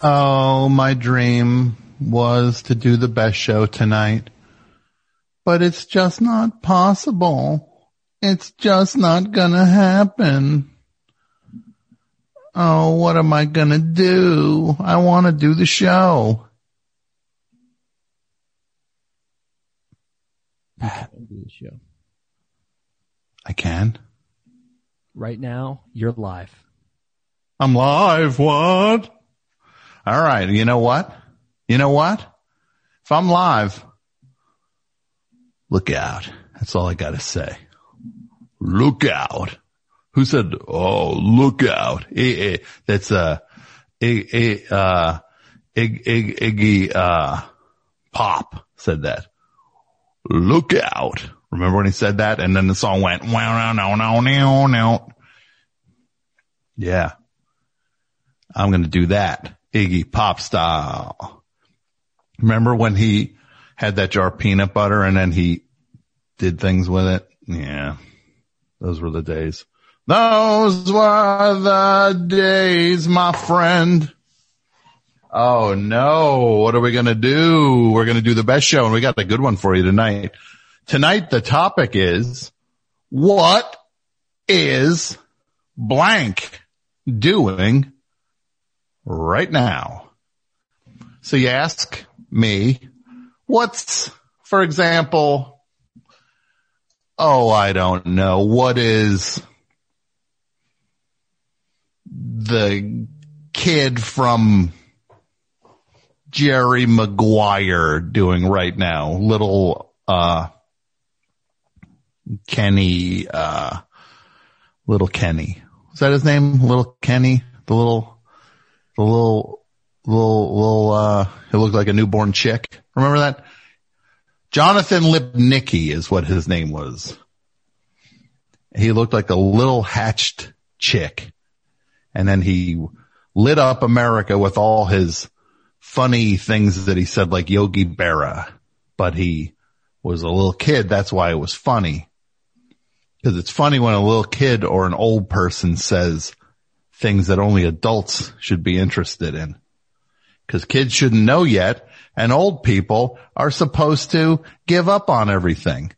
Oh, my dream was to do the best show tonight, but it's just not possible. It's just not gonna happen. Oh, what am I gonna do? I want to do the show. do the show. I can. Right now, you're live. I'm live. What? All right. You know what? You know what? If I'm live, look out. That's all I got to say. Look out. Who said, oh, look out? Eh, eh, that's, uh, eh, eh, uh, Ig, Ig, Iggy, uh, Pop said that. Look out. Remember when he said that? And then the song went, wow, no, no, no, no. Yeah. I'm going to do that. Iggy Pop style. Remember when he had that jar of peanut butter and then he did things with it? Yeah. Those were the days. Those were the days, my friend. Oh no. What are we going to do? We're going to do the best show and we got a good one for you tonight. Tonight, the topic is what is blank doing right now? So you ask me, what's, for example, oh, I don't know. What is the kid from Jerry Maguire doing right now? Little, uh, Kenny, uh, little Kenny. Is that his name? Little Kenny? The little, the little, little, little, uh, he looked like a newborn chick. Remember that? Jonathan Lipnicki is what his name was. He looked like a little hatched chick. And then he lit up America with all his funny things that he said like Yogi Berra, but he was a little kid. That's why it was funny. Cause it's funny when a little kid or an old person says things that only adults should be interested in. Cause kids shouldn't know yet and old people are supposed to give up on everything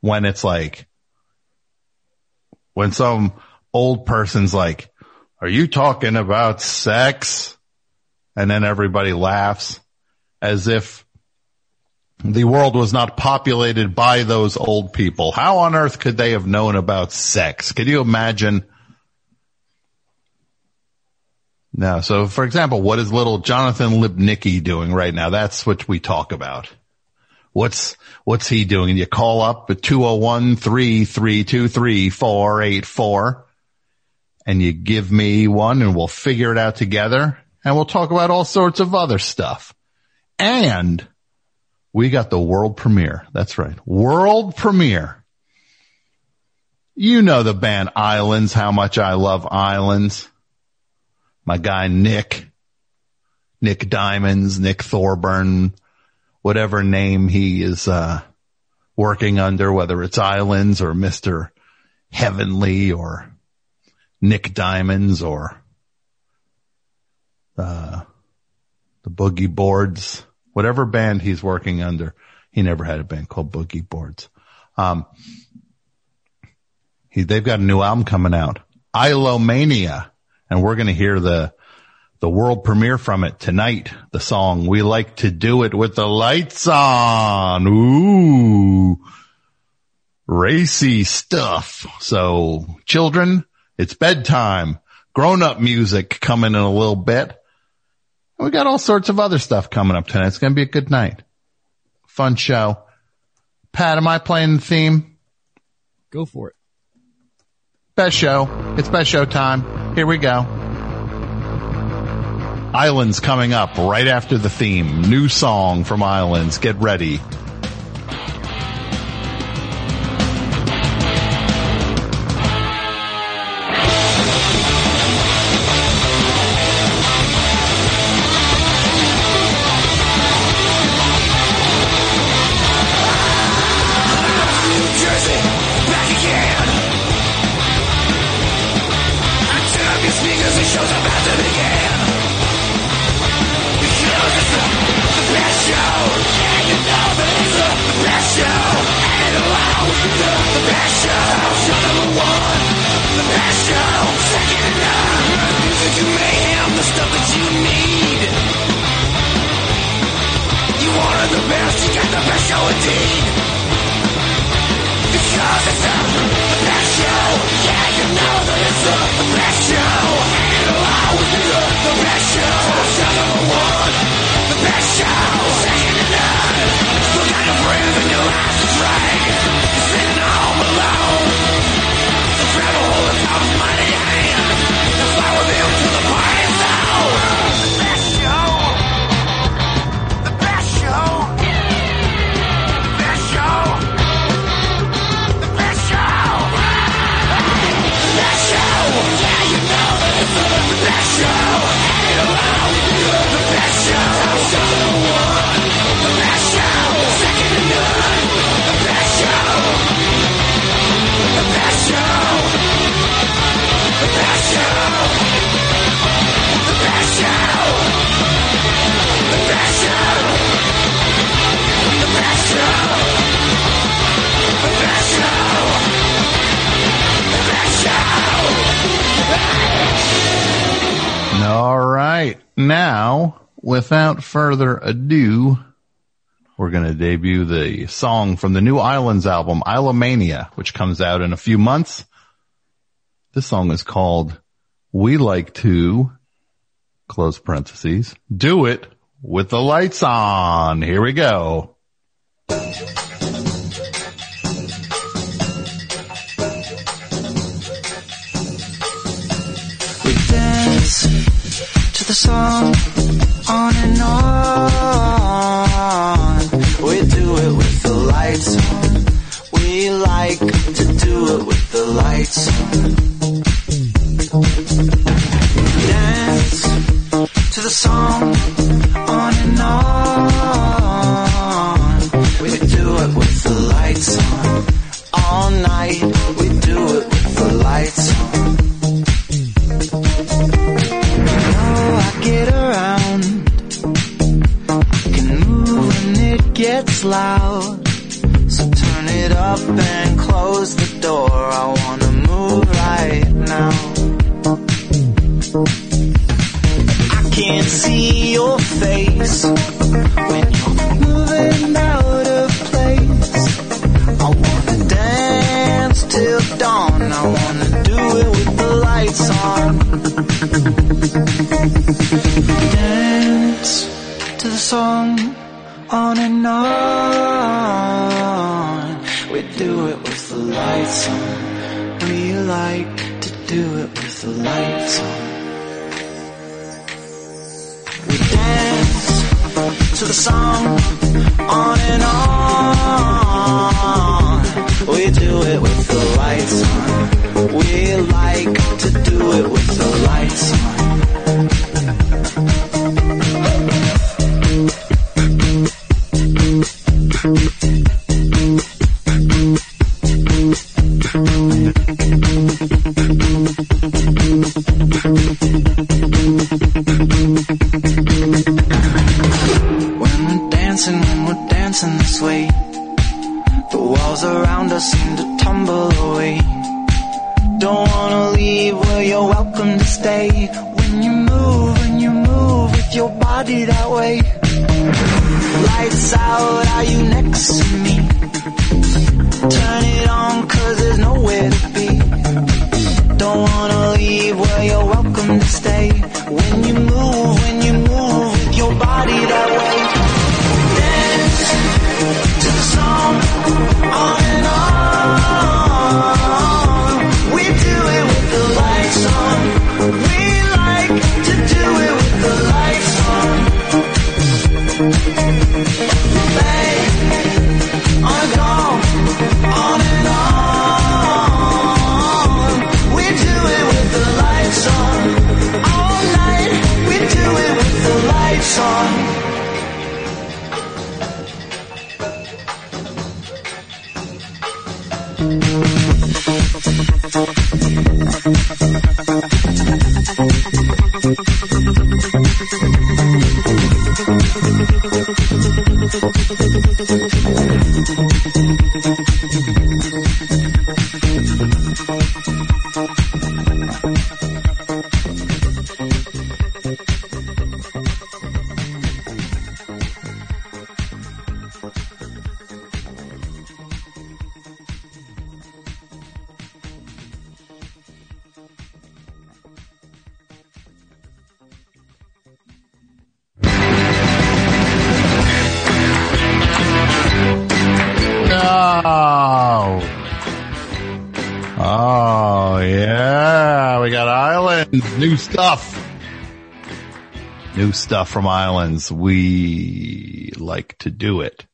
when it's like, when some old person's like, are you talking about sex? And then everybody laughs as if the world was not populated by those old people. How on earth could they have known about sex? Could you imagine? No. So for example, what is little Jonathan Lipnicki doing right now? That's what we talk about. What's, what's he doing? And you call up at 201-332-3484 and you give me one and we'll figure it out together and we'll talk about all sorts of other stuff. And we got the world premiere. That's right. World premiere. You know the band Islands, how much I love Islands. My guy Nick, Nick Diamonds, Nick Thorburn, whatever name he is, uh, working under, whether it's Islands or Mr. Heavenly or Nick Diamonds or, uh, the Boogie Boards whatever band he's working under. He never had a band called Boogie Boards. Um, he, they've got a new album coming out, Islomania, and we're going to hear the, the world premiere from it tonight. The song, we like to do it with the lights on. Ooh, racy stuff. So children, it's bedtime. Grown up music coming in a little bit. We got all sorts of other stuff coming up tonight. It's going to be a good night. Fun show. Pat, am I playing the theme? Go for it. Best show. It's best show time. Here we go. Islands coming up right after the theme. New song from Islands. Get ready. All right. Now, without further ado, we're going to debut the song from the New Islands album, Islomania, which comes out in a few months. This song is called We Like to, close parentheses, do it with the lights on. Here we go. Dance to the song on and on. We do it with the lights on. We like to do it with the lights on. Dance to the song on and on. We do it with the lights on. All night gets loud. So turn it up and close the door. I wanna move right now. I can't see your face when you're moving out of place. I wanna dance till dawn. I wanna do it with the lights on. Dance to the song on and on. We do it with the lights on. We like to do it with the lights on. We dance to the song on and on. We do it with the lights on. We like to do it with the lights on. Stuff from Islands. We like to do it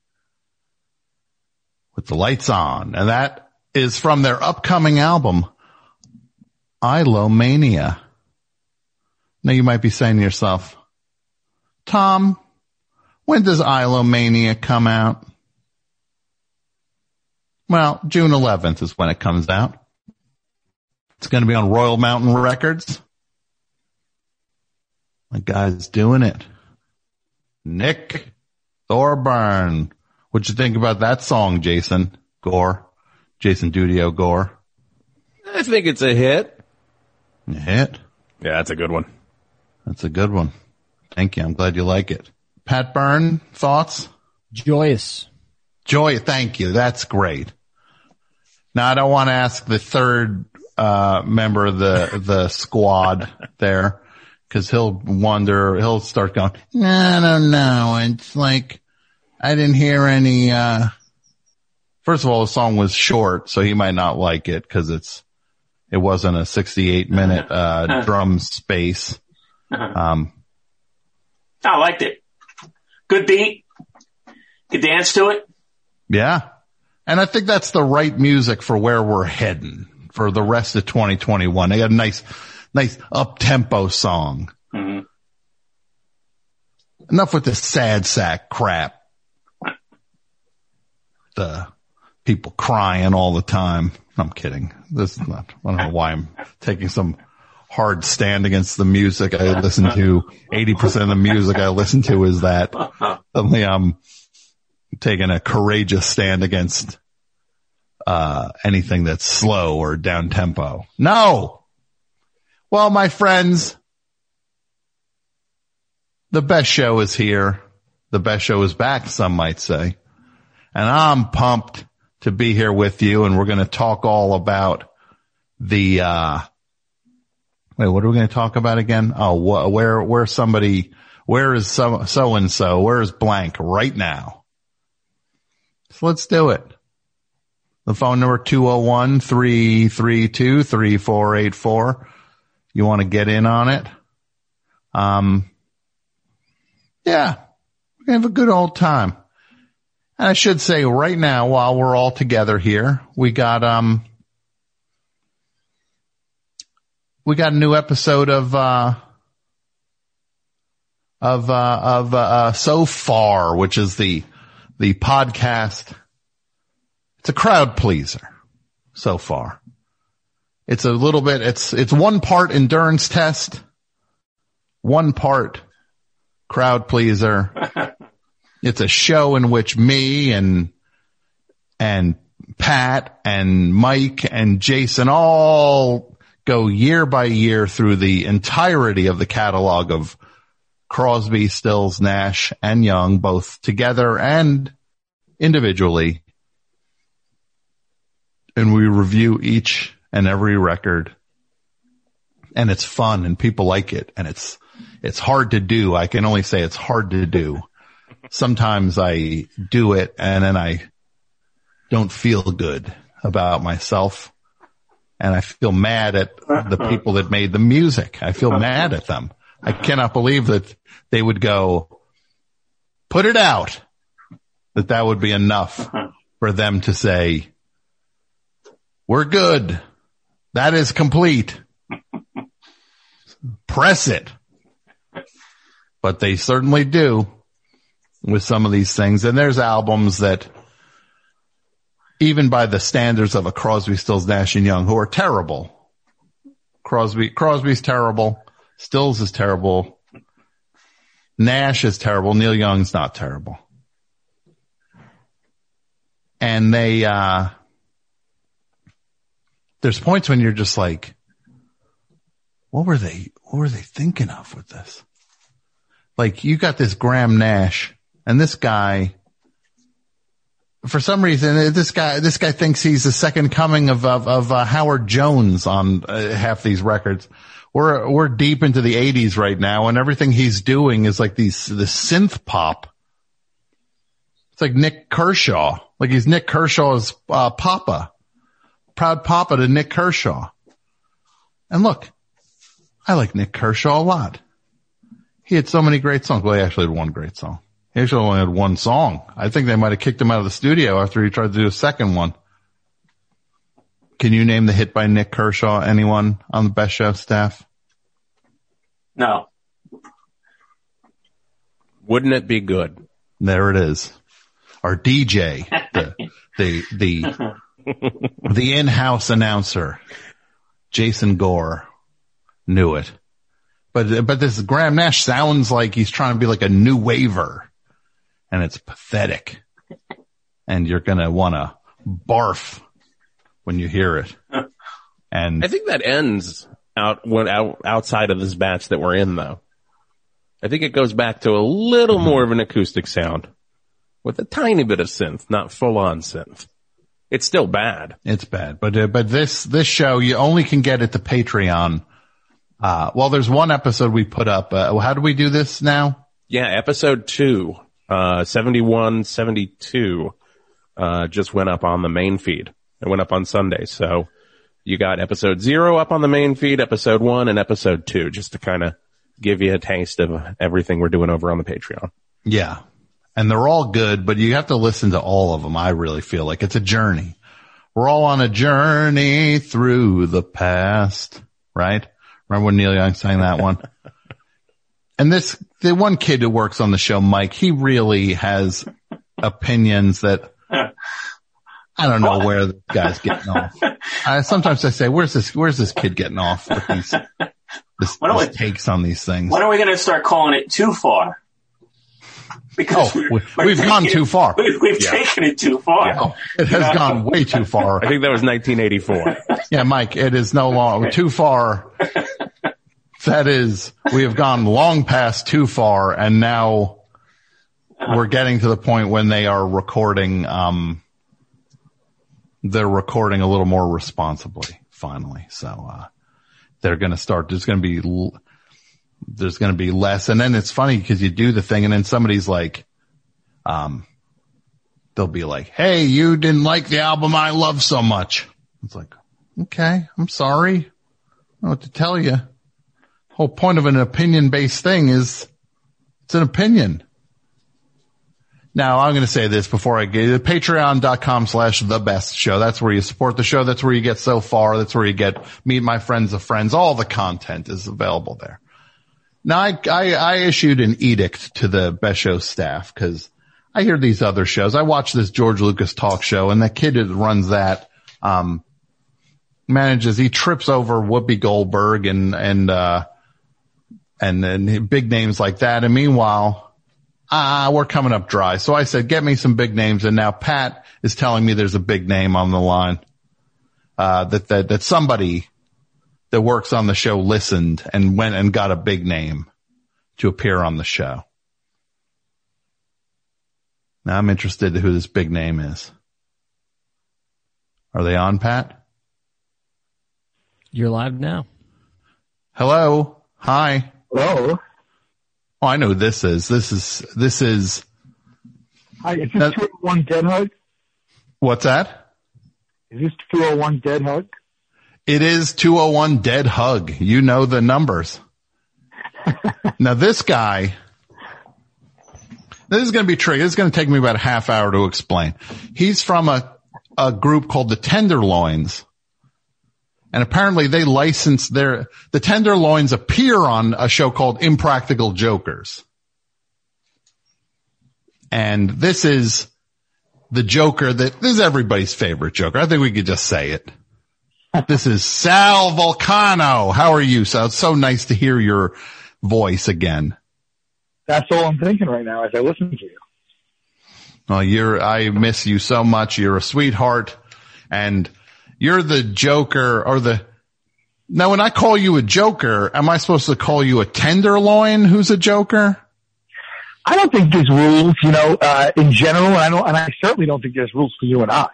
with the lights on. And that is from their upcoming album, Islomania. Now you might be saying to yourself, Tom, when does Islomania come out? Well, June 11th is when it comes out. It's going to be on Royal Mountain Records. My guy's doing it. Nick Thorburn. What'd you think about that song, Jason Gore? Jason Dudio Gore. I think it's a hit. A hit. Yeah, that's a good one. That's a good one. Thank you. I'm glad you like it. Pat Byrne, thoughts? Joyous. Joy, thank you. That's great. Now I don't want to ask the third uh, member of the the squad there because he'll wonder. He'll start going. No, no, no. It's like I didn't hear any. uh First of all, the song was short, so he might not like it because it's it wasn't a 68 minute uh drum space. Um, I liked it. Good beat. Could dance to it. Yeah. And I think that's the right music for where we're heading for the rest of 2021. They got a nice, nice up tempo song. Mhm. Enough with the sad sack crap. The people crying all the time. I'm kidding. This is not, I don't know why I'm taking some hard stand against the music I listen to. 80% of the music I listen to is that. Suddenly I'm taking a courageous stand against uh, anything that's slow or down tempo. No. Well, my friends, the best show is here. The best show is back, some might say. And I'm pumped to be here with you and we're going to talk all about the, uh, wait, what are we going to talk about again? Oh, wh- where, where somebody, where is so, so and so? Where is blank right now? So let's do it. The phone number 201-332-3484. You want to get in on it? Um, yeah, we're going to have a good old time. And I should say right now, while we're all together here, we got, um, we got a new episode of, uh, of, uh, of, uh, uh, So Far, which is the, the podcast. It's a crowd pleaser so far. It's a little bit, it's, it's one part endurance test, one part crowd pleaser. it's a show in which me and, and Pat and Mike and Jason all go year by year through the entirety of the catalog of Crosby, Stills, Nash, and Young, both together and individually. And we review each and every record. And it's fun and people like it and it's, it's hard to do. I can only say it's hard to do. Sometimes I do it and then I don't feel good about myself and I feel mad at the uh-huh. people that made the music. I feel mad at them. I cannot believe that they would go, put it out. That that would be enough uh-huh. for them to say, we're good. That is complete. Press it. But they certainly do with some of these things. And there's albums that even by the standards of a Crosby, Stills, Nash and Young who are terrible. Crosby, Crosby's terrible. Stills is terrible. Nash is terrible. Neil Young's not terrible. And they, uh, there's points when you're just like, what were they, what were they thinking of with this? Like you got this Graham Nash and this guy, for some reason, this guy, this guy thinks he's the second coming of, of, of uh, Howard Jones on uh, half these records. We're, we're deep into the eighties right now and everything he's doing is like these, the synth pop. It's like Nik Kershaw. Like he's Nik Kershaw's, uh, papa. Proud papa to Nik Kershaw. And look, I like Nik Kershaw a lot. He had so many great songs. Well, he actually had one great song. He actually only had one song. I think they might have kicked him out of the studio after he tried to do a second one. Can you name the hit by Nik Kershaw? Anyone on the Best Show staff? No. Wouldn't it be good? There it is. Our DJ, the, the, the, the in-house announcer, Jason Gore knew it. But, but this Graham Nash sounds like he's trying to be like a new waver and it's pathetic and you're going to want to barf when you hear it. And I think that ends out when out outside of this batch that we're in though. I think it goes back to a little mm-hmm. more of an acoustic sound with a tiny bit of synth, not full on synth. It's still bad. It's bad, but uh, but this this show you only can get at the Patreon. Uh, well, there's one episode we put up. Uh, how do we do this now? Yeah, episode two, uh, 71, 72, uh, just went up on the main feed. It went up on Sunday. So you got episode zero up on the main feed, episode one and episode two, just to kind of give you a taste of everything we're doing over on the Patreon. Yeah, and they're all good, but you have to listen to all of them. I really feel like it's a journey. We're all on a journey through the past, right? Remember when Neil Young sang that one? and this, the one kid who works on the show, Mike, he really has opinions that I don't know where the guy's getting off. I, sometimes I say, where's this, where's this kid getting off with these, this, Why these we- takes on these things? When are we going to start calling it too far? Because Oh, we're- we- we're we've gone taking too far. we- We've taken it too far. Oh, it has gone way too far. I think that was 1984. Yeah, Mike, it is no longer too far. That is, we have gone long past too far and now we're getting to the point when they are recording, um, they're recording a little more responsibly finally. So, uh, they're going to start, there's going to be, l- there's going to be less. And then it's funny because you do the thing and then somebody's like, um, they'll be like, Hey, you didn't like the album I love so much. It's like, okay, I'm sorry. I know what to tell you. The whole point of an opinion based thing is it's an opinion. Now I'm going to say this before I get it. Patreon.com slash the best show. That's where you support the show. That's where you get so far. That's where you get meet my friends of friends. All the content is available there. Now I, I, I issued an edict to the best show staff because I hear these other shows. I watch this George Lucas talk show and the kid that runs that, um, manages, he trips over Whoopi Goldberg and, and, uh, and then big names like that. And meanwhile, ah, we're coming up dry. So I said, get me some big names. And now Pat is telling me there's a big name on the line, uh, that, that, that somebody that works on the show listened and went and got a big name to appear on the show. Now I'm interested in who this big name is. Are they on, Pat? You're live now. Hello. Hi. Hello. Oh, I know who this is. This is, this is, Hi, is That- this 201 Dead Hug? what's that? Is this 201 Dead Hug? It is 201 Dead Hug. You know the numbers. now this guy, this is going to be tricky. This is going to take me about a half hour to explain. He's from a, a group called the Tenderloins. And apparently they license their, the Tenderloins appear on a show called Impractical Jokers. And this is the Joker that, this is everybody's favorite Joker. I think we could just say it. This is Sal Vulcano. How are you, Sal? It's so nice to hear your voice again. That's all I'm thinking right now as I listen to you. Well, you're, I miss you so much. You're a sweetheart and you're the joker or the, now when I call you a joker, am I supposed to call you a tenderloin who's a joker? I don't think there's rules, you know, uh, in general, and I don't, and I certainly don't think there's rules for you and I.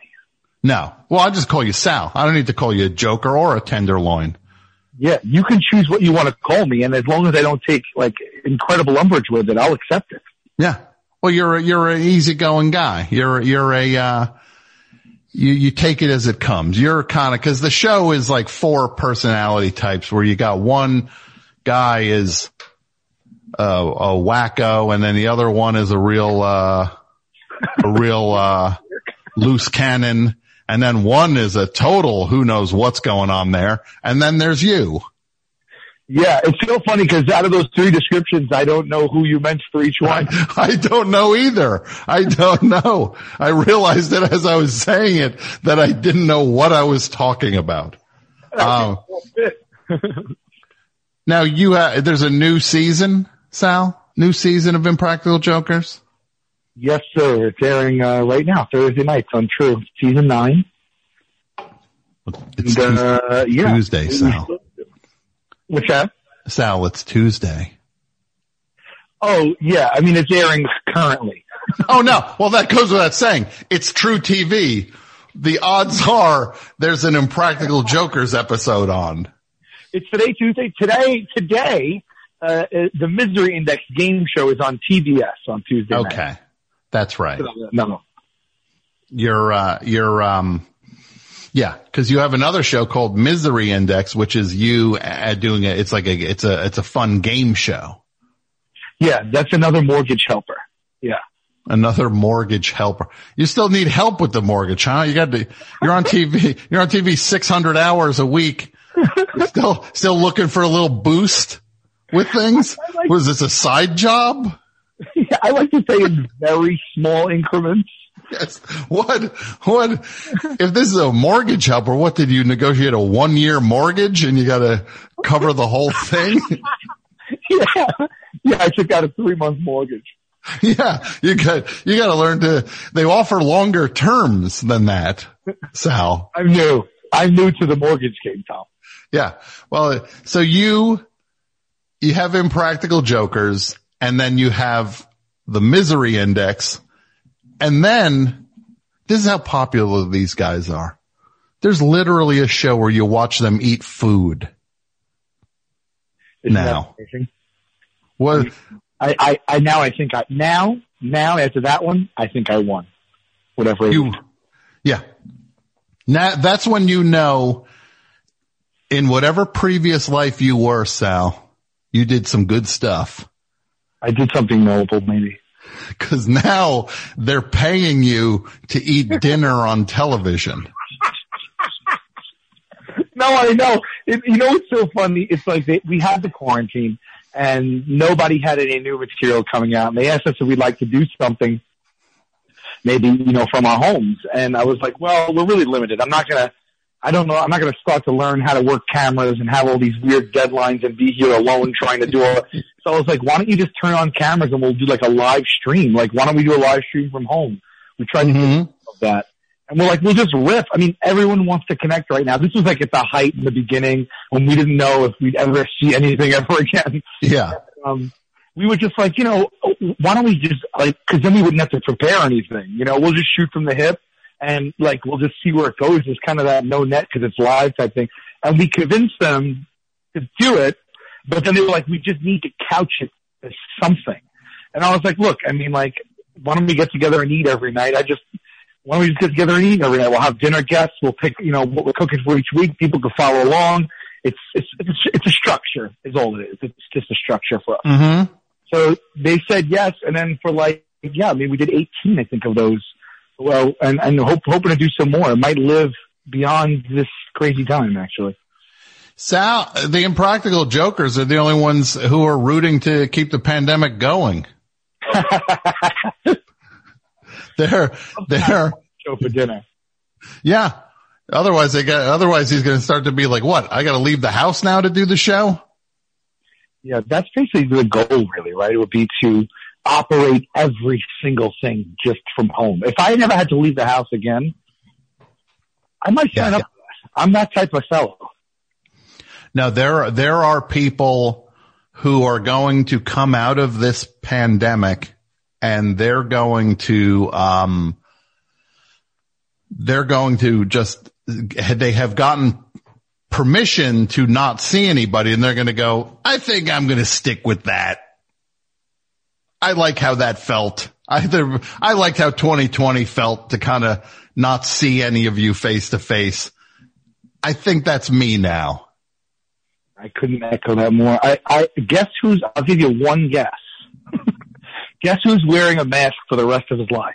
No. Well, I just call you Sal. I don't need to call you a joker or a tenderloin. Yeah, you can choose what you want to call me, and as long as I don't take like incredible umbrage with it, I'll accept it. Yeah. Well, you're a, you're an easygoing guy. You're, you're a, uh, you, you take it as it comes. You're kind of, cause the show is like four personality types where you got one guy is a, a wacko and then the other one is a real, uh, a real, uh, loose cannon. And then one is a total who knows what's going on there. And then there's you. Yeah, it's so funny because out of those three descriptions, I don't know who you meant for each one. I, I don't know either. I don't know. I realized it as I was saying it that I didn't know what I was talking about. Um, now you ha there's a new season, Sal? New season of Impractical Jokers? Yes, sir. It's airing uh, right now, Thursday nights on True, season nine. It's And, uh, yeah. Tuesday, Sal. What's that? Sal, it's Tuesday. Oh yeah, I mean it's airing currently. Oh no. Well, that goes without saying. It's truTV. The odds are there's an Impractical Jokers episode on. It's today Tuesday. Today, today, uh, uh, the Misery Index game show is on TBS on Tuesday. night. That's right. No, no. You're, uh, you're, um, yeah, cause you have another show called Misery Index, which is you uh, doing it. It's like a, it's a, it's a fun game show. Yeah, that's another mortgage helper. Yeah. Another mortgage helper. You still need help with the mortgage, huh? You got to, you're on TV, you're on TV 600 hours a week. You're still, still looking for a little boost with things. like- Was this a side job? Yeah. I like to say in very small increments. Yes. What, what, if this is a mortgage helper, what did you negotiate a one year mortgage and you got to cover the whole thing? yeah. Yeah, I took out a three month mortgage. yeah. You got, you got to learn to, they offer longer terms than that, Sal. I'm new. I'm new to the mortgage game, Tom. Yeah. Well, so you, you have impractical jokers and then you have the misery index. And then this is how popular these guys are. There's literally a show where you watch them eat food. Isn't Now. What, I, I, I now I think I now now after that one I think I won. Whatever. you, yeah. Now that's when you know in whatever previous life you were, Sal, you did some good stuff. I did something noble, maybe. Cause now they're paying you to eat dinner on television. No, I know. It, you know what's so funny? It's like they, we had the quarantine and nobody had any new material coming out. And they asked us if we'd like to do something, maybe, you know, from our homes. And I was like, well, we're really limited. I'm not going to, I don't know, I'm not going to start to learn how to work cameras and have all these weird deadlines and be here alone trying to do all. So I was like, why don't you just turn on cameras and we'll do like a live stream? Like, why don't we do a live stream from home? We tried to do Mhm. that. And we're like, we'll just riff. I mean, everyone wants to connect right now. This was like at the height in the beginning when we didn't know if we'd ever see anything ever again. Yeah. Um, we were just like, you know, why don't we just like, cause then we wouldn't have to prepare anything. You know, we'll just shoot from the hip and like, we'll just see where it goes. It's kind of that no net cause it's live type thing. And we convinced them to do it, but then they were like, we just need to couch it as something. And I was like, look, I mean, like, why don't we get together and eat every night? I just, why don't we just get together and eat every night? We'll have dinner guests. We'll pick, you know, what we're cooking for each week. People can follow along. It's, it's, it's, it's a structure is all it is. It's just a structure for us. Mm-hmm. So they said yes. And then for like, yeah, I mean, we did 18, I think of those. Well, and, and hope, hoping to do some more. It might live beyond this crazy time, actually. Sal, the impractical jokers are the only ones who are rooting to keep the pandemic going. They're, they're, Show for dinner. yeah. Otherwise they got, otherwise he's going to start to be like, what? I got to leave the house now to do the show? Yeah, that's basically the goal, really, right? It would be to operate every single thing just from home. If I never had to leave the house again, I might sign Yeah, up. that. I'm that type of fellow. Now there, there are people who are going to come out of this pandemic and they're going to, um, they're going to just, they have gotten permission to not see anybody and they're going to go, I think I'm going to stick with that. I like how that felt. I, I liked how 2020 felt to kind of not see any of you face to face. I think that's me now. I couldn't echo that more. I, I guess who's, I'll give you one guess. guess who's wearing a mask for the rest of his life?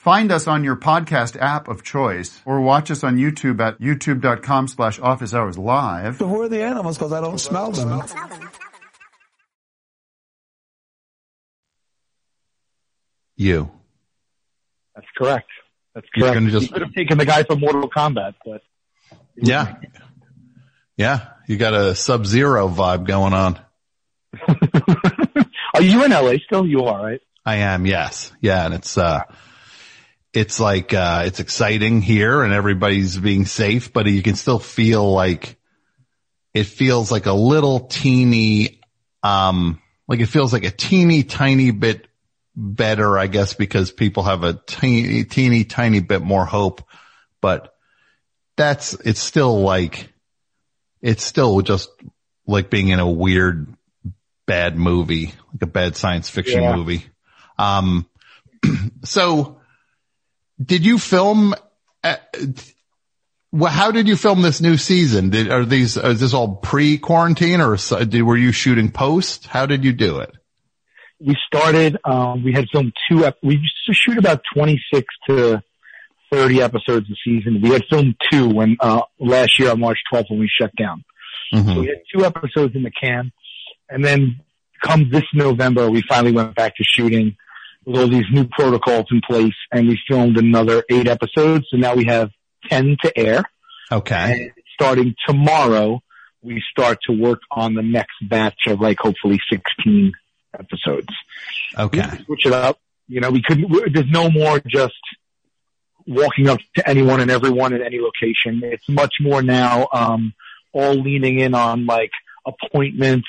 Find us on your podcast app of choice or watch us on YouTube at youtube.com slash office hours live. Who are the animals? Because I don't smell them. You. That's correct. That's He's correct. gonna just- He could have taken the guy from Mortal Kombat, but Yeah. Yeah. You got a sub zero vibe going on. are you in LA still? You are, right? I am, yes. Yeah, and it's uh it's like uh it's exciting here and everybody's being safe, but you can still feel like it feels like a little teeny um like it feels like a teeny tiny bit better, I guess, because people have a teeny teeny tiny bit more hope. But that's it's still like it's still just like being in a weird bad movie, like a bad science fiction Yeah. movie. Um, so did you film, uh, well, how did you film this new season? Did, are these, is this all pre-quarantine or did, were you shooting post? How did you do it? we started, um, we had filmed two, ep- we used to shoot about 26 to 30 episodes a season. We had filmed two when, uh, last year on March 12th when we shut down. Mm-hmm. So we had two episodes in the can. And then come this November, we finally went back to shooting with all these new protocols in place and we filmed another eight episodes. So now we have 10 to air. Okay. And starting tomorrow, we start to work on the next batch of like hopefully 16 episodes. Okay. Switch it up. You know, we couldn't, there's no more just walking up to anyone and everyone at any location. It's much more now, um, all leaning in on like appointments,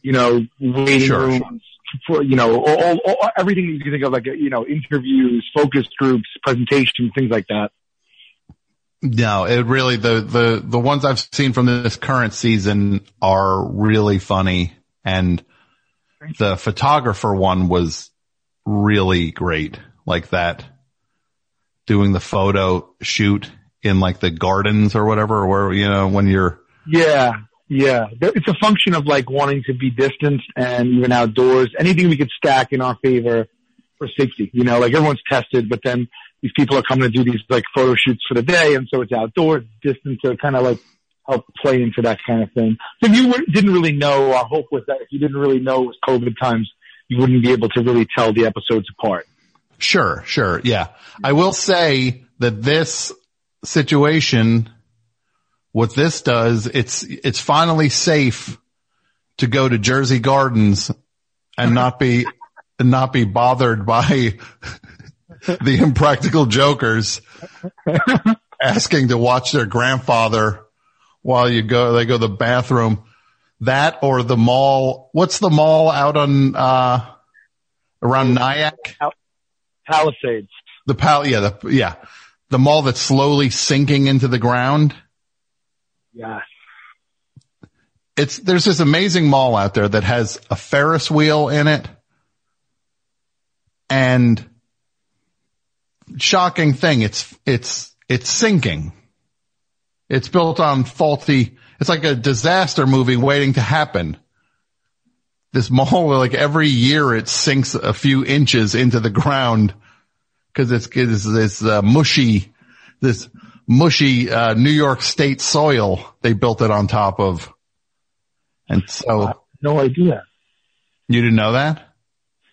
you know, waiting Sure. rooms for, you know, all, all, all, everything you can think of like, you know, interviews, focus groups, presentations, things like that. No, it really, the, the, the ones I've seen from this current season are really funny and the photographer one was really great. Like that doing the photo shoot in like the gardens or whatever, where, you know, when you're, Yeah, yeah. It's a function of like wanting to be distanced and even outdoors. Anything we could stack in our favor for safety. You know, like everyone's tested, but then these people are coming to do these like photo shoots for the day, and so it's outdoors, distance, to kind of like help play into that kind of thing. So if you were- didn't really know, our hope was that if you didn't really know it was COVID times, you wouldn't be able to really tell the episodes apart. Sure, sure. Yeah. I will say that this situation, what this does, it's, it's finally safe to go to Jersey Gardens and not be, and not be bothered by the impractical jokers asking to watch their grandfather while you go, they go to the bathroom. That or the mall. What's the mall out on, uh, around Nyack? Palisades. The pal, yeah, the, yeah, the mall that's slowly sinking into the ground. Yeah. It's, there's this amazing mall out there that has a Ferris wheel in it and shocking thing. It's, it's, it's sinking. It's built on faulty, it's like a disaster movie waiting to happen. This mall, like every year it sinks a few inches into the ground because it's, it's this uh, mushy, this mushy uh, New York State soil they built it on top of. And so No idea. you didn't know that?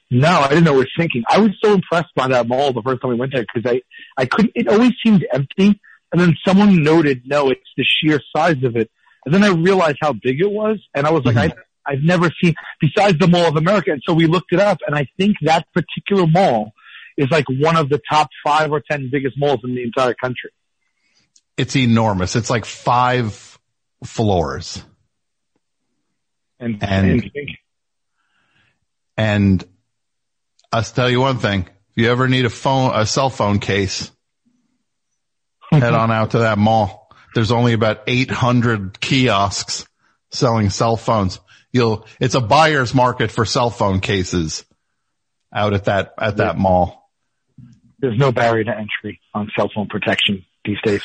No, I didn't know it was sinking. I was so impressed by that mall the first time we went there because I, I couldn't, it always seemed empty. And then someone noted, no, it's the sheer size of it. And then I realized how big it was. And I was like, I, I've never seen, besides the Mall of America. And so we looked it up and I think that particular mall is like one of the top five or 10 biggest malls in the entire country. It's enormous. It's like five floors And, And- and I'll tell you one thing. If you ever need a phone, a cell phone case, head on out to that mall. There's only about 800 kiosks selling cell phones. You'll, it's a buyer's market for cell phone cases out at that, at that mall. there's no barrier to entry on cell phone protection these days.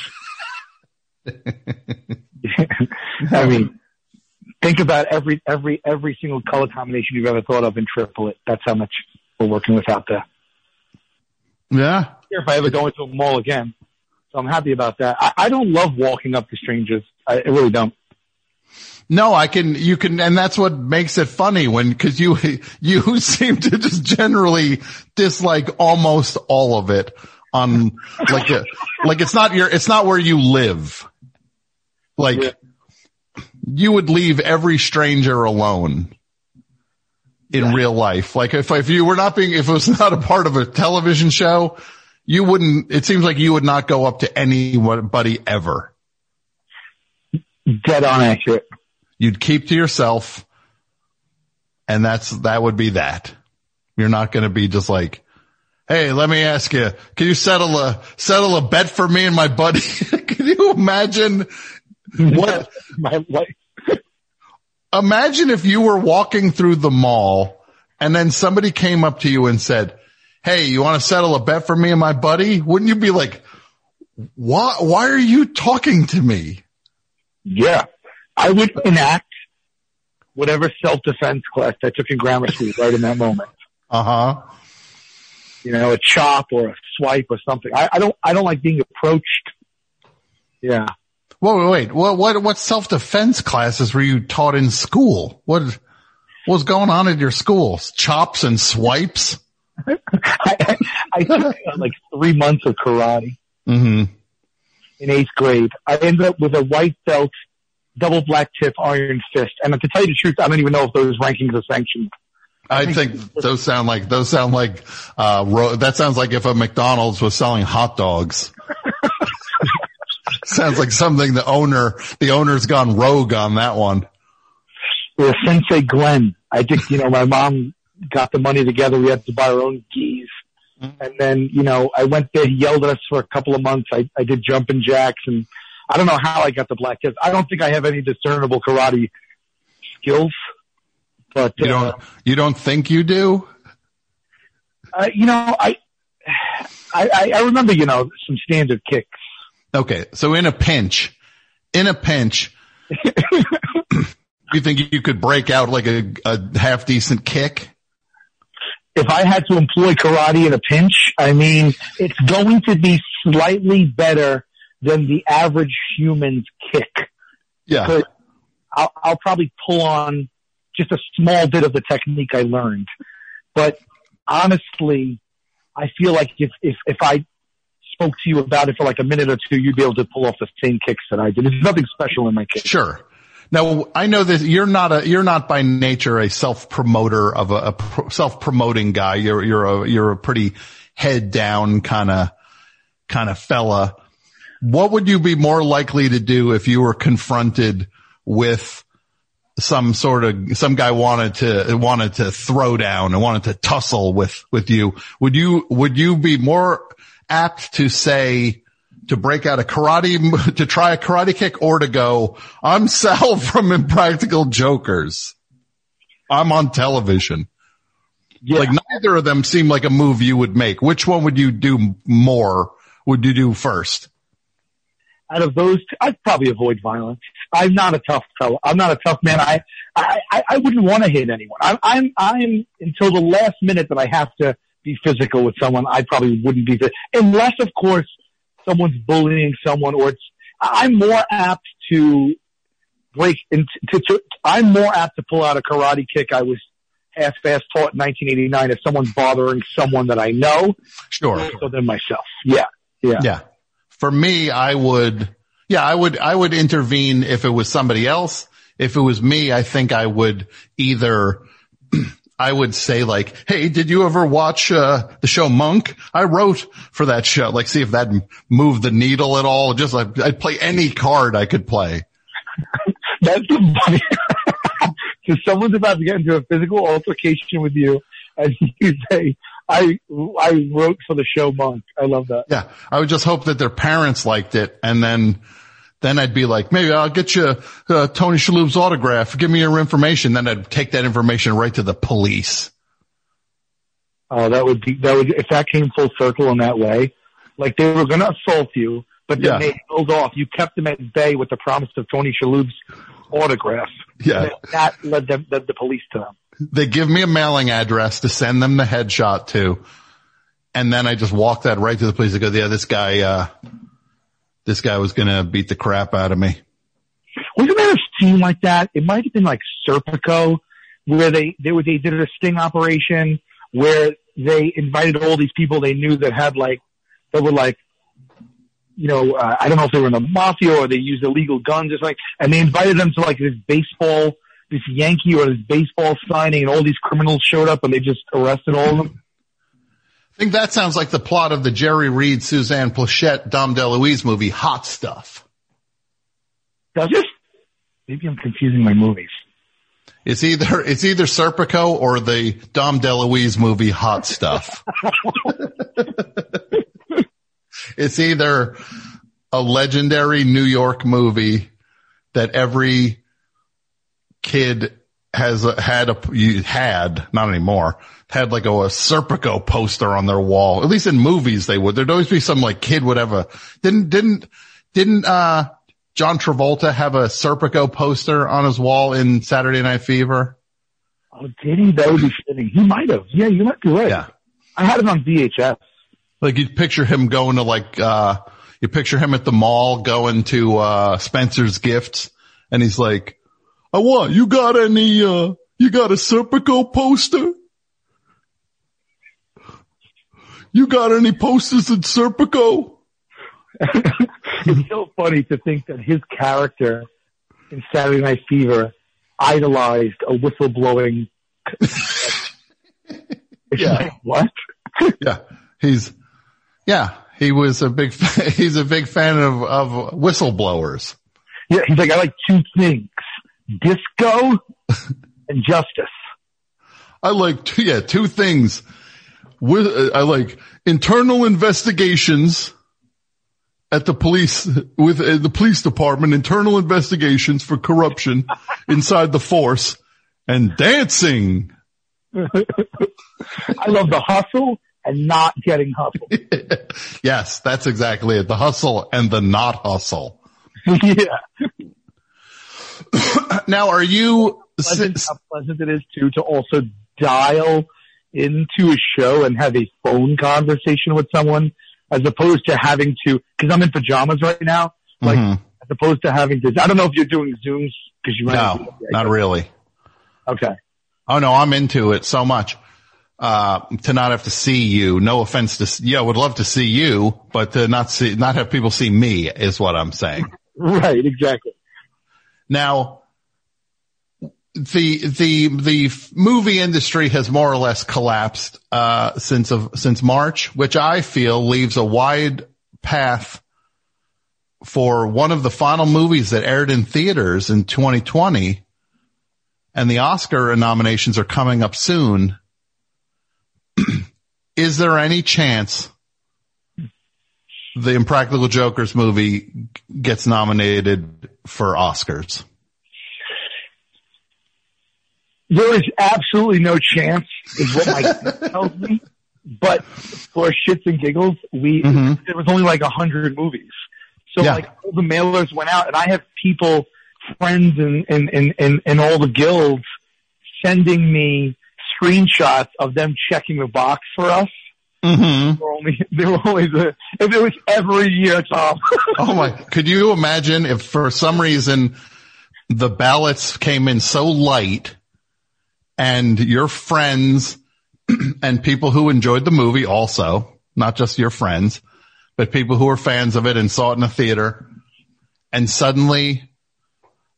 I mean, think about every every every single color combination you've ever thought of and triple it. That's how much we're working with out there. Yeah. If I ever go into a mall again, so I'm happy about that. I, I don't love walking up to strangers. I, I really don't. No, I can, you can, and that's what makes it funny when, cause you, you seem to just generally dislike almost all of it. on like a, like it's not your, it's not where you live. Like Yeah. you would leave every stranger alone in real life. Like if, if you were not being, if it was not a part of a television show, you wouldn't, it seems like you would not go up to anybody ever. Dead on accurate. You'd keep to yourself and that's, that would be that. You're not going to be just like, Hey, let me ask you, can you settle a, settle a bet for me and my buddy? can you imagine what, My wife. imagine if you were walking through the mall and then somebody came up to you and said, Hey, you want to settle a bet for me and my buddy? Wouldn't you be like, why, why are you talking to me? Yeah. I would enact whatever self-defense class I took in grammar school right in that moment. Uh huh. You know, a chop or a swipe or something. I, I don't, I don't like being approached. Yeah. Wait, wait, wait. What, what, what self-defense classes were you taught in school? What, what was going on at your schools? Chops and swipes? I, I, I took uh, like three months of karate hmm in eighth grade. I ended up with a white belt, double black tip iron fist. And to tell you the truth, I don't even know if those rankings are sanctioned. I think those sound like, those sound like, uh, ro- that sounds like if a McDonald's was selling hot dogs. Sounds like something the owner, the owner's gone rogue on that one. With Sensei Glenn, I think, you know, my mom got the money together. We had to buy our own gis. And then, you know, I went there. He yelled at us for a couple of months. I, I did jumping jacks and I don't know how I got the black tips. I don't think I have any discernible karate skills, but, You uh, don't, you don't think you do? uh, you know, I, I- I remember, you know, some standard kicks. Okay. So in a pinch, in a pinch, you think you could break out like a, a half decent kick? if I had to employ karate in a pinch, I mean, it's going to be slightly better than the average human's kick. Yeah. I'll, I'll probably pull on just a small bit of the technique I learned. But honestly, I feel like if, if, if I spoke to you about it for like a minute or two, you'd be able to pull off the same kicks that I did. There's nothing special in my kick. Sure. Now I know that you're not a you're not by nature a self promoter of a, a self promoting guy. You're you're a you're a pretty head down kind of kind of fella. What would you be more likely to do if you were confronted with some sort of some guy wanted to wanted to throw down and wanted to tussle with with you? Would you would you be more apt to say? to break out a karate, to try a karate kick or to go, I'm Sal from Impractical Jokers. I'm on television. Yeah. Like neither of them seem like a move you would make. Which one would you do more? Would you do first? out of those, two, I'd probably avoid violence. I'm not a tough fellow. I'm not a tough man. I, I, I, I wouldn't want to hit anyone. I'm, I'm, I'm until the last minute that I have to be physical with someone. I probably wouldn't be, unless of course someone's bullying someone or it's, I'm more apt to break into, to, to, I'm more apt to pull out a karate kick. I was half-fast taught in 1989 if someone's bothering someone that I know, Sure. so than myself. Yeah. Yeah. Yeah. For me, I would, yeah, I would, I would intervene if it was somebody else. If it was me, I think I would either, I would say like, Hey, did you ever watch, uh, the show Monk? I wrote for that show. Like, see if that moved the needle at all. Just like, I'd play any card I could play. That's the funny. so someone's about to get into a physical altercation with you, and you say, "I I wrote for the show Monk." I love that. Yeah. I would just hope that their parents liked it. And then, then I'd be like, maybe I'll get you, uh, Tony Shalhoub's autograph. Give me your information. Then I'd take that information right to the police. Oh, that would be that would if that came full circle in that way. Like they were going to assault you, but then Yeah. they held off. You kept them at bay with the promise of Tony Shalhoub's autograph. Yeah. And that led them led the police to them. They give me a mailing address to send them the headshot to. And then I just walk that right to the police. I go, yeah, this guy, uh, this guy was going to beat the crap out of me. Wasn't there a scene like that? It might have been like Serpico, where they they they did a sting operation where they invited all these people they knew that had like that were like, you know, uh, I don't know if they were in the mafia or they used illegal guns or something, and they invited them to like this baseball, this Yankee or this baseball signing, and all these criminals showed up and they just arrested all of them. I think that sounds like the plot of the Jerry Reed, Suzanne Pleshette, Dom DeLuise movie, Hot Stuff. Does it? Maybe I'm confusing my movies. It's either, it's either Serpico or the Dom DeLuise movie, Hot Stuff. it's either a legendary New York movie that every kid has a, had a, you had, not anymore, had like a, a Serpico poster on their wall. At least in movies they would. There'd always be some like kid would have a, didn't, didn't, didn't, uh, John Travolta have a Serpico poster on his wall in Saturday Night Fever? Oh, did he? That would be fitting. He might have. Yeah, you might be right. Yeah. I had it on VHS. Like you picture him going to like, uh, you picture him at the mall going to, uh, Spencer's gifts and he's like, I want, you got any, uh, you got a Serpico poster? You got any posters in Serpico? it's so funny to think that his character in Saturday Night Fever idolized a whistleblowing. Yeah. what? Yeah. He's, yeah, he was a big, fa- he's a big fan of, of whistleblowers. Yeah, he's like, I like two things: disco and justice. I like two, yeah, two things. With, uh, I like internal investigations at the police with uh, the police department, internal investigations for corruption inside the force and dancing. I love the hustle and not getting hustled. Yes, that's exactly it. The hustle and the not hustle. yeah. Now, are you, Pleasant, how pleasant it is too to also dial into a show and have a phone conversation with someone as opposed to having to, cause I'm in pajamas right now, like Mhm. as opposed to having to, I don't know if you're doing Zooms cause you might no, not really. Okay. Oh no, I'm into it so much. Uh, to not have to see you, no offense to, yeah, would love to see you, but to not see, not have people see me is what I'm saying. Right, exactly. Now, the, the, the movie industry has more or less collapsed, uh, since of, since March, which I feel leaves a wide path for one of the final movies that aired in theaters in 2020 and the Oscar nominations are coming up soon. Is there any chance the Impractical Jokers movie gets nominated for Oscars? There is absolutely no chance is what my tells me. But for shits and giggles, we, Mhm. there was only like a hundred movies. So Yeah. like all the mailers went out and I have people, friends and, and, and, and, and all the guilds sending me screenshots of them checking the box for us. Mm-hmm. They were only, they were only the, if it was every year, Tom. Oh my, could you imagine if for some reason the ballots came in so light and your friends and people who enjoyed the movie also, not just your friends, but people who were fans of it and saw it in a theater and suddenly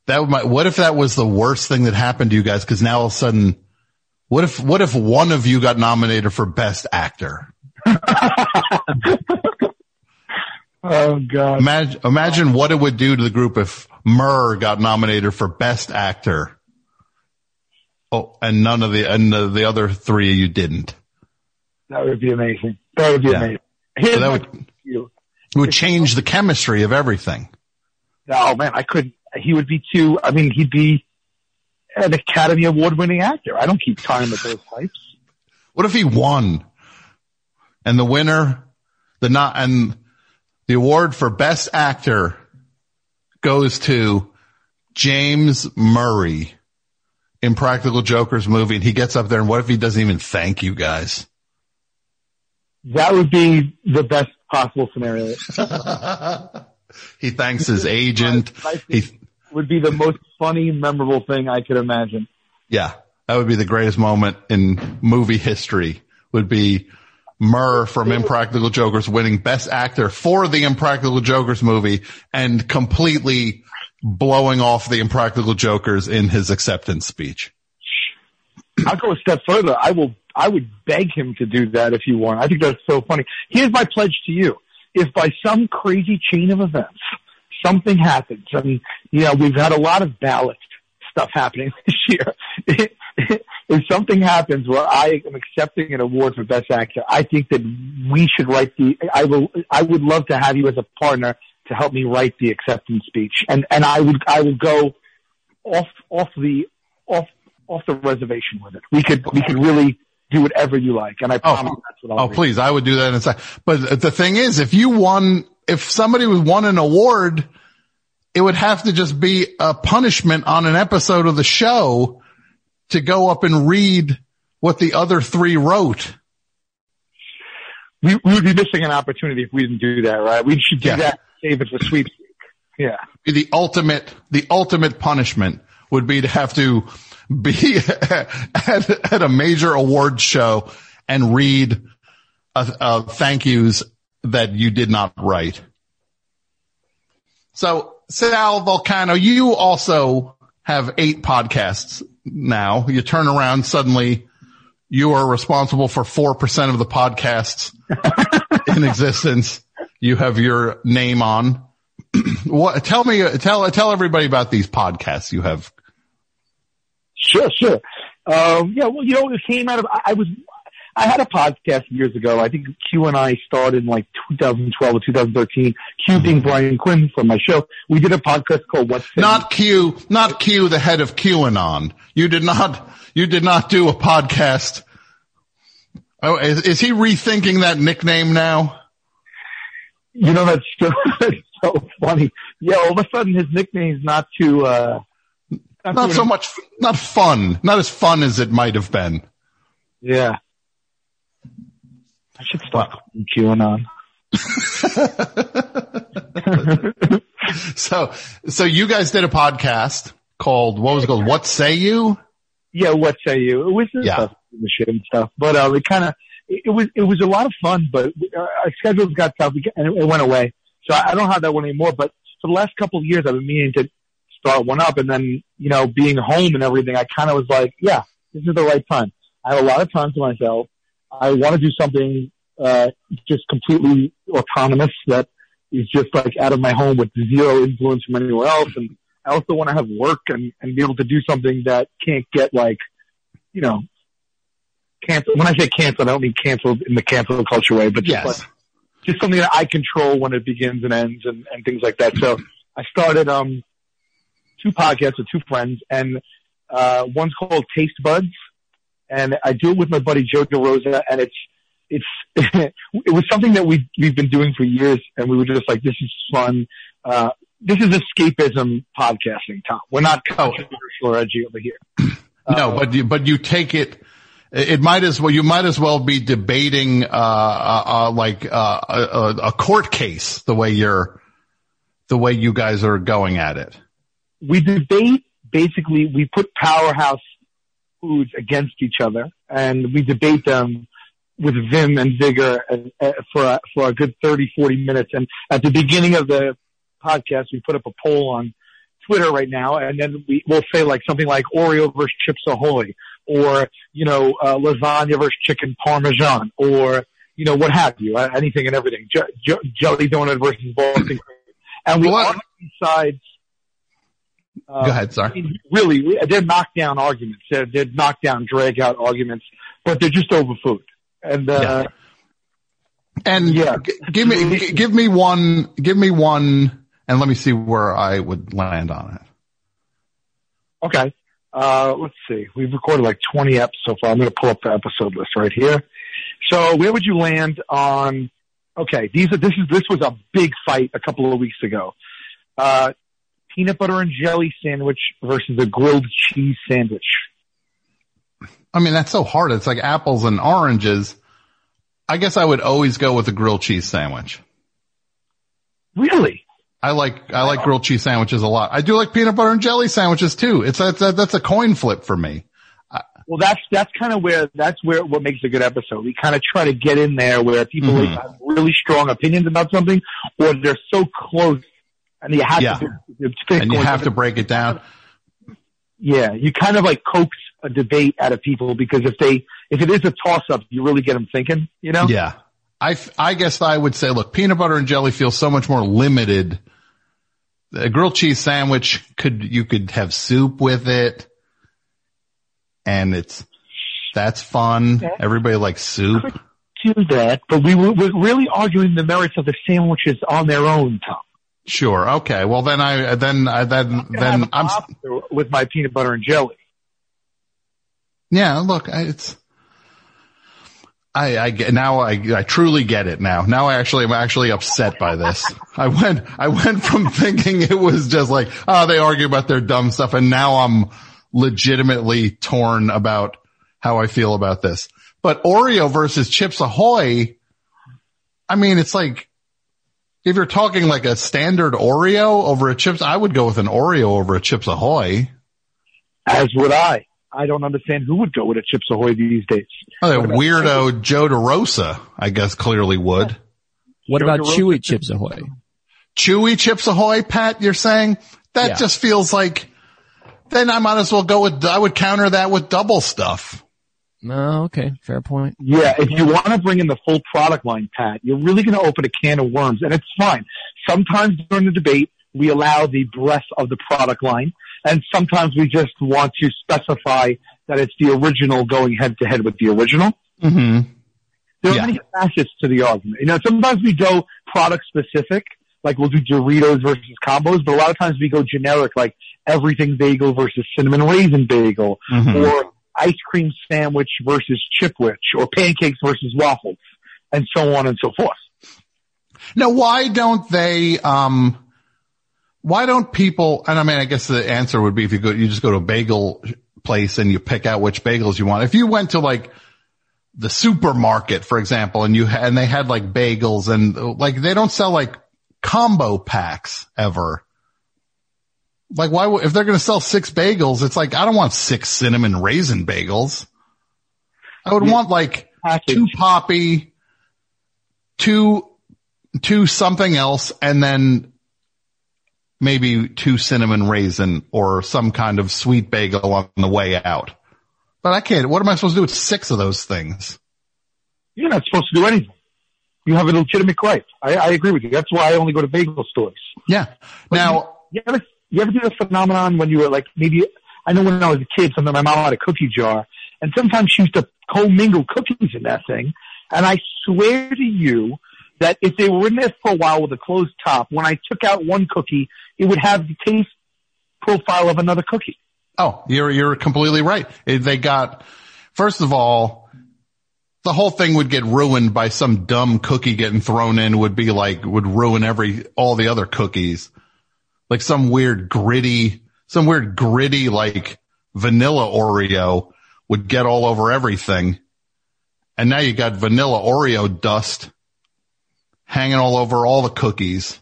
that might, what if that was the worst thing that happened to you guys? Cause now all of a sudden, what if, what if one of you got nominated for best actor? oh God. Imagine, imagine what it would do to the group if Murr got nominated for best actor. Oh, and none of the, and the, the other three of you didn't. That would be amazing. That would be Yeah. amazing. So that would- you. It would change the chemistry of everything. Oh man, I could. He would be too. I mean, he'd be an Academy Award winning actor. I don't keep time with those types. What if he won? And the winner, the not, and the award for best actor goes to James Murray Impractical Jokers movie. And he gets up there and what if he doesn't even thank you guys? That would be the best possible scenario. he thanks his agent. He, would be the most funny, memorable thing I could imagine. yeah, that would be the greatest moment in movie history would be Murr from Impractical Jokers winning Best Actor for the Impractical Jokers movie and completely blowing off the Impractical Jokers in his acceptance speech. I'll go a step further. I will, I would beg him to do that if you want. I think that's so funny. Here's my pledge to you. If by some crazy chain of events, something happens, and, you know, we've had a lot of ballot stuff happening this year. If something happens where I am accepting an award for best actor, I think that we should write the, I will, I would love to have you as a partner to help me write the acceptance speech. And, and I would, I would go off, off the, off, off the reservation with it. We could, we could really do whatever you like. And I oh. promise that's what I'll Oh, do. please. I would do that inside. But the thing is, if you won, if somebody would won an award, it would have to just be a punishment on an episode of the show to go up and read what the other three wrote. We, we would be missing an opportunity if we didn't do that, right? We should do Yeah. that, save it for sweepstakes. Yeah. The ultimate, the ultimate punishment would be to have to be at, at a major awards show and read uh, uh, thank yous that you did not write. So Sal Vulcano, you also have eight podcasts now. You turn around suddenly you are responsible for 4% of the podcasts in existence. You have your name on. what, tell me, tell, tell everybody about these podcasts you have. Sure, sure. Um, yeah, well, you know, it came out of, I, I was, I had a podcast years ago. I think Q and I started in like 2012 or 2013. Q being Brian Quinn from my show. We did a podcast called What's Not Q, not Q, the head of QAnon. You did not, you did not do a podcast. Oh, is, is he rethinking that nickname now? You know, that's so, that's so funny. Yeah, all of a sudden his nickname's not too, uh, Not too- so much, not fun, not as fun as it might have been. Yeah. I should stop QAnon. So, so you guys did a podcast called, what was it called? What say you? yeah, what say you? It was Yeah. the shit and stuff, but uh, it kind of it, was it was a lot of fun, but uh, our schedules got tough and it, went away. So I, I don't have that one anymore. But for the last couple of years, I've been meaning to start one up, and then you know, being home and everything, I kind of was like, yeah, this is the right time. I have a lot of time to myself. I want to do something uh, just completely autonomous that is just like out of my home with zero influence from anywhere else, and I also want to have work and, and be able to do something that can't get like, you know, canceled. When I say canceled, I don't mean canceled in the cancel culture way, but just Yes. like, just something that I control when it begins and ends and, and things like that. So I started, um, two podcasts with two friends and, uh, one's called Taste Buds and I do it with my buddy Joe DeRosa and it's, it's, it was something that we, we've been doing for years and we were just like, this is fun. Uh, this is escapism podcasting, Tom. We're not controversial or edgy over here. No, but you, but you take it, it might as well, you might as well be debating, uh, uh, uh like, uh, a, a court case the way you're, the way you guys are going at it. we debate basically we put powerhouse foods against each other and we debate them with vim and vigor and, uh, for a, for a good 30 40 minutes and at the beginning of the podcast we put up a poll on twitter right now and then we will say like something like oreo versus chips ahoy or you know uh, lasagna versus chicken parmesan or you know what have you uh, anything and everything J- J- jelly donut versus boston and we What? argue sides uh, Go ahead, sorry. Really, they're knockdown arguments. They're, they're knockdown, drag out arguments, but they're just over food. And, uh, And Yeah. g- give me, g- give me one, give me one, and let me see where I would land on it. okay. Uh, let's see. We've recorded like 20 eps so far. I'm going to pull up the episode list right here. So where would you land on, okay, these are, this is, this was a big fight a couple of weeks ago. Uh, peanut butter and jelly sandwich versus a grilled cheese sandwich. I mean, that's so hard. It's like apples and oranges. I guess I would always go with a grilled cheese sandwich. Really? I like, I like grilled cheese sandwiches a lot. I do like peanut butter and jelly sandwiches too. It's, that's, that's a coin flip for me. Well, that's that's kind of where that's where what makes a good episode. We kind of try to get in there where people Mhm. have really strong opinions about something, or they're so close, and you have Yeah. to and you have to break it down. Yeah, you kind of like coax a debate out of people because if they if it is a toss up, you really get them thinking. You know? Yeah. I, I guess I would say, look, peanut butter and jelly feels so much more limited. A grilled cheese sandwich could, you could have soup with it and it's, that's fun. Everybody likes soup. Do that, but we were we're really arguing the merits of the sandwiches on their own, Tom. Sure. Okay. Well, then I, then I, then, Have then I'm, with my peanut butter and jelly. yeah, look, I, it's, I, I get, now I, I truly get it now. Now I actually, I'm actually upset by this. I went, I went from thinking it was just like, oh, they argue about their dumb stuff and now I'm legitimately torn about how I feel about this. But Oreo versus Chips Ahoy, I mean, it's like, if you're talking like a standard Oreo over a Chips, I would go with an Oreo over a Chips Ahoy. As would I. I don't understand who would go with a Chips Ahoy these days. Oh, that weirdo Joe DeRosa, I guess clearly would. What Joe about DeRosa Chewy Chips Ahoy? Chewy Chips Ahoy, Pat, you're saying? That Yeah. just feels like, then I might as well go with, I would counter that with double stuff. No, okay, fair point. Yeah, if you want to bring in the full product line, Pat, you're really going to open a can of worms, and it's fine. Sometimes during the debate, we allow the breadth of the product line, and sometimes we just want to specify that it's the original going head to head with the original. Mm-hmm. There are Yeah. many facets to the argument. You know, sometimes we go product specific, like we'll do Doritos versus combos, but a lot of times we go generic, like everything bagel versus cinnamon raisin bagel, Mhm. or ice cream sandwich versus chipwich, or pancakes versus waffles, and so on and so forth. Now, why don't they, um, why don't people, and I mean, I guess the answer would be if you go, you just go to a bagel place and you pick out which bagels you want. If you went to like the supermarket, for example, and you, and they had like bagels and like they don't sell like combo packs ever. Like why, if they're going to sell six bagels, it's like, I don't want six cinnamon raisin bagels. I would want like Package. two poppy, two, two something else, and then maybe two cinnamon raisin or some kind of sweet bagel on the way out. But I can't, what am I supposed to do with six of those things? You're not supposed to do anything. You have a legitimate gripe. I, I agree with you. That's why I only go to bagel stores. Yeah. Now, You ever, you ever do the phenomenon when you were like maybe I know when I was a kid, sometimes my mom had a cookie jar, and sometimes she used to commingle cookies in that thing. And I swear to you that if they were in there for a while with a closed top, when I took out one cookie, it would have the taste profile of another cookie. oh, you're, you're completely right. They got, first of all, the whole thing would get ruined by some dumb cookie getting thrown in would be like, would ruin every, all the other cookies. Like some weird gritty, some weird gritty like vanilla Oreo would get all over everything. And now you got vanilla Oreo dust hanging all over all the cookies.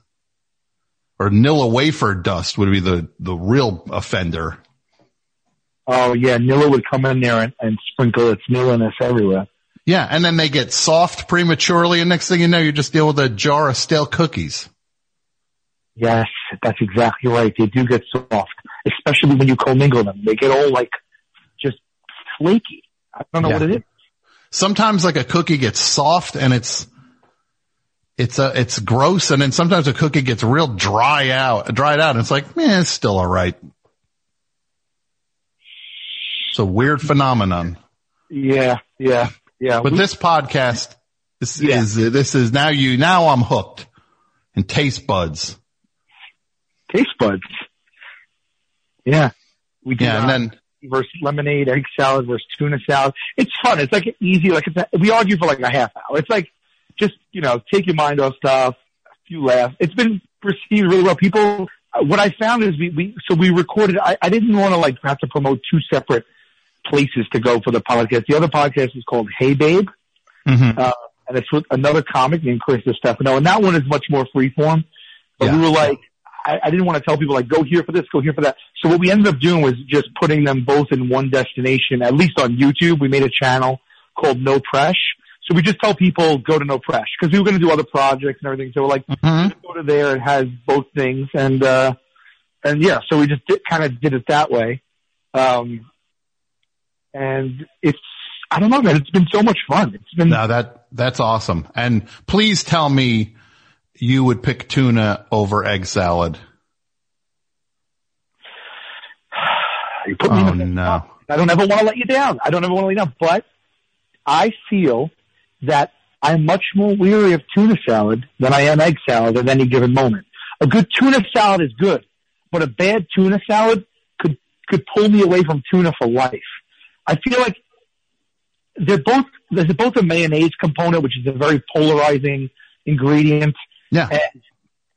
Or Nilla wafer dust would be the, the real offender. Oh yeah, Nilla would come in there and, and sprinkle its Nillaness everywhere. Yeah. And then they get soft prematurely. And next thing you know, you just deal with a jar of stale cookies. Yes, that's exactly right. They do get soft, especially when you commingle them. They get all like just flaky. I don't know Yeah. what it is. Sometimes like a cookie gets soft and it's, it's a, it's gross. And then sometimes a cookie gets real dry out, dried out. And it's like, man, it's still all right. It's a weird phenomenon. Yeah, yeah, yeah. But We- this podcast, this Yeah. is, this is now you, now I'm hooked and taste buds. taste buds. Yeah. We do Yeah. And then, versus lemonade, egg salad versus tuna salad. It's fun. It's like easy. Like it's a, we argue for like a half hour. It's like just you know take your mind off stuff. A few laughs. It's been received really well. People. uh, What I found is we, we so we recorded. I, I didn't want to like have to promote two separate places to go for the podcast. The other podcast is called Hey Babe, Mhm. uh, and it's with another comic named Chris Distefano, and that one is much more freeform. But Yeah. we were like, I, I didn't want to tell people like go here for this, go here for that. So what we ended up doing was just putting them both in one destination. At least on YouTube, we made a channel called No Press. So we just tell people go to No Fresh because we were going to do other projects and everything. So we're like, Mhm. go to there. It has both things, and uh, and yeah, so we just did, kind of did it that way. Um, and it's I don't know, man. It's been so much fun. It's been no, that that's awesome. And please tell me you would pick tuna over egg salad. you put me Oh in the no. I don't ever want to let you down. I don't ever want to let you down. But I feel that I'm much more weary of tuna salad than I am egg salad at any given moment. A good tuna salad is good, but a bad tuna salad could could pull me away from tuna for life. I feel like they're both there's both a mayonnaise component, which is a very polarizing ingredient. Yeah. And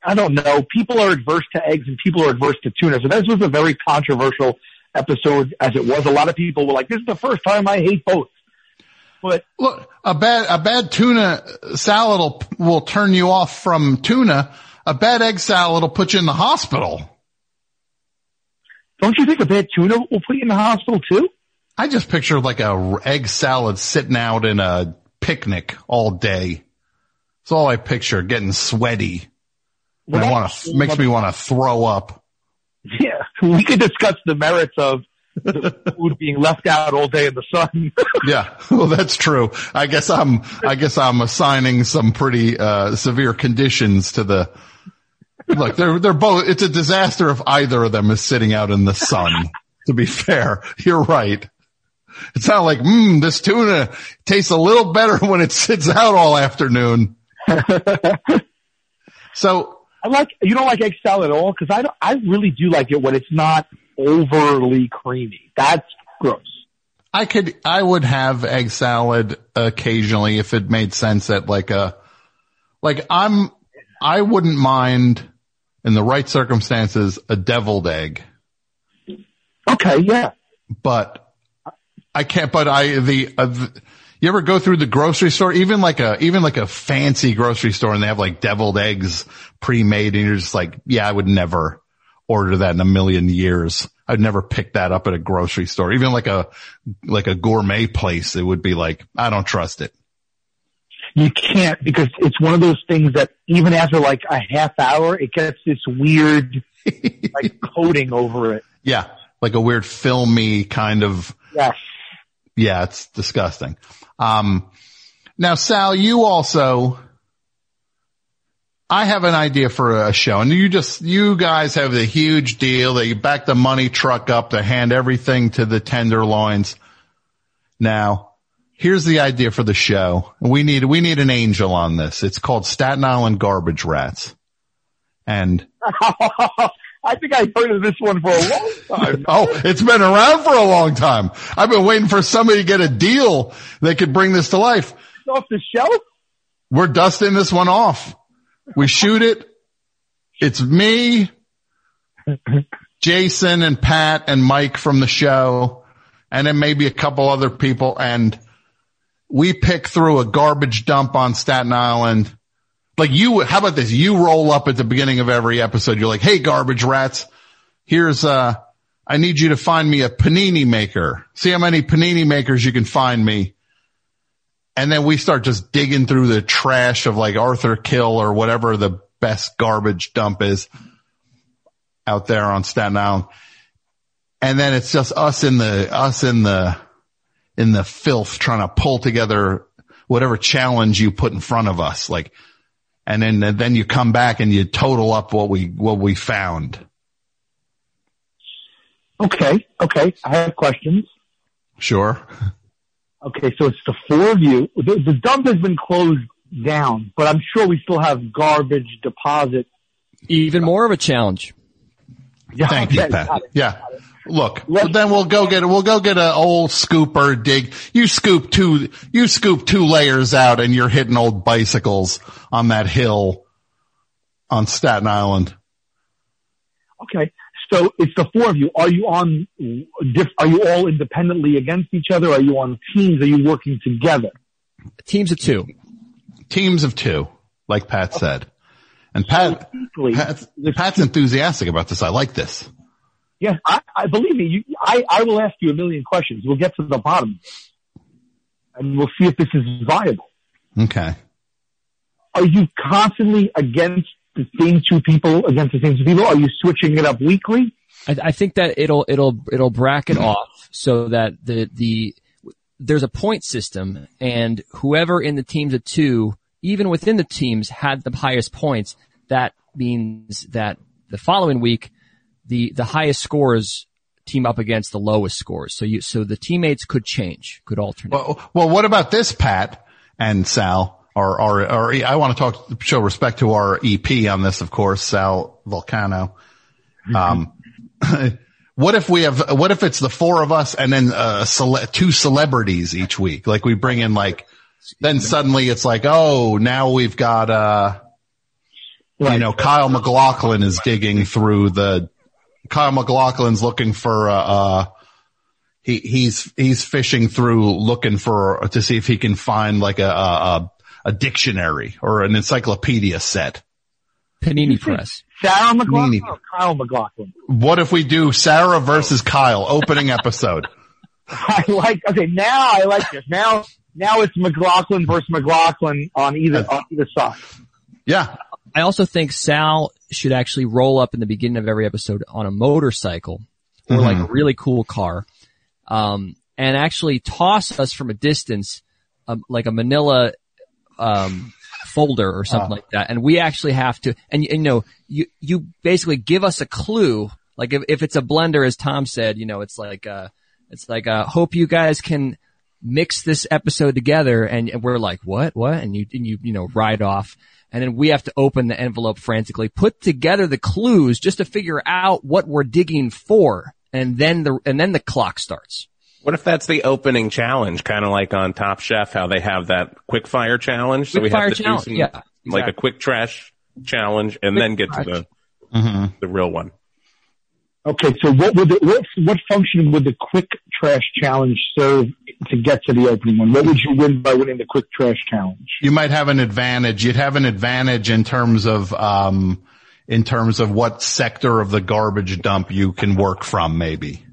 I don't know. People are adverse to eggs and people are adverse to tuna. So this was a very controversial episode as it was. A lot of people were like, this is the first time I hate both. But Look, a bad a bad tuna salad will will turn you off from tuna. A bad egg salad will put you in the hospital. don't you think a bad tuna will put you in the hospital too? I just picture like a egg salad sitting out in a picnic all day. That's all I picture, getting sweaty. And I want to makes me want to throw up. Yeah, we could discuss the merits of food being left out all day in the sun. Yeah, well, that's true. I guess I'm, I guess I'm assigning some pretty, uh, severe conditions to the, look, they're, they're both, it's a disaster if either of them is sitting out in the sun. to be fair, you're right. It's not like, mmm, this tuna tastes a little better when it sits out all afternoon. So I like you don't like egg salad at all because I don't, I really do like it when it's not overly creamy. That's gross. I could, I would have egg salad occasionally if it made sense at like a, like I'm, I wouldn't mind in the right circumstances a deviled egg, Okay, yeah. but I can't, but I, the, uh, the you ever go through the grocery store, even like a, even like a fancy grocery store and they have like deviled eggs pre-made and you're just like, yeah, I would never order that in a million years. I'd never pick that up at a grocery store, even like a, like a gourmet place. It would be like, I don't trust it. You can't because it's one of those things that even after like a half hour, it gets this weird like coating over it. Yeah. Like a weird filmy kind of, Yes. yeah, it's disgusting. Um, now Sal, you also, I have an idea for a show and you just, you guys have the huge deal that you back the money truck up to hand everything to the tenderloins. Now, here's the idea for the show. We need, we need an angel on this. It's called Staten Island Garbage Rats. And I think I heard of this one for a long time. Oh, it's been around for a long time. I've been waiting for somebody to get a deal that could bring this to life. Off the shelf? We're dusting this one off. We shoot it. It's me, Jason and Pat and Mike from the show, and then maybe a couple other people. And we pick through a garbage dump on Staten Island. Like you, how about this? You roll up at the beginning of every episode. You're like, Hey, garbage rats, here's, uh, I need you to find me a panini maker. See how many panini makers you can find me. And then we start just digging through the trash of like Arthur Kill or whatever the best garbage dump is out there on Staten Island. And then it's just us in the, us in the, in the filth trying to pull together whatever challenge you put in front of us. Like, and then, then you come back and you total up what we, what we found. Okay, okay. I have questions. Sure. Okay, so it's the four of you. The, the dump has been closed down, but I'm sure we still have garbage deposit. Even more of a challenge. Yeah, Thank you, Pat. it. Yeah. Look, Let's- then we'll go get we'll go get an old scooper dig. You scoop two, you scoop two layers out and you're hitting old bicycles on that hill on Staten Island. Okay, so it's the four of you. Are you on? Are you all independently against each other? Are you on teams? Are you working together? Teams of two. Teams of two, like Pat said. And Pat, weekly. Pat's, Pat's enthusiastic about this. I like this. Yeah, I, I believe me. You, I, I will ask you a million questions. We'll get to the bottom, and we'll see if this is viable. Okay. Are you constantly against the same two people against the same two people? Are you switching it up weekly? I, I think that it'll it'll it'll bracket mm-hmm. off so that the the there's a point system, and whoever in the teams of two, even within the teams, had the highest points. That means that the following week, the the highest scores team up against the lowest scores. So you so the teammates could change, could alternate. Well, well, what about this, Pat and Sal? Or, or, or I want to talk, show respect to our EP on this, of course, Sal Vulcano. Um, what if we have, what if it's the four of us and then, uh, cele- two celebrities each week? Like we bring in like, then suddenly it's like, oh, now we've got, uh, you know, Kyle MacLachlan is digging through the, Kyle MacLachlan's looking for, uh, uh, he, he's, he's fishing through looking for, to see if he can find like a, a, a, a dictionary or an encyclopedia set. Panini Press. Sarah McLachlan Panini. or Kyle MacLachlan? What if we do Sarah versus Kyle opening episode? I like. Okay, now I like this. Now, now it's McLaughlin versus McLaughlin on either on either side. Yeah. I also think Sal should actually roll up in the beginning of every episode on a motorcycle or like a really cool car, um, and actually toss us from a distance, um, like a Manila, um, folder or something like that. And we actually have to, and, you- and, you know, you, you basically give us a clue. Like if, if it's a blender, as Tom said, you know, it's like, uh, it's like, uh, hope you guys can mix this episode together and and we're like, what, what? And you, and you, you know, ride off. And then we have to open the envelope frantically, put together the clues just to figure out what we're digging for. And then the, and then the clock starts. What if that's the opening challenge, kind of like on Top Chef, how they have that quick fire challenge? so we fire have to challenge, do some, yeah, like a quick trash challenge, and then get to the the real one. Okay, so what would the, what what function would the quick trash challenge serve to get to the opening one? What would you win by winning the quick trash challenge? You might have an advantage. You'd have an advantage in terms of, um, in terms of what sector of the garbage dump you can work from, maybe.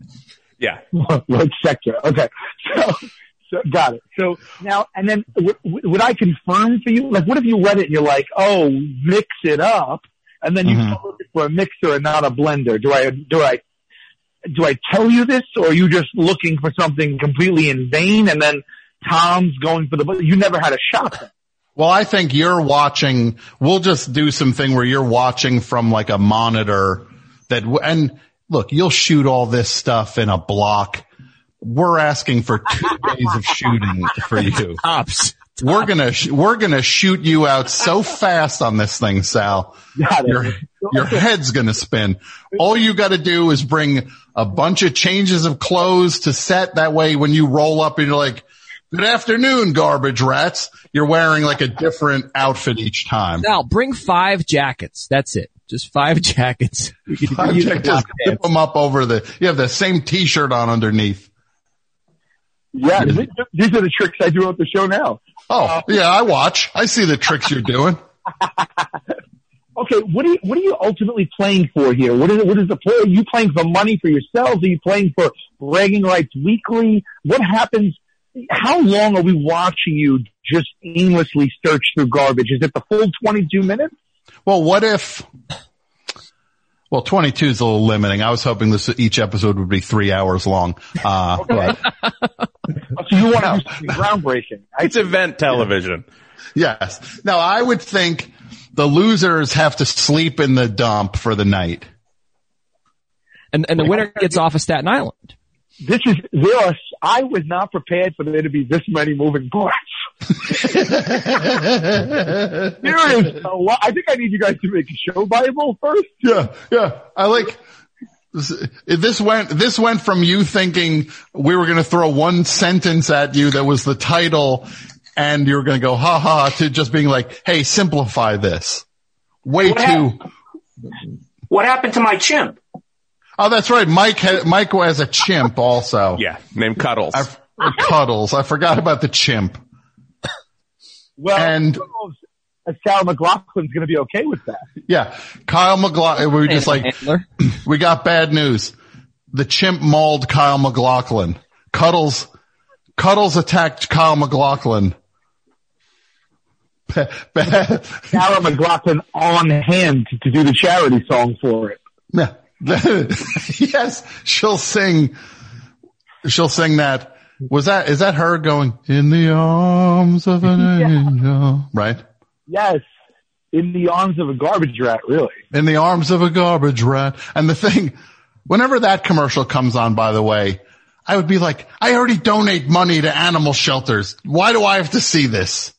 Yeah, what sector? Okay, so so got it. So now and then w- w- would I confirm for you? Like, what if you read it and you're like, oh, mix it up, and then you mm-hmm. call it for a mixer and not a blender? Do I do I do I tell you this, or are you just looking for something completely in vain? And then Tom's going for the you never had a shot. Then. Well, I think you're watching, we'll just do something where you're watching from like a monitor that, and look, you'll shoot all this stuff in a block. We're asking for two days of shooting for you. Tops. We're gonna, sh- we're gonna shoot you out so fast on this thing, Sal. Got it. Your, your head's gonna spin. All you gotta do is bring a bunch of changes of clothes to set. That way when you roll up and you're like, good afternoon, garbage rats. You're wearing like a different outfit each time. Now bring five jackets. That's it. Just five jackets. You can I use just the zip them up over the, you have the same t-shirt on underneath. Yeah, these are the tricks I do at the show now. Oh, uh, yeah, I watch. I see the tricks you're doing. Okay, what are you, what are you ultimately playing for here? What is what is the play? Are you playing for money for yourselves? Are you playing for bragging rights weekly? What happens? How long are we watching you just aimlessly search through garbage? Is it the full 22 minutes? Well, what if, well, 22 is a little limiting. I was hoping this, each episode would be three hours long. Uh, but So you want to do something groundbreaking? I, it's event television. yes. Now I would think the losers have to sleep in the dump for the night. And, and the winner gets off of Staten Island. this is there are. I was not prepared for there to be this many moving parts. There is a lot. I think I need you guys to make a show bible first. Yeah, yeah. I like this, this went this went from you thinking we were going to throw one sentence at you that was the title, and you were going to go ha ha to just being like, hey, simplify this. Way What too. What happened to my chimp? Oh, that's right. Mike ha- Mike has a chimp also. Yeah, named Cuddles. I, Cuddles. I forgot about the chimp. Well, And- Cuddles, that Sarah McLachlan's going to be okay with that. Yeah. Kyle MacLachlan, we were just like, we got bad news. The chimp mauled Kyle MacLachlan. Cuddles, Cuddles attacked Kyle MacLachlan. Ba- ba- Sarah McLachlan on hand to, to do the charity song for it. Yeah. yes, she'll sing. She'll sing that. Was that is that her going in the arms of an angel? Right. Yes, in the arms of a garbage rat, really. In the arms of a garbage rat. And the thing, whenever that commercial comes on, by the way, I would be like, I already donate money to animal shelters. Why do I have to see this?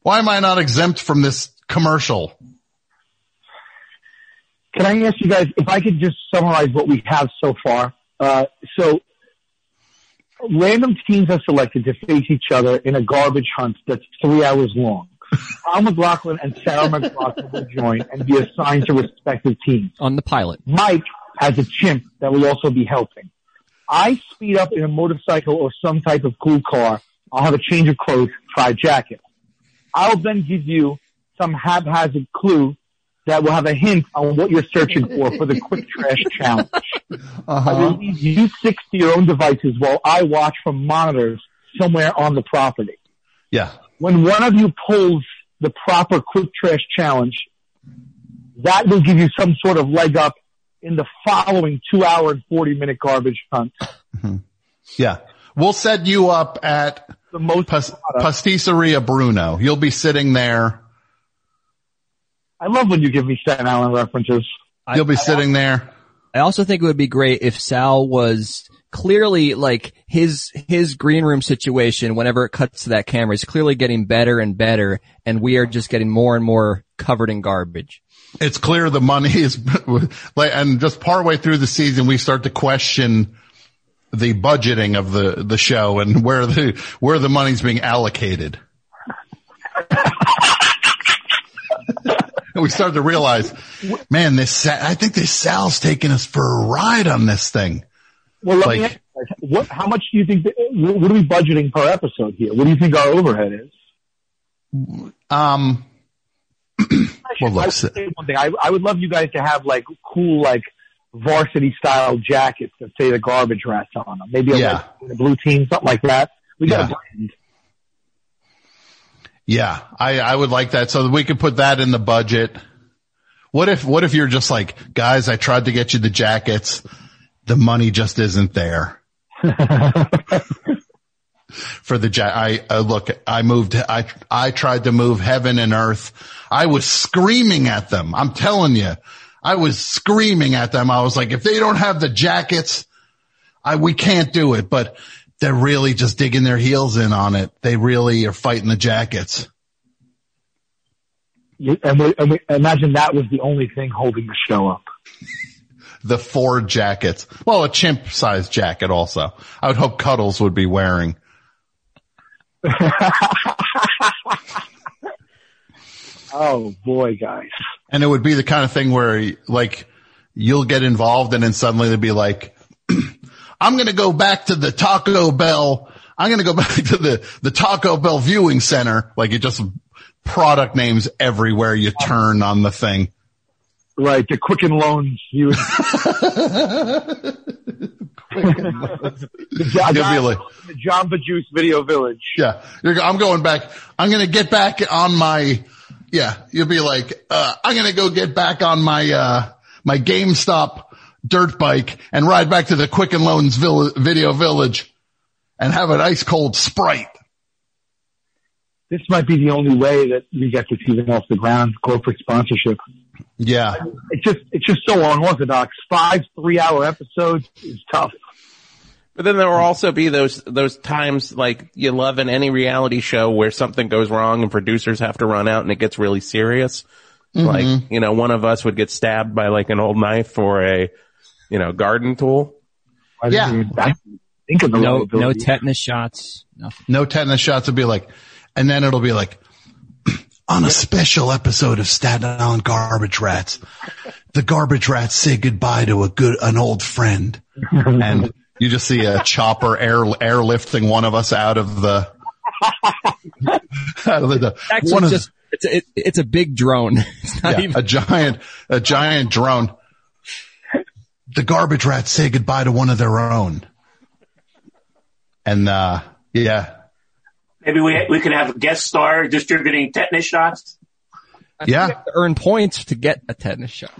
Why am I not exempt from this commercial? Can I ask you guys if I could just summarize what we have so far? Uh, so, random teams are selected to face each other in a garbage hunt that's three hours long. Al MacLachlan and Sarah McLachlan will join and be assigned to respective teams. on the pilot. Mike has a chimp that will also be helping. I speed up in a motorcycle or some type of cool car. I'll have a change of clothes, try a jacket. I'll then give you some haphazard clue that will have a hint on what you're searching for for the quick trash challenge. I uh-huh. will leave you six to your own devices while I watch from monitors somewhere on the property. Yeah. When one of you pulls the proper quick trash challenge, that will give you some sort of leg up in the following two hour and 40 minute garbage hunt. Mm-hmm. Yeah. We'll set you up at The most Pas-. Bruno. You'll be sitting there. I love when you give me Staten Island references. You'll be sitting there. I also think it would be great if Sal was clearly like his his green room situation whenever it cuts to that camera is clearly getting better and better and we are just getting more and more covered in garbage. It's clear the money is like, and just partway through the season, we start to question the budgeting of the, the show and where the, where the money's being allocated. We started to realize, man, this, Sa- I think this Sal's taking us for a ride on this thing. Well, let me Like- ask you, what, how much do you think, that, what are we budgeting per episode here? What do you think our overhead is? Um, well, I look, would say one thing. I, I would love you guys to have like cool, like varsity style jackets that say the garbage rats on them. Maybe a, Yeah. like, a blue team, something like that. We got Yeah. a brand. Yeah, I, I would like that so that we could put that in the budget. What if, what if you're just like, guys, I tried to get you the jackets. The money just isn't there. For the ja- I, uh, look, I moved, I, I tried to move heaven and earth. I was screaming at them. I'm telling you, I was screaming at them. I was like, if they don't have the jackets, I, we can't do it, but they're really just digging their heels in on it. They really are fighting the jackets. And we, and we imagine that was the only thing holding the show up. The four jackets. Well, a chimp sized jacket also. I would hope Cuddles would be wearing. Oh boy, guys. And it would be the kind of thing where like you'll get involved and then suddenly they'd be like, I'm going to go back to the Taco Bell. I'm going to go back to the, the Taco Bell viewing center. Like it just product names everywhere you turn on the thing. Right, the Quicken Loans. You, the, Jo- You'll be like, the Jamba Juice Video Village. Yeah, You're, I'm going back. I'm going to get back on my, yeah, you'll be like, uh, I'm going to go get back on my, uh, my GameStop dirt bike and ride back to the Quicken Loans Vill- video village and have an ice cold Sprite. This might be the only way that we get this even off the ground. Corporate sponsorship. Yeah. It's just, it's just so unorthodox. Five three-hour episodes is tough. But then there will also be those those times like you love in any reality show where something goes wrong and producers have to run out and it gets really serious. Like mm-hmm. you know, one of us would get stabbed by like an old knife or a you know garden tool. I Yeah. I think of the No, no tetanus shots. Nothing. No tetanus shots will be like, and then it'll be like, on a special episode of Staten Island Garbage Rats, the Garbage Rats say goodbye to a good, an old friend. and you just see a chopper air, airlifting one of us out of the, out of the, Actually, one of the, it's it, it's a big drone. It's not Yeah, even a giant, a giant drone. The garbage rats say goodbye to one of their own. And, uh, yeah, Maybe we we could have a guest star distributing tetanus shots. yeah. to earn points to get a tetanus shot.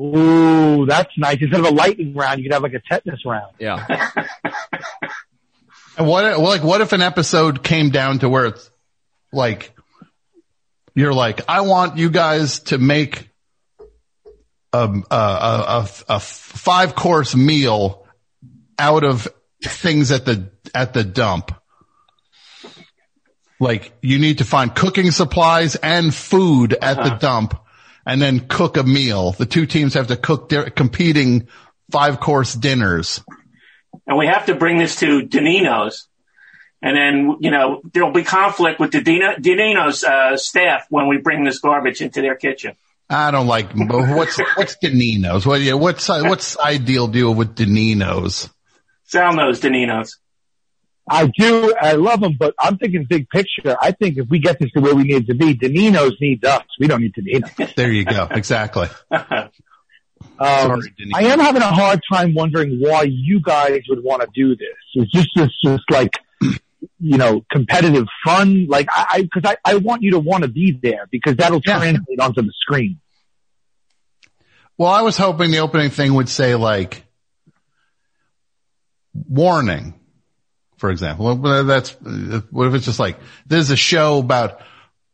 Ooh, that's nice. Instead of a lightning round, you could have like a tetanus round. Yeah. And what, like, what if an episode came down to where it's like, you're like, I want you guys to make a, a, a, a five course meal out of things at the, at the dump. Like you need to find cooking supplies and food at the dump and then cook a meal. The two teams have to cook their competing five course dinners. And we have to bring this to Denino's. And then, you know, there'll be conflict with the Dino, Denino's uh, staff when we bring this garbage into their kitchen. I don't like what's what's Denino's. What yeah, what's what's ideal deal with Denino's? Sal knows Denino's. I do. I love them, but I'm thinking big picture. I think if we get this to where we need it to be, Denino's needs us. We don't need Danino. There you go. Exactly. Um, Sorry, I am having a hard time wondering why you guys would want to do this. Is this just, just like, you know, competitive fun? Like, I, I cause I, I want you to want to be there because that'll Yeah. translate onto the screen. Well, I was hoping the opening thing would say like warning, for example. That's what if it's just like there's a show about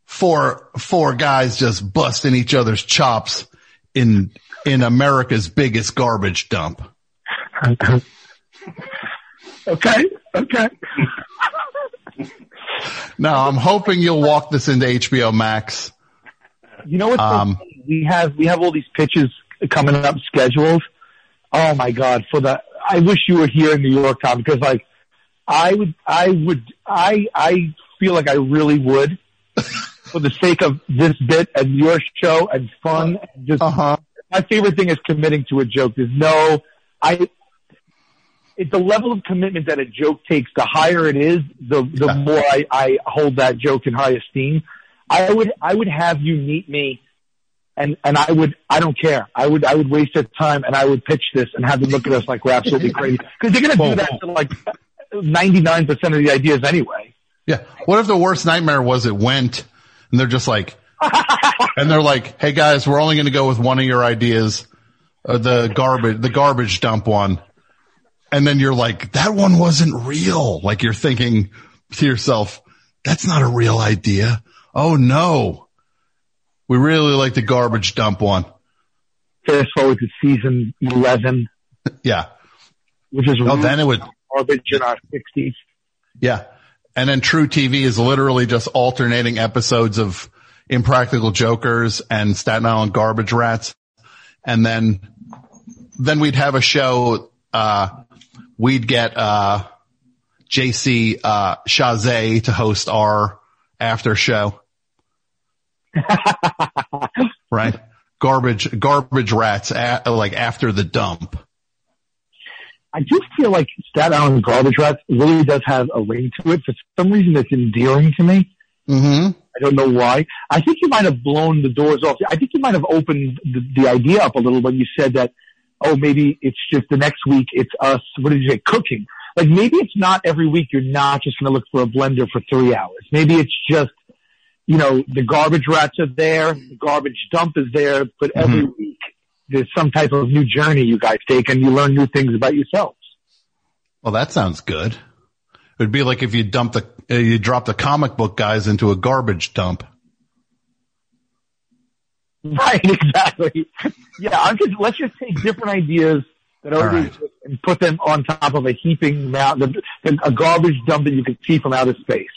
four four guys just busting each other's chops in in America's biggest garbage dump. Okay. Okay. now I'm hoping you'll walk this into HBO Max. You know what's so Um, funny? we have we have all these pitches coming up scheduled. Oh my god! For the I wish you were here in New York, Tom, because like I would I would I I feel like I really would for the sake of this bit and your show and fun. And just Uh huh. my favorite thing is committing to a joke. There's no I. It's the level of commitment that a joke takes. The higher it is, the the Yeah. more I, I hold that joke in high esteem. I would I would have you meet me, and and I would I don't care. I would I would waste their time and I would pitch this and have them look at us like we're absolutely crazy because they're gonna do that to like ninety nine percent of the ideas anyway. Yeah. What if the worst nightmare was it went and they're just like, and they're like, Hey guys, we're only going to go with one of your ideas, uh, the garbage, the garbage dump one. And then you're like, that one wasn't real. Like you're thinking to yourself, that's not a real idea. Oh no. We really like the garbage dump one. Fast forward to season eleven, Yeah. which is Oh, then it would, garbage in our sixties. Yeah. And then truTV is literally just alternating episodes of Impractical Jokers and Staten Island Garbage Rats. And then, then we'd have a show, uh, we'd get, uh, JC, uh, to host our after show. right? Garbage, garbage rats, a like after the dump. I do feel like Staten Island Garbage Rats really does have a ring to it. For some reason, it's endearing to me. Mm-hmm. I don't know why. I think you might have blown the doors off. I think you might have opened the, the idea up a little when you said that, oh, maybe it's just the next week it's us, what did you say, cooking. Like maybe it's not every week you're not just going to look for a blender for three hours. Maybe it's just, you know, the garbage rats are there, the garbage dump is there, but every week there's some type of new journey you guys take and you learn new things about yourselves. Well, that sounds good. It'd be like if you dump the, uh, you drop the comic book guys into a garbage dump. Right, exactly. Yeah, I'm just, let's just take different ideas that already All right. exist and put them on top of a heaping mountain, a garbage dump that you can see from outer space.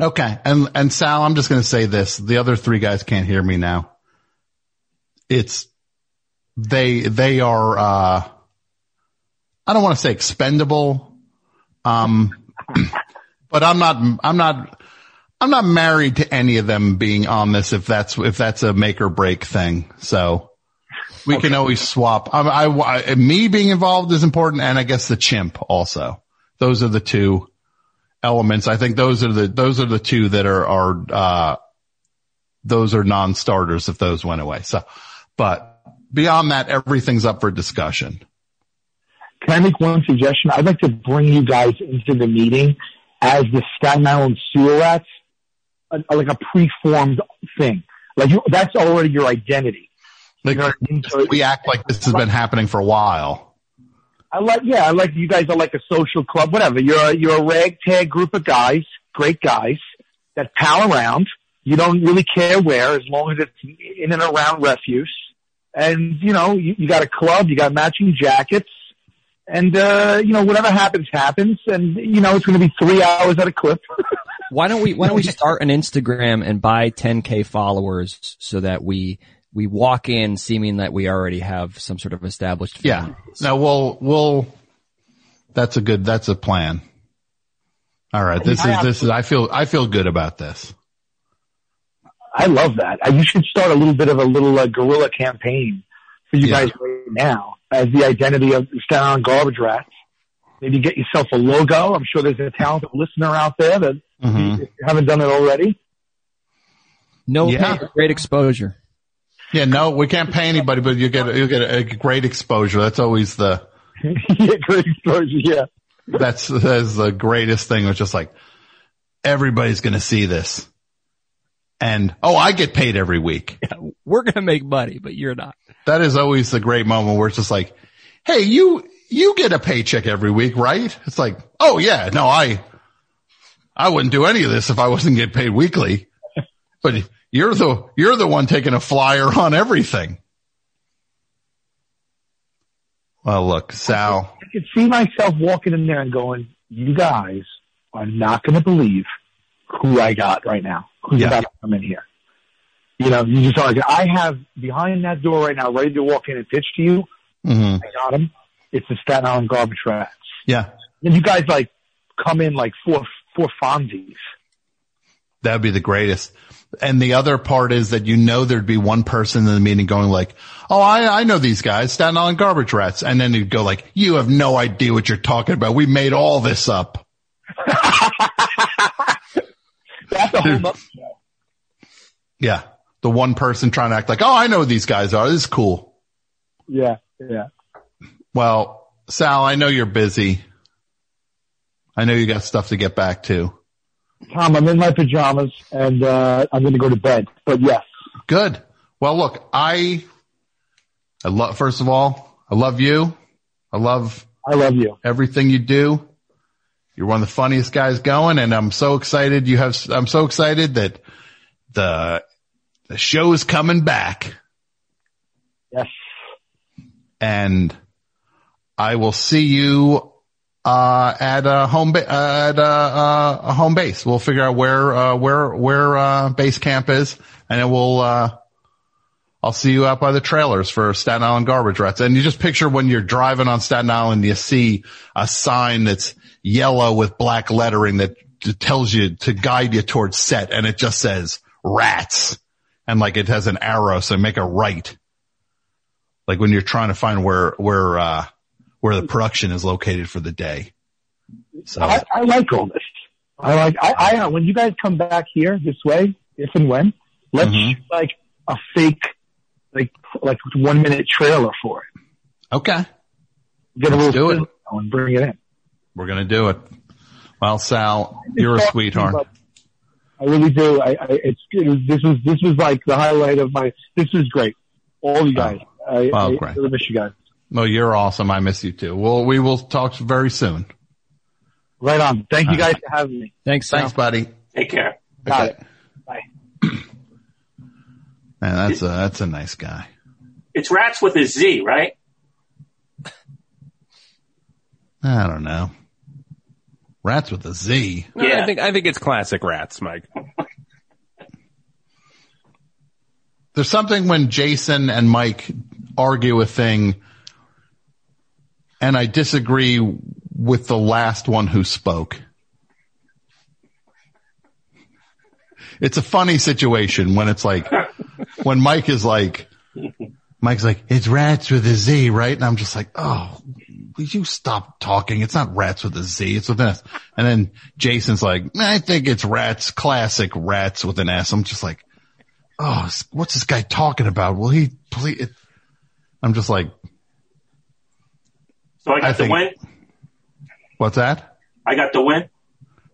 Okay. And, and Sal, I'm just going to say this. The other three guys can't hear me now. It's, they, they are, uh, I don't want to say expendable. Um, but I'm not, I'm not, I'm not married to any of them being on this if that's, if that's a make or break thing. So we can always swap. I, I, I, me being involved is important. And I guess the chimp also. Those are the two elements. I think those are the, those are the two that are, are, uh, those are non-starters if those went away. So, but beyond that, everything's up for discussion. Can I make one suggestion? I'd like to bring you guys into the meeting as the Staten Island sewer rats, a, like a preformed thing. Like you, that's already your identity. Like, You know I mean? So we act like this has been happening for a while. I like, yeah, I like you guys are like a social club, whatever. You're a, you're a ragtag group of guys, great guys that pal around. You don't really care where, as long as it's in and around refuse. And you know, you, you got a club, you got matching jackets, and uh, you know, whatever happens, happens. And you know, it's going to be three hours at a clip. Why don't we, why don't we start an Instagram and buy 10k followers so that we, we walk in seeming that we already have some sort of established. fan Yeah. base. No, we'll, we'll, that's a good, that's a plan. All right. This is, this is, I feel, I feel good about this. I love that. Uh, You should start a little bit of a little uh, guerrilla campaign for you Yeah. guys right now as the identity of Staten Island Garbage Rats. Maybe get yourself a logo. I'm sure there's a talented listener out there that Mhm. you haven't done it already. No, Yeah. pay, great exposure. Yeah. No, we can't pay anybody, but you get, you get a great exposure. That's always the, yeah, great exposure. Yeah. that's, that's the greatest thing. It's just like, everybody's going to see this. And, oh, I get paid every week. Yeah, We're going to make money, but you're not. That is always the great moment where it's just like, Hey, you, you get a paycheck every week, right? It's like, oh yeah, no, I, I wouldn't do any of this if I wasn't getting paid weekly, but you're the, you're the one taking a flyer on everything. Well, look, Sal, I could see myself walking in there and going, you guys are not going to believe who I got right now. Who's Yeah. about to come in here. You know, you just are like, I have behind that door right now, ready to walk in and pitch to you. hmm I got him. It's the Staten Island Garbage Rats. yeah, And you guys like come in like four, four Fonzies. that'd be the greatest. And the other part is that you know there'd be one person in the meeting going like, Oh, I, I know these guys, Staten Island garbage rats. And then you'd go like, you have no idea what you're talking about. We made all this up. That's a whole nother Yeah. The one person trying to act like, oh, I know who these guys are. This is cool. Yeah, yeah. Well, Sal, I know you're busy. I know you got stuff to get back to. Tom, I'm in my pajamas and, uh, I'm going to go to bed, but yes. Good. Well, look, I, I love, first of all, I love you. I love I love you. everything you do. You're one of the funniest guys going and I'm so excited you have, I'm so excited that the, the show is coming back. Yes. and I will see you uh, at a home ba- at a, uh, a home base. We'll figure out where uh, where where uh, base camp is, and then we'll uh, I'll see you out by the trailers for Staten Island garbage rats. And you just picture when you're driving on Staten Island, you see a sign that's yellow with black lettering that tells you to guide you towards set, and it just says rats, and like it has an arrow, so make a right like when you're trying to find where where uh where the production is located for the day. So I, I like all this. I like, I, I, when you guys come back here this way, if and when, let's Mhm. shoot like a fake, like, like one minute trailer for it. okay, Get a Let's little do it. and bring it in. we're gonna do it. Well, Sal, you're a sweetheart. I really do. I, I it's it was, this was this was like the highlight of my. This is great. All you guys. I, Oh, I, great. I really miss you guys. No, you're awesome. I miss you too. Well, we will talk very soon. Right on. Thank you guys for having me. Thanks, Sal. Thanks, buddy. Take care. Got Okay. it. Bye. Man, that's a that's a nice guy. It's rats with a Z, right? I don't know. Rats with a Z. No, Yeah. I think I think it's classic rats, Mike. There's something when Jason and Mike argue a thing and I disagree with the last one who spoke. It's a funny situation when it's like, when Mike is like, Mike's like, it's rats with a Z, right? And I'm just like, oh, will you stop talking? It's not rats with a Z, it's with an S. And then Jason's like, I think it's rats, classic rats with an S. I'm just like, oh, what's this guy talking about? Will he please? I'm just like, So I got I the think- win. what's that? I got the win.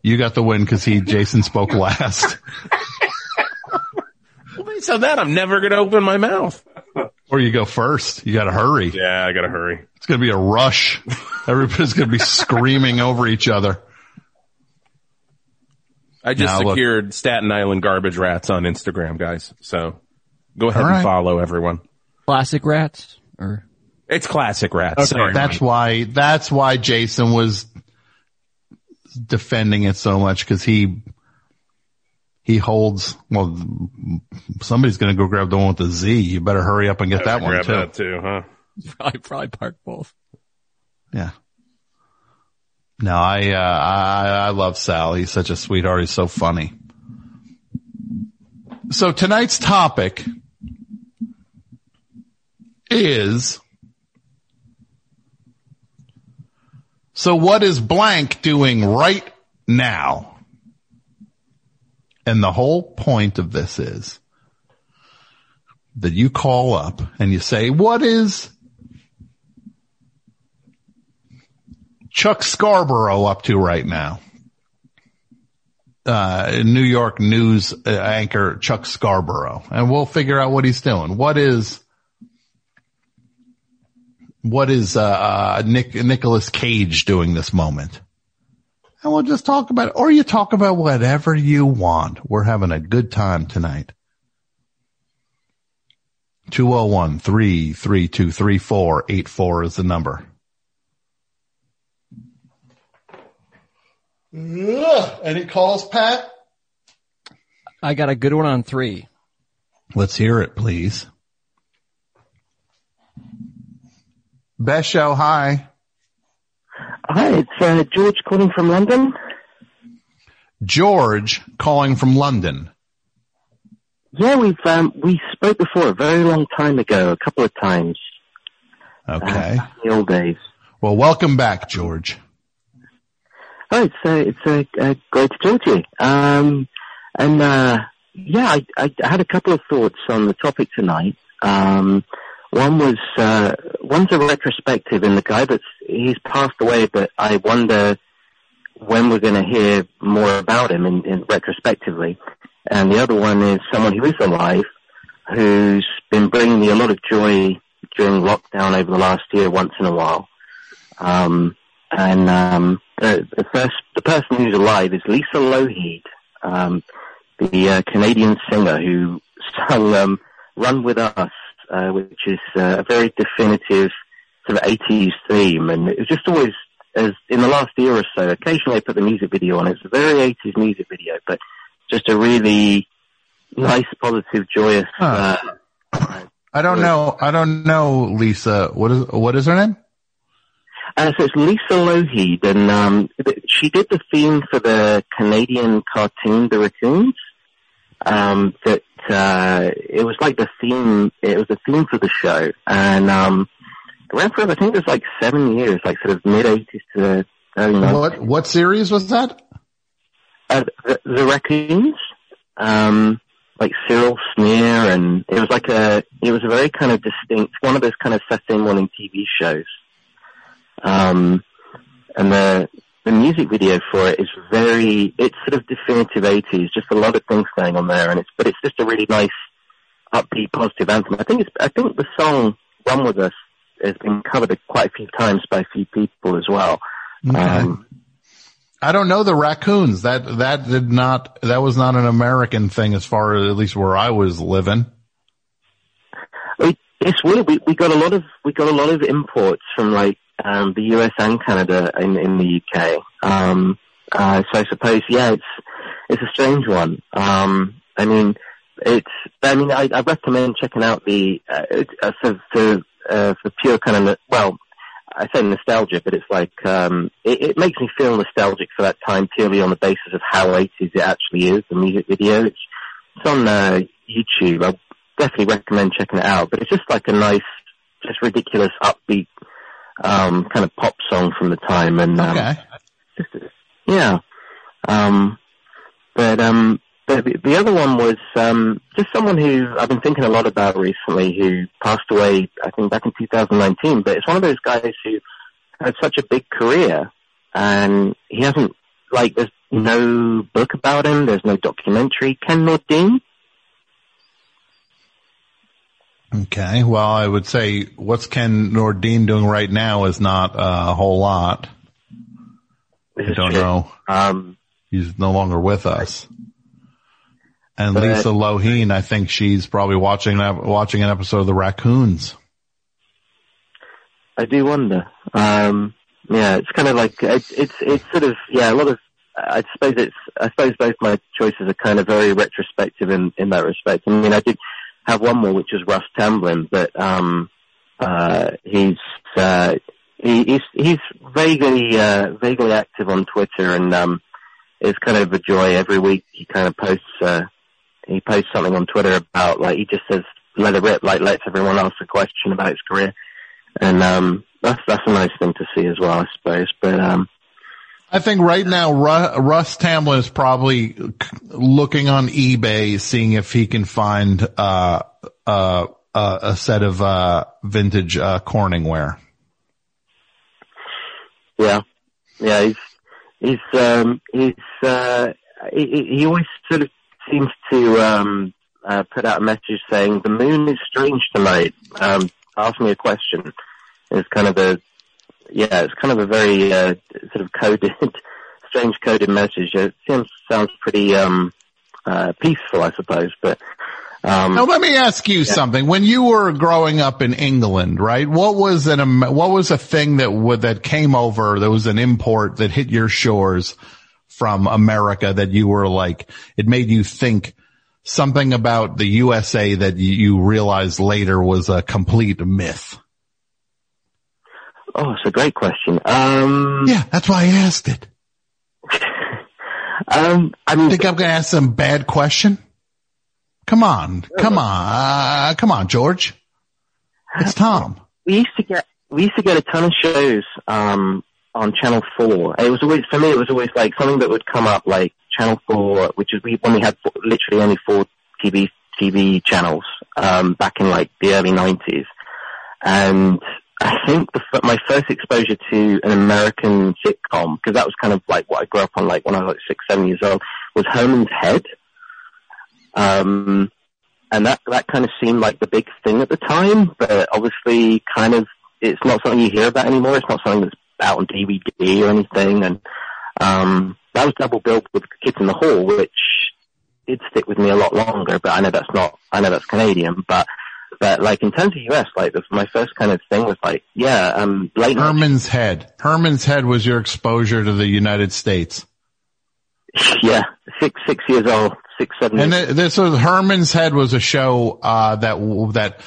You got the win because he, Jason spoke last. Well, based on that, I'm never going to open my mouth. or you go first. You gotta hurry. Yeah, I got to hurry. It's gonna be a rush. Everybody's gonna be screaming over each other. I just Now, look- secured Staten Island garbage rats on Instagram, guys. So go ahead All and follow everyone. Classic rats or It's classic rats. Sorry. That's why, that's why Jason was defending it so much because he, he holds, well, somebody's going to go grab the one with the Z. You better hurry up and get that one Grab too. that too, huh? probably probably park both. Yeah. No, I, uh, I, I love Sal. He's such a sweetheart. He's so funny. So tonight's topic is, so what is blank doing right now? And the whole point of this is that you call up and you say, what is Chuck Scarborough up to right now? Uh, New York news uh, anchor Chuck Scarborough, and we'll figure out what he's doing. What is, what is, uh, uh, Nick, Nicolas Cage doing this moment? And we'll just talk about it, or you talk about whatever you want. We're having a good time tonight. 201-332-3484 is the number. Any calls, Pat? I got a good one on three. Let's hear it, please. Best show, hi. Hi, it's uh, George calling from London. George calling from London. Yeah, we've um, we spoke before a very long time ago, a couple of times. Okay. Uh, in the old days. Well, welcome back, George. Oh, it's uh, it's uh, uh, great to talk to you. Um, and uh, yeah, I, I had a couple of thoughts on the topic tonight. Um, one was uh, one's a retrospective, and the guy that's he's passed away, but I wonder when we're going to hear more about him in, in retrospectively. And the other one is someone who is alive, who's been bringing me a lot of joy during lockdown over the last year, once in a while. Um, and um, the, the first, the person who's alive is Lisa Lougheed, um, the uh, Canadian singer who sang um, "Run with Us," uh, which is uh, a very definitive sort of 80s theme, and it was just always. As in the last year or so, occasionally I put the music video on. It's a very 80s music video, but just a really nice, positive, joyous. Huh. Uh, I don't know. I don't know, Lisa. What is, what is her name? Uh, so it's Lisa Lougheed, and um, she did the theme for the Canadian cartoon The Raccoons. Um, that uh, it was like the theme. It was the theme for the show, and um, it ran for I think it was like seven years, like sort of mid eighties to early nineties. What, what series was that? Uh, the, the Raccoons, um, like Cyril Sneer, and it was like a. It was a very kind of distinct, one of those kind of Saturday morning TV shows. Um, and the the music video for it is very, it's sort of definitive 80s, just a lot of things going on there, and it's, but it's just a really nice, upbeat, positive anthem. I think it's, I think the song "Run with Us" has been covered quite a few times by a few people as well. Okay. Um, I don't know the raccoons. That, that did not, that was not an American thing as far as at least where I was living. it, it's weird. We, we got a lot of we got a lot of imports from like um, the US and Canada in, in the UK. Um, uh, so I suppose yeah, it's it's a strange one. Um, I mean, it's I mean I, I recommend checking out the uh, it, uh, for for uh, for pure kind of well. I say nostalgia, but it's like um, it, it makes me feel nostalgic for that time purely on the basis of how 80s it actually is. The music video, it's, it's on uh, YouTube. I definitely recommend checking it out. But it's just like a nice, just ridiculous, upbeat um, kind of pop song from the time. And um, Okay. just, yeah. Um, but um, the, the other one was um, just someone who I've been thinking a lot about recently, who passed away, I think, back in 2019. But it's one of those guys who had such a big career, and he hasn't like there's no book about him, there's no documentary. Ken Nordine. Okay. Well, I would say what's Ken Nordine doing right now is not a whole lot. I don't true. know. Um, He's no longer with us. And But- Lisa Lougheed, I think she's probably watching watching an episode of The Raccoons. I do wonder. Um, yeah, it's kind of like it's it's it's sort of yeah a lot of. I suppose it's I suppose both my choices are kind of very retrospective in in that respect. I mean, I did have one more which is Russ Tamblyn, but um, uh, he's uh, he, he's he's vaguely uh, vaguely active on Twitter and um, it's kind of a joy every week. He kind of posts uh, he posts something on Twitter about like he just says let it rip, like lets everyone ask a question about his career and um, that's that's a nice thing to see as well, I suppose. But um, I think right now Russ Tamblyn is probably looking on eBay, seeing if he can find uh, uh, uh, a set of uh, vintage uh, Corningware. yeah, yeah, he's he's um, he's uh, he, he always sort of seems to um, put out a message saying the moon is strange tonight. Um, ask me a question. It's kind of a yeah, it's kind of a very uh, sort of coded, strange coded message. It seems sounds pretty um, uh, peaceful, I suppose, but. Um, Now let me ask you something. When you were growing up in England, right? What was an what was a thing that would that came over? That was an import that hit your shores from America that you were like it made you think something about the USA that you realized later was a complete myth. Oh, it's a great question. Um, Yeah, that's why I asked it. um, I mean, Think I'm going to ask some bad question? Come on, come on, uh, come on, George. It's Tom. we used to get we used to get a ton of shows um, on Channel Four. It was always for me. It was always like something that would come up, like Channel Four, which is when we had four, literally only four TV TV channels um, back in like the early nineties, and I think the, my first exposure to an American sitcom because that was kind of like what I grew up on, like when I was like six, seven years old, was Herman's Head. Um, and that that kind of seemed like the big thing at the time, but obviously, kind of, it's not something you hear about anymore. It's not something that's out on DVD or anything, and um, that was double billed with Kids in the Hall, which did stick with me a lot longer. But I know that's not, I know that's Canadian, but but like in terms of US, like the, my first kind of thing was like, yeah, um, late night Herman's Head. Herman's Head was your exposure to the United States. yeah, six six years old, six seven. And th- this was Herman's Head was a show uh, that w- that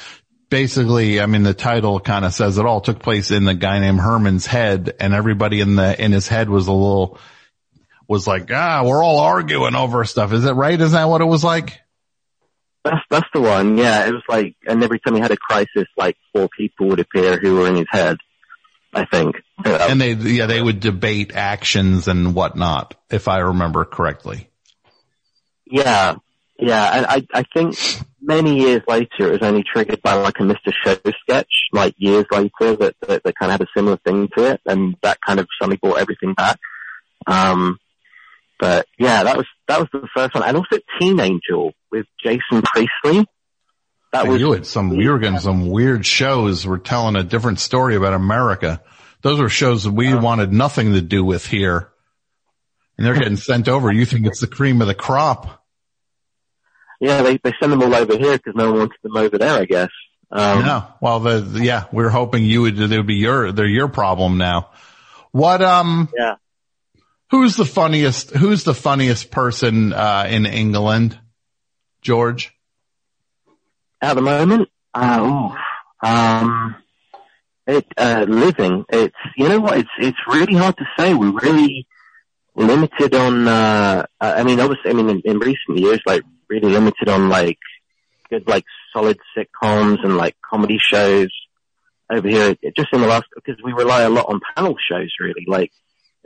basically, I mean, the title kind of says it all. Took place in the guy named Herman's head, and everybody in the in his head was a little was like, ah, we're all arguing over stuff. Is it right? Is that what it was like? That's that's the one. Yeah, it was like, and every time he had a crisis, like four people would appear who were in his head. I think. Uh, And they yeah they would debate actions and whatnot, if I remember correctly. yeah, yeah, and I I think many years later it was only triggered by like a Mr. Show sketch, like years later that that, that kind of had a similar thing to it, and that kind of suddenly brought everything back. Um, but yeah, that was that was the first one, and also Teen Angel with Jason Priestley. That And was you had some we were getting some weird shows. We're telling a different story about America. Those were shows that we wanted nothing to do with here. And they're getting sent over. You think it's the cream of the crop. yeah, they they send them all over here because no one wants them over there, I guess. Um, no. Well, the, the- yeah, we are hoping you would, they would be your, they're your problem now. What, um, Yeah. Who's the funniest, who's the funniest person, uh, in England? George? At the moment, uh, um, it, uh, living, it's, you know what, it's, it's really hard to say. We're really limited on, uh, I mean, obviously, I mean, in, in recent years, like, really limited on, like, good, like, solid sitcoms and, like, comedy shows over here. Just in the last, because we rely a lot on panel shows, really. Like,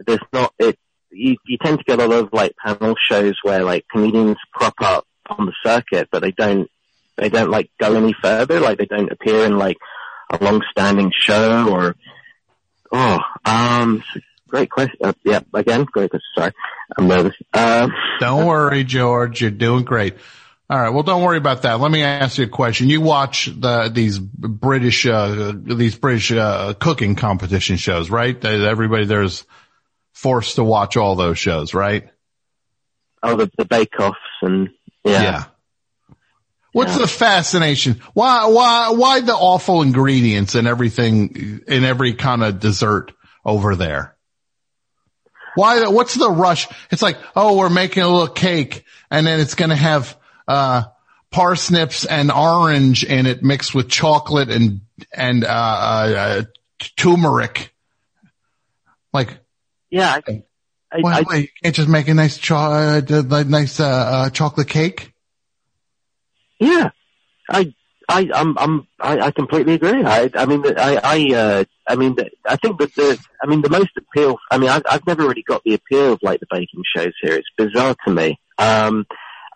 there's not, it, you, you tend to get a lot of like panel shows where like comedians crop up on the circuit, but they don't they don't like go any further. Like they don't appear in like a long-standing show or oh um great question. Uh, yeah, again, great question. Sorry, I'm nervous. Um, Don't worry, George. You're doing great. All right. Well, don't worry about that. Let me ask you a question. You watch the these British uh, these British uh, cooking competition shows, right? Everybody there's forced to watch all those shows, right? oh, the, the bake-offs and yeah. What's Yeah. the fascination? Why why why the awful ingredients and everything in every kind of dessert over there? Why? What's the rush? It's like, oh, we're making a little cake, and then it's going to have uh, parsnips and orange in it mixed with chocolate and and uh, uh, uh, turmeric. Like, Yeah, I, I, why, I, why, you can't just make a nice cho- uh, nice uh, uh, chocolate cake? Yeah, I, I, I'm, I'm, I, I completely agree. I, I mean, I, I, uh, I mean, I think that the, I mean, the most appeal. I mean, I've, I've never really got the appeal of like the baking shows here. It's bizarre to me. Um,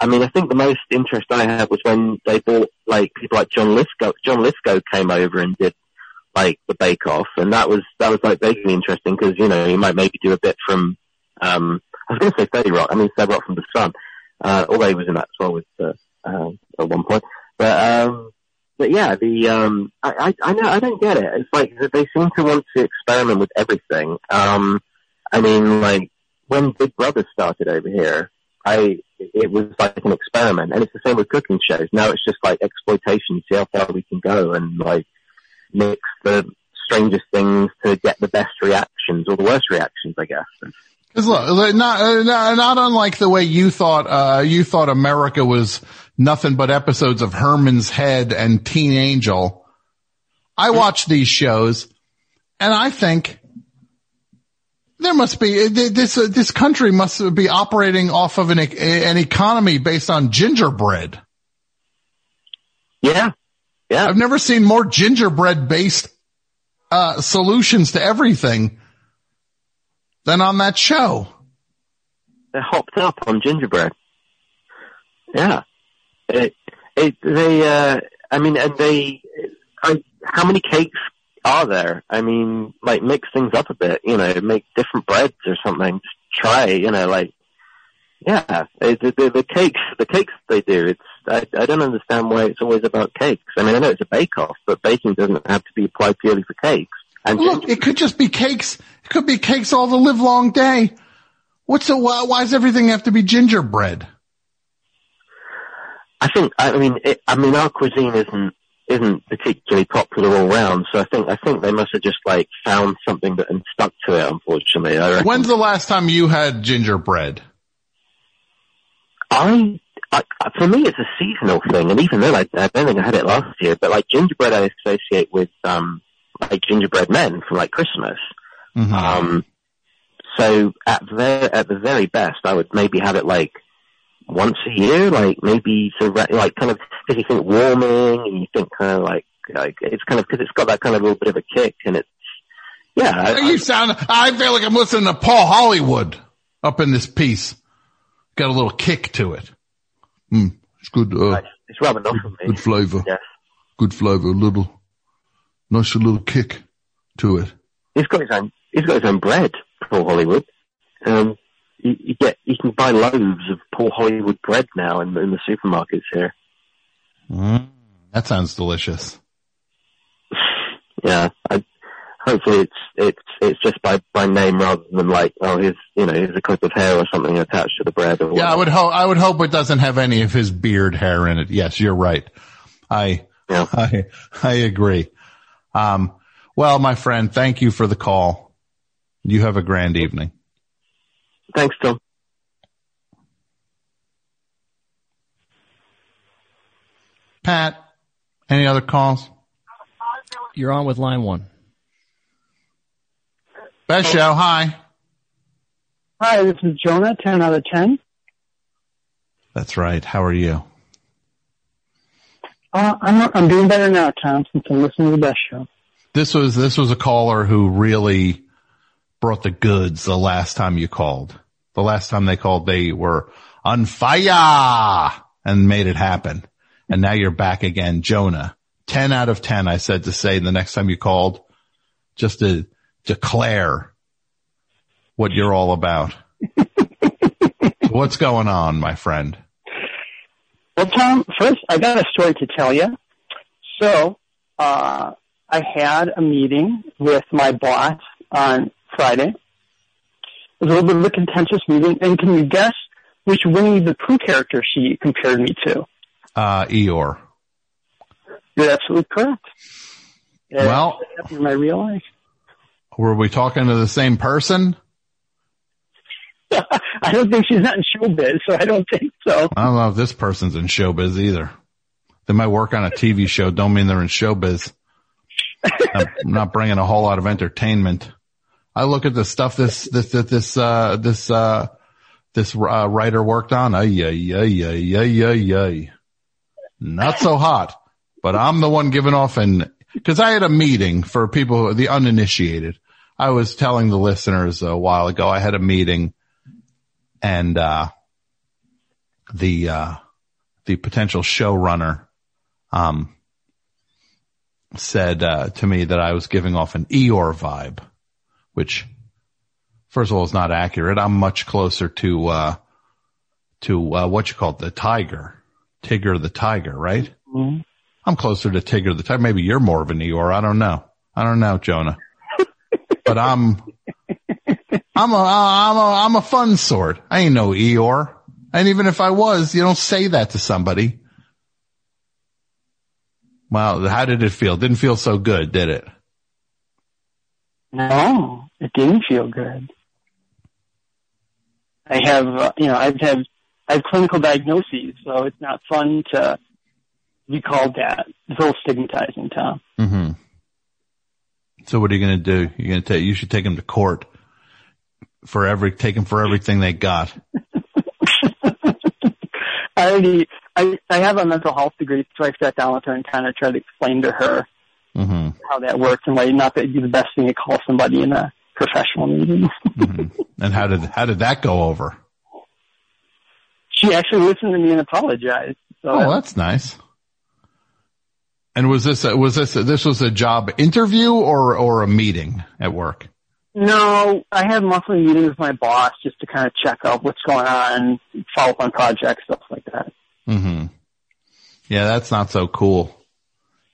I mean, I think the most interest I had was when they bought like people like John Lithgow. John Lithgow came over and did like the Bake Off, and that was that was like vaguely interesting because you know he might maybe do a bit from. Um, I was going to say Thirty Rock. I mean, Third Rock from the Sun. Uh, although he was in that as well with uh, uh, at one point. But um, but yeah, the um, I, I I know I don't get it. It's like they seem to want to experiment with everything. Um, I mean, like when Big Brother started over here, I it was like an experiment, and it's the same with cooking shows. Now it's just like exploitation. See how far we can go, and like mix the strangest things to get the best reactions or the worst reactions, I guess. Cause look, not, uh, not, not unlike the way you thought, uh, you thought America was nothing but episodes of Herman's Head and Teen Angel. I watch these shows and I think there must be, this, uh, this country must be operating off of an, an economy based on gingerbread. Yeah, yeah. I've never seen more gingerbread based, uh, solutions to everything than on that show. they're hopped up on gingerbread. Yeah. It, it, they, uh, I mean, and they, I, how many cakes are there? I mean, like mix things up a bit, you know, make different breads or something. Just try, you know, like, yeah, the, the, the cakes, the cakes they do, it's, I, I don't understand why it's always about cakes. I mean, I know it's a bake-off, but baking doesn't have to be applied purely for cakes. And Look, it could just be cakes. It could be cakes all the live long day. What's the, why, why does everything have to be gingerbread? I think, I mean, it, I mean, our cuisine isn't isn't particularly popular all round. So I think I think they must have just like found something that and stuck to it. Unfortunately. When's the last time you had gingerbread? I, I for me it's a seasonal thing, and even then I, I don't think I had it last year. But like gingerbread, I associate with um like gingerbread men from like Christmas. Mm-hmm. Um, so at the at the very best, I would maybe have it like once a year, like maybe to re- like kind of because you think warming and you think kind of like like it's kind of because it's got that kind of little bit of a kick and it's yeah. I, you sound, I feel like I'm listening to Paul Hollywood up in this piece. Got a little kick to it. Mm, it's good, uh, it's rubbing off on me. good flavor. Yes. Good flavor. A little, nice little kick to it. He's got his own. He's got his own bread. Paul Hollywood. Um, you, you get you can buy loaves of Paul Hollywood bread now in, in the supermarkets here. Mm, that sounds delicious. Yeah, I, hopefully it's it's it's just by by name rather than like oh here's you know here's a clip of hair or something attached to the bread. Or Yeah, I would hope, I would hope it doesn't have any of his beard hair in it. Yes, you're right. I, Yeah. I, I agree. Um, well, my friend, thank you for the call. You have a grand evening. Thanks, Tom. Pat, any other calls? You're on with line one. Best show. Hi. Hi, this is Jonah, 10 out of 10. That's right. How are you? Uh, I'm, I'm doing better now, Tom, since I'm listening to the best show. This was, this was a caller who really brought the goods the last time you called. The last time they called, they were on fire and made it happen. And now you're back again, Jonah. 10 out of 10, I said to say the next time you called, just to declare what you're all about. What's going on, my friend? Well, Tom, first, I got a story to tell you. So, uh, I had a meeting with my boss on Friday. It was a little bit of a contentious meeting, and can you guess which Winnie the Pooh character she compared me to? Uh, Eeyore. You're absolutely correct. Well- in my real life. Were we talking to the same person? I don't think she's not in showbiz, so I don't think so. I don't know if this person's in showbiz either. They might work on a TV show. Don't mean they're in showbiz. I'm not bringing a whole lot of entertainment. I look at the stuff this, this, this, this, uh, this, uh, this, uh, writer worked on. Ay, ay, ay, ay, ay, ay, ay. Not so hot, but I'm the one giving off and, cause I had a meeting for people, who, the uninitiated. I was telling the listeners a while ago, I had a meeting and, uh, the, uh, the potential showrunner, um, said, uh, to me that I was giving off an Eeyore vibe, which first of all is not accurate. I'm much closer to, uh, to, uh, what you call it, the tiger, Tigger the tiger, right? Mhm. I'm closer to Tigger the tiger. Maybe you're more of an Eeyore. I don't know. I don't know, Jonah, but I'm, I'm a, I'm a, I'm a fun sort. I ain't no Eeyore. And even if I was, you don't say that to somebody. Wow. How did it feel? Didn't feel so good, did it? No, it didn't feel good. I have, uh, you know, I've had, I have clinical diagnoses, so it's not fun to be called that. It's a little stigmatizing, Tom. Mm-hmm. So what are you going to do? You're going to take, you should take them to court for every, take them for everything they got. I already, I, I have a mental health degree, so I sat down with her and kind of tried to explain to her Mm-hmm. how that works and why not that it'd be the best thing to call somebody in a professional meeting. Mm-hmm. And how did, how did that go over? she actually listened to me and apologized. So Oh, that's nice. And was this, a, was this, a, this was a job interview or, or a meeting at work? No, I have monthly meetings with my boss just to kind of check out what's going on, follow up on projects, stuff like that. Mm-hmm. Yeah, that's not so cool.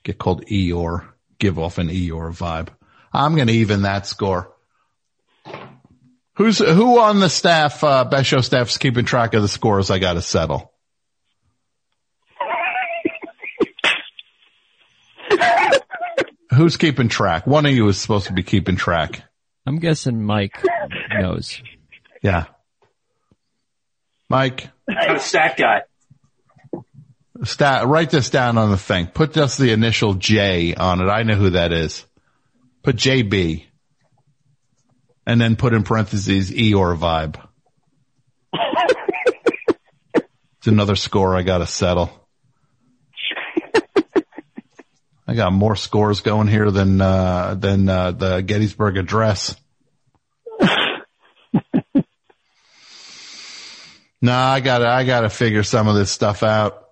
Get called Eeyore. Give off an Eeyore vibe. I'm going to even that score. Who's, who on the staff, uh, Best Show staff's keeping track of the scores I got to settle? Who's keeping track? One of you is supposed to be keeping track. I'm guessing Mike knows. Yeah. Mike, I'm a stat guy. stat, write this down on the thing. Put just the initial J on it. I know who that is. Put JB. And then put in parentheses Eeyore vibe. it's another score I gotta settle. I got more scores going here than, uh, than, uh, the Gettysburg Address. nah, I gotta, I gotta figure some of this stuff out.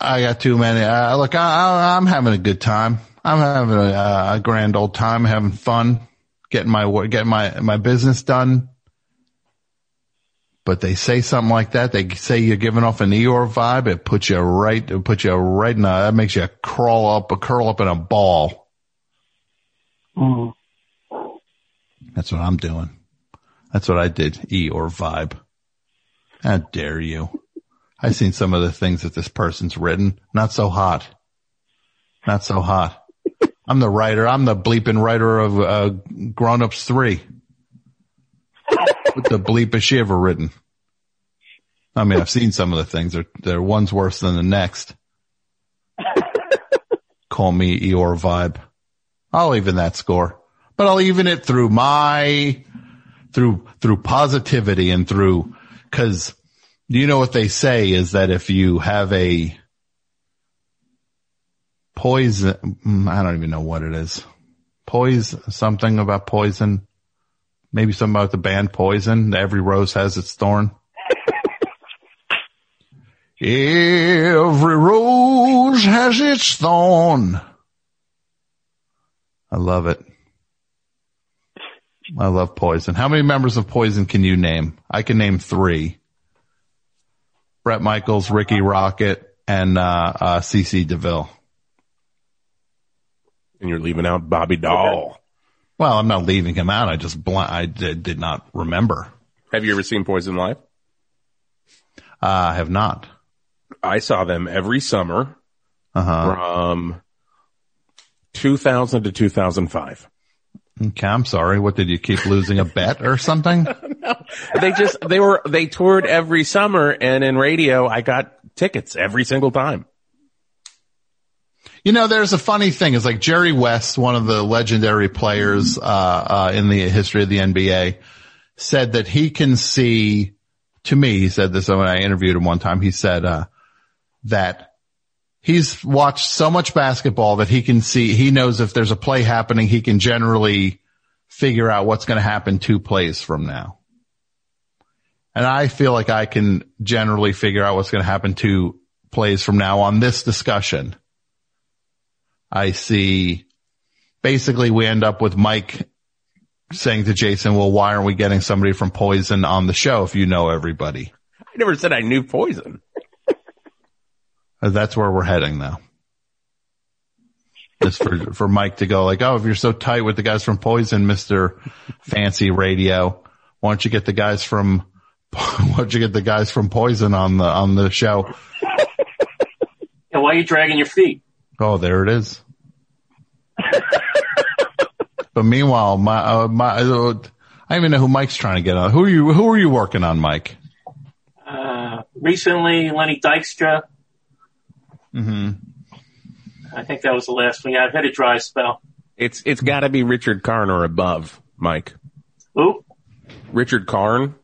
I got too many. Uh, look, I, I'm having a good time. I'm having a, a grand old time, having fun, getting my getting my, my business done. But they say something like that. They say you're giving off an Eeyore vibe. It puts you right, it puts you right in a, that makes you crawl up, curl up in a ball. Mm. That's what I'm doing. That's what I did. Eeyore vibe. How dare you? I've seen some of the things that this person's written. Not so hot. Not so hot. I'm the writer. I'm the bleeping writer of uh, Grown Ups 3. What the bleep has she ever written? I mean, I've seen some of the things. They're, they're one's worse than the next. Call me Eeyore vibe. I'll even that score, but I'll even it through my, through, through positivity and through, cause you know what they say is that if you have a poison, mm, I don't even know what it is. Poison, something about poison. Maybe something about the band Poison. Every rose has its thorn. Every rose has its thorn. I love it. I love Poison. How many members of Poison can you name? I can name three. Bret Michaels, Rikki Rockett, and uh, uh, CC DeVille. And you're leaving out Bobby Dall. Well, I'm not leaving him out. I just bl- I did, did not remember. Have you ever seen Poison live? Uh, I have not. I saw them every summer Uh huh. from 2000 to 2005. Okay, I'm sorry. What did you keep losing a bet or something? no, They just, they were, they toured every summer and in radio, I got tickets every single time. You know, there's a funny thing. It's like Jerry West, one of the legendary players, uh, uh, in the history of the NBA said that he can see, to me, he said this when I interviewed him one time, he said, uh, that he's watched so much basketball that he can see, he knows if there's a play happening, he can generally figure out what's going to happen two plays from now. And I feel like I can generally figure out what's going to happen two plays from now on this discussion. I see basically we end up with Mike saying to Jason, well, why aren't we getting somebody from Poison on the show if you know everybody? I never said I knew Poison. That's where we're heading now. Just for, for Mike to go like, oh, if you're so tight with the guys from Poison, Mr. Fancy Radio, why don't you get the guys from, why don't you get the guys from Poison on the, on the show? And why are you dragging your feet? Oh, there it is. but meanwhile, my, uh, my, uh, I don't even know who Mike's trying to get on. Who are you, who are you working on, Mike? Uh, recently, Lenny Dykstra. hmm I think that was the last one. Yeah, I've had a dry spell. It's, it's gotta be Richard Karn or above, Mike. Who? Richard Karn.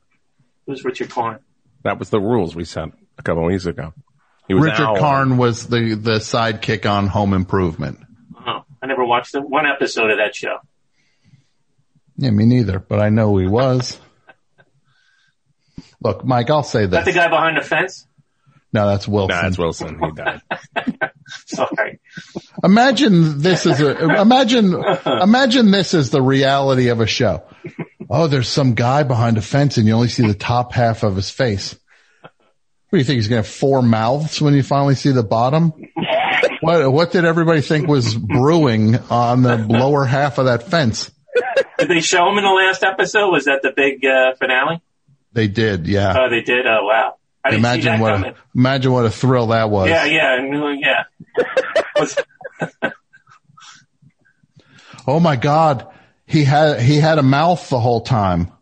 Who's Richard Karn? That was the rules we set a couple of weeks ago. He was Richard Al. Karn was the, the sidekick on Home Improvement. Oh, I never watched the, one episode of that show. Yeah, me neither, but I know he was. Look, Mike, I'll say Is that the guy behind the fence? No, that's Wilson. Nah, it's Wilson. He died. Sorry. Imagine this is a, imagine, imagine this is the reality of a show. Oh, there's some guy behind a fence and you only see the top half of his face. What do you think? He's going to have four mouths when you finally see the bottom? What, what did everybody think was brewing on the lower half of that fence? Did they show him in the last episode? Was that the big uh, finale? They did, yeah. Oh, they did. Oh, wow. I didn't see imagine that what, coming. imagine what a thrill that was. Yeah, yeah, yeah. Oh my God. He had, he had a mouth the whole time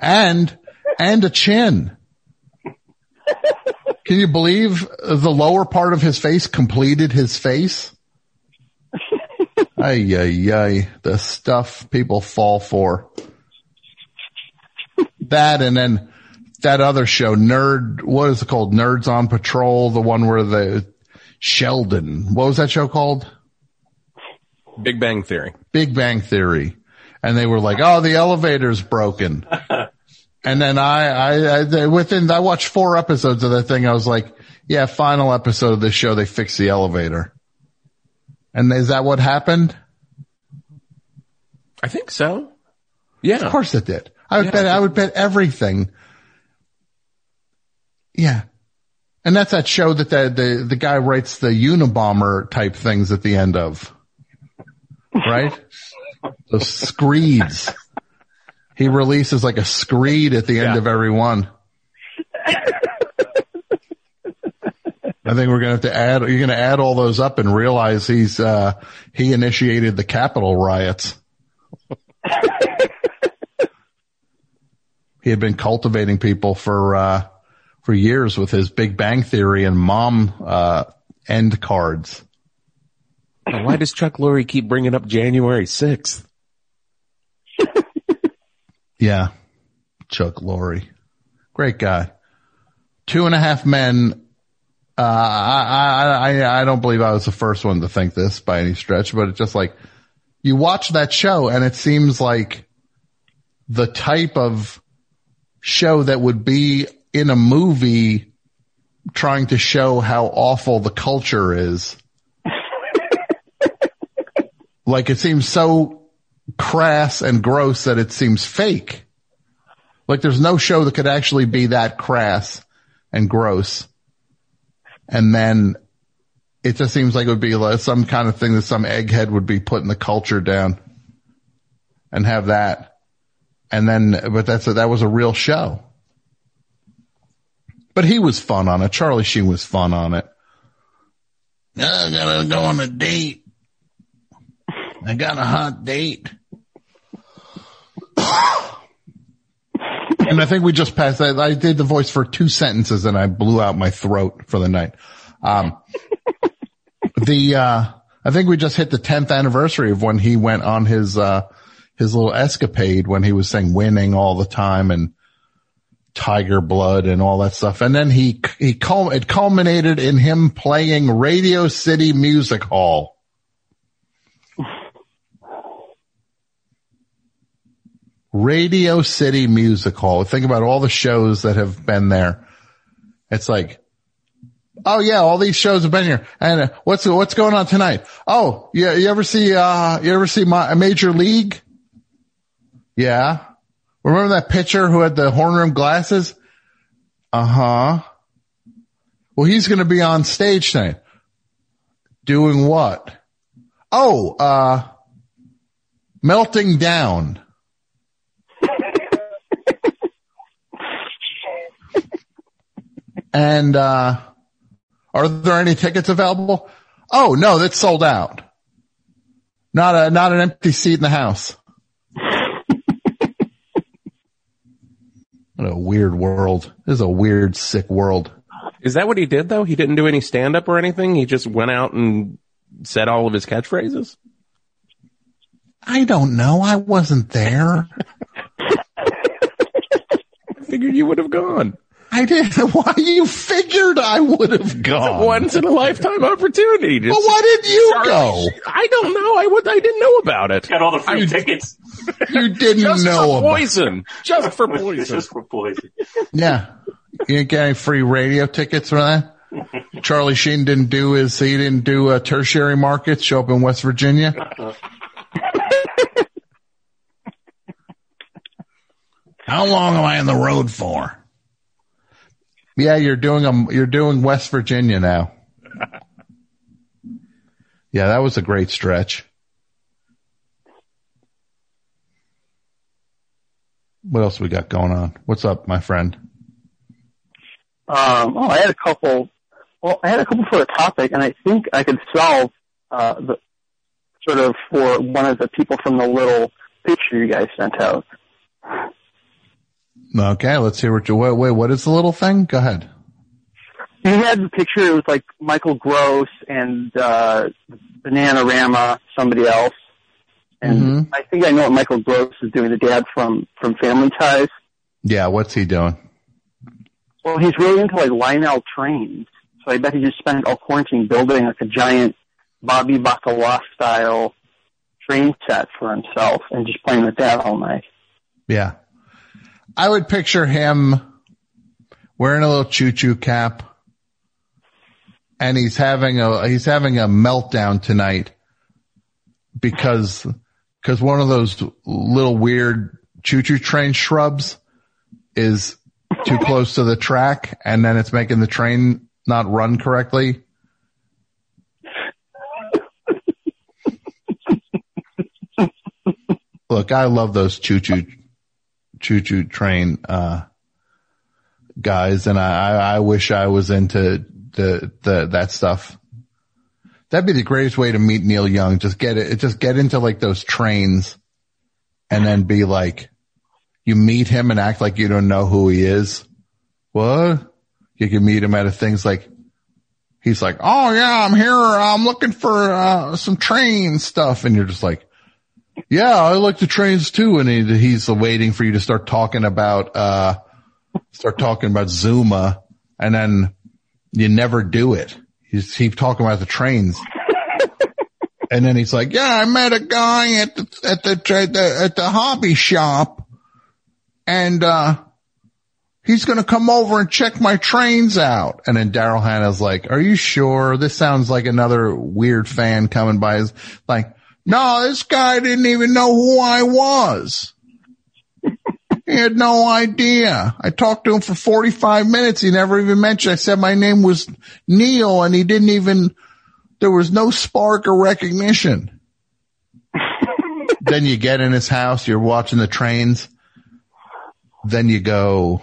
and, and a chin. Can you believe the lower part of his face completed his face? Ay, ay, ay. The stuff people fall for. That and then that other show, Nerd, what is it called? Nerds on Patrol, the one where the Sheldon, what was that show called? Big Bang Theory. Big Bang Theory. And they were like, oh, the elevator's broken. and then I, I, I, within, I watched four episodes of that thing. I was like, yeah, final episode of this show, they fixed the elevator. And is that what happened? I think so. Yeah. Of course it did. I would Yeah. bet, I would bet everything. Yeah. And that's that show that the, the, the guy writes the Unabomber type things at the end of. Right? Those screeds. He releases like a screed at the end Yeah. of every one. I think we're going to have to add, you're going to add all those up and realize he's, uh, he initiated the Capitol riots. he had been cultivating people for, uh, for years with his Big Bang Theory and mom, uh, end cards. Now, Why does Chuck Lorre keep bringing up January 6th? Yeah. Chuck Lorre. Great guy. Two and a half men. Uh, I, I, I, I don't believe I was the first one to think this by any stretch, but it's just like you watch that show and it seems like the type of show that would be in a movie trying to show how awful the culture is. like it seems so crass and gross that it seems fake. Like there's no show that could actually be that crass and gross. And then it just seems like it would be like some kind of thing that some egghead would be putting the culture down and have that. And then, but that's a, that was a real show. But he was fun on it. Charlie Sheen was fun on it. I gotta go on a date. I got a hot date. and I think we just passed that. I did the voice for two sentences and I blew out my throat for the night. Um, the, uh, I think we just hit the 10th anniversary of when he went on his, uh, his little escapade when he was saying winning all the time and tiger blood and all that stuff. And then he, he, it culminated in him playing Radio City Music Hall. Radio City Music Hall. Think about all the shows that have been there. It's like, oh yeah, all these shows have been here. And uh, what's what's going on tonight? Oh, yeah, you ever see uh you ever see my Major League? Yeah. Remember that pitcher who had the horn rim glasses? Uh huh. Well, he's going to be on stage tonight. Doing what? Oh, uh, melting down. And, uh, are there any tickets available? Oh, no, that's sold out. Not a, not an empty seat in the house. What a weird world. This is a weird, sick world. Is that what he did though? He didn't do any stand up or anything? He just went out and said all of his catchphrases? I don't know. I wasn't there. I figured you would have gone. I didn't. Why you figured I would have gone? Once in a lifetime opportunity. Just well, why didn't you go? I don't know. I would. I didn't know about it. Got all the free tickets. You didn't Just know for about poison. Just for poison. Just for poison. Yeah. You didn't get any free radio tickets for that? Charlie Sheen didn't do his, he didn't do a tertiary market show up in West Virginia. How long am I on the road for? Yeah, you're doing a, you're doing West Virginia now. Yeah, that was a great stretch. What else we got going on? What's up, my friend? Um, oh, I had a couple. Well, I had a couple for a topic, and I think I could solve uh, the sort of for one of the people from the little picture you guys sent out. Okay, let's hear what you, wait, wait, what is the little thing? Go ahead. He had the picture. It was like Michael Gross and uh, Bananarama, somebody else, and Mhm. I think I know what Michael Gross is doing. The dad from from Family Ties. Yeah, what's he doing? Well, he's really into like Lionel trains. So I bet he just spent all quarantine building like a giant Bobby Bacala style train set for himself and just playing with that all night. Yeah. I would picture him wearing a little choo-choo cap and he's having a, he's having a meltdown tonight because, cause one of those little weird choo-choo train shrubs is too close to the track and then it's making the train not run correctly. Look, I love those choo-choo choo choo choo train, uh, guys. And I, I, wish I was into the, the, that stuff. That'd be the greatest way to meet Neil Young. Just get it, just get into like those trains and then be like, you meet him and act like you don't know who he is. What? You can meet him at a things like, he's like, Oh yeah, I'm here. I'm looking for, uh, some train stuff. And you're just like, yeah, I like the trains too. And he, he's waiting for you to start talking about, uh, start talking about Zuma and then you never do it. He's, keep talking about the trains. and then he's like, yeah, I met a guy at the, at the, at the, at the hobby shop and, uh, he's going to come over and check my trains out. And then Daryl Hannah's like, are you sure? This sounds like another weird fan coming by. His, like, no, this guy didn't even know who I was. he had no idea. I talked to him for 45 minutes. He never even mentioned, I said my name was Neil and he didn't even, there was no spark or recognition. then you get in his house, you're watching the trains. Then you go,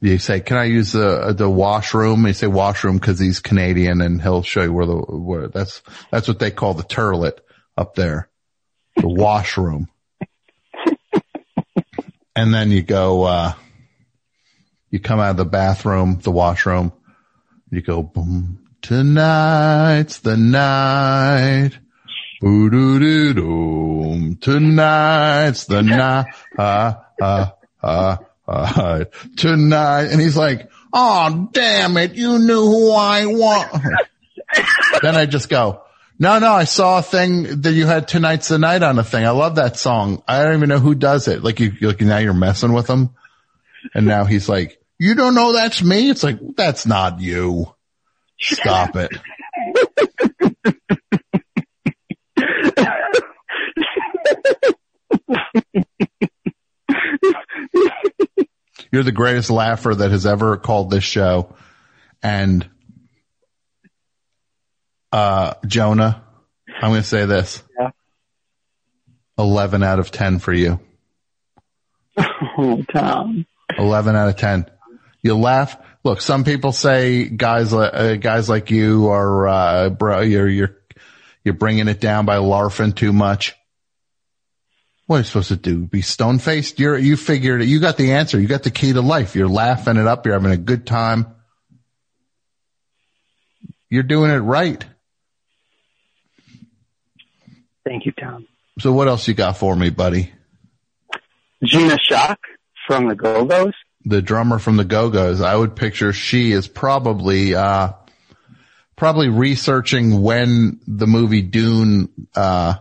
you say, can I use the, the washroom? And you say washroom because he's Canadian and he'll show you where the, where that's, that's what they call the turlet up there. The washroom. and then you go, uh, you come out of the bathroom, the washroom, you go, boom, tonight's the night. Boo doo doo doom. Tonight's the night. Uh, uh, uh, uh, tonight. And he's like, Oh, damn it. You knew who I want. then I just go, no, no, I saw a thing that you had tonight's the night on a thing. I love that song. I don't even know who does it. Like you, like now you're messing with him. And now he's like, you don't know that's me? It's like, that's not you. Stop it. You're the greatest laugher that has ever called this show. And, uh, Jonah, I'm going to say this. Yeah. 11 out of 10 for you. Oh, Tom. 11 out of 10. You laugh. Look, some people say guys, uh, guys like you are, uh, bro, you're, you're, you're bringing it down by larfing too much. What are you supposed to do? Be stone faced? You're, you figured it. You got the answer. You got the key to life. You're laughing it up. You're having a good time. You're doing it right. Thank you, Tom. So what else you got for me, buddy? Gina Schock from the Go-Go's. The drummer from the Go-Go's. I would picture she is probably, uh, probably researching when the movie Dune, uh,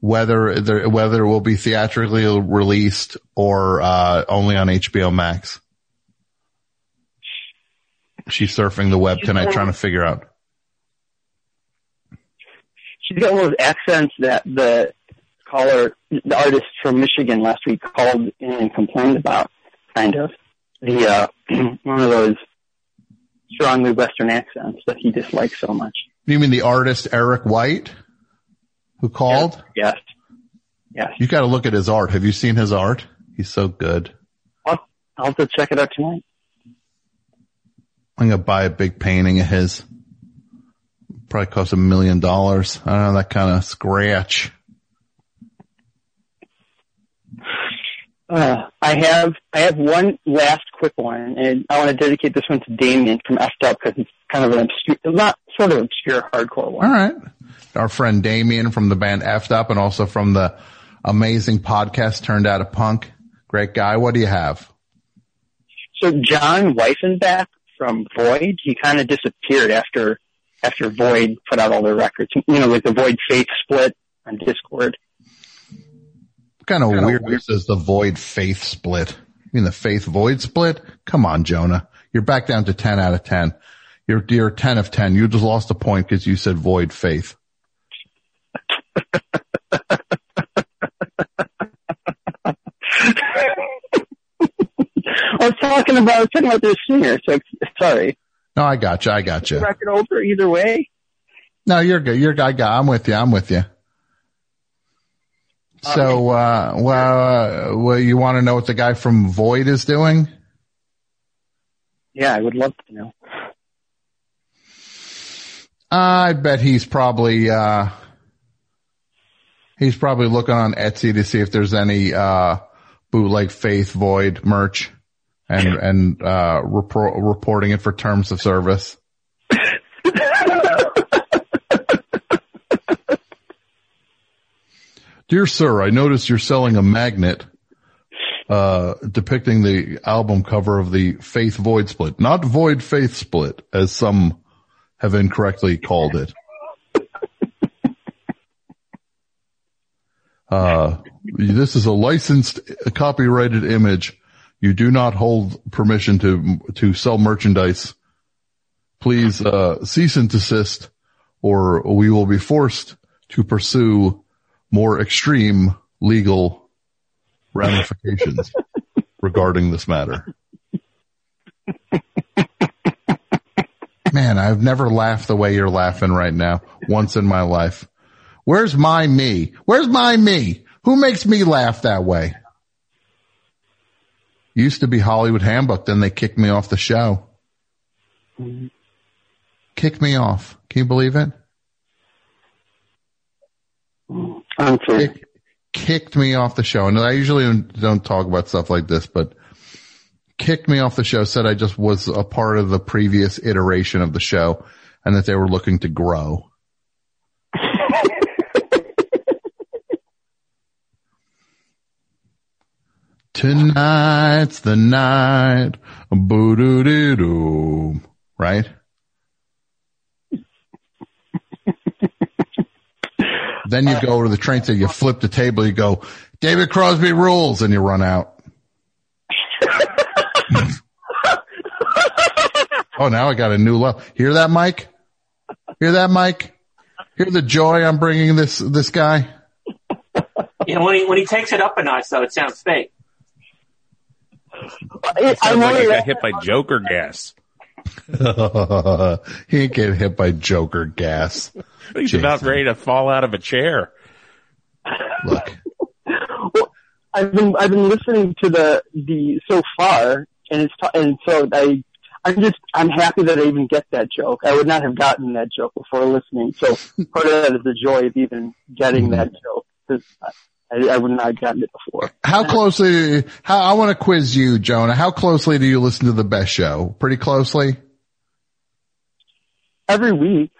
whether there, whether it will be theatrically released or, uh, only on HBO Max. She's surfing the web tonight trying to figure out. She's got one of those accents that the caller, the artist from Michigan last week called in and complained about, kind of. The, uh, one of those strongly Western accents that he dislikes so much. You mean the artist Eric White who called? Yes. Yes. You got to look at his art. Have you seen his art? He's so good. I'll, I'll have to check it out tonight. I'm going to buy a big painting of his. Probably cost a million dollars. I don't know, that kind of scratch. Uh, I have I have one last quick one, and I want to dedicate this one to Damien from Effed Up because it's kind of an obscure, not sort of obscure hardcore one. All right. Our friend Damien from the band Effed Up and also from the amazing podcast Turned Out a Punk. Great guy. What do you have? So John Weiffenbach from Void, he kind of disappeared after after Void put out all their records. You know, with the Void Faith split on Dischord. What kind of weird is the void faith split? I mean the faith void split? Come on, Jonah. You're back down to 10 out of 10. You're, you're 10 of 10. You just lost a point because you said void faith. I was talking about I was talking about their singer. So sorry. No, I got you. I got you. Record over either way. No, you're good. You're guy guy. I'm with you. I'm with you. So, uh, well, uh, well, you want to know what the guy from Void is doing? Yeah, I would love to know. I bet he's probably, uh, he's probably looking on Etsy to see if there's any, uh, bootleg Faith Void merch and, and, uh, reporting it for terms of service. Dear sir, I noticed you're selling a magnet, uh, depicting the album cover of the Faith Void split, not Void Faith split, as some have incorrectly called it. Uh, this is a licensed copyrighted image. You do not hold permission to, to sell merchandise. Please, uh, cease and desist or we will be forced to pursue more extreme legal ramifications regarding this matter. Man, I've never laughed the way you're laughing right now once in my life. Where's my me? Where's my me? Who makes me laugh that way? Used to be Hollywood Handbook, then they kicked me off the show. Kicked me off. Can you believe it? Unfair. Kick, kicked me off the show. And I usually don't talk about stuff like this, but kicked me off the show, said I just was a part of the previous iteration of the show and that they were looking to grow. Tonight's the night. Boo doo doo doo. Right? then you go to the train station, you flip the table, you go, David Crosby rules, and you run out. oh, now I got a new level. Hear that, Mike? Hear that, Mike? Hear the joy I'm bringing this, this guy? You know, when he when he takes it up a notch, though, it sounds fake. Sounds like he got hit by Joker gas. he ain't getting hit by Joker gas. He's Jason. about ready to fall out of a chair. Look, I've been I've been listening to the the so far, and it's t- and so I I'm just I'm happy that I even get that joke. I would not have gotten that joke before listening. So part of that is the joy of even getting mm-hmm. that joke. 'Cause I, I would not have gotten it before. how closely, how, I want to quiz you, Jonah. How closely do you listen to the best show? Pretty closely? Every week,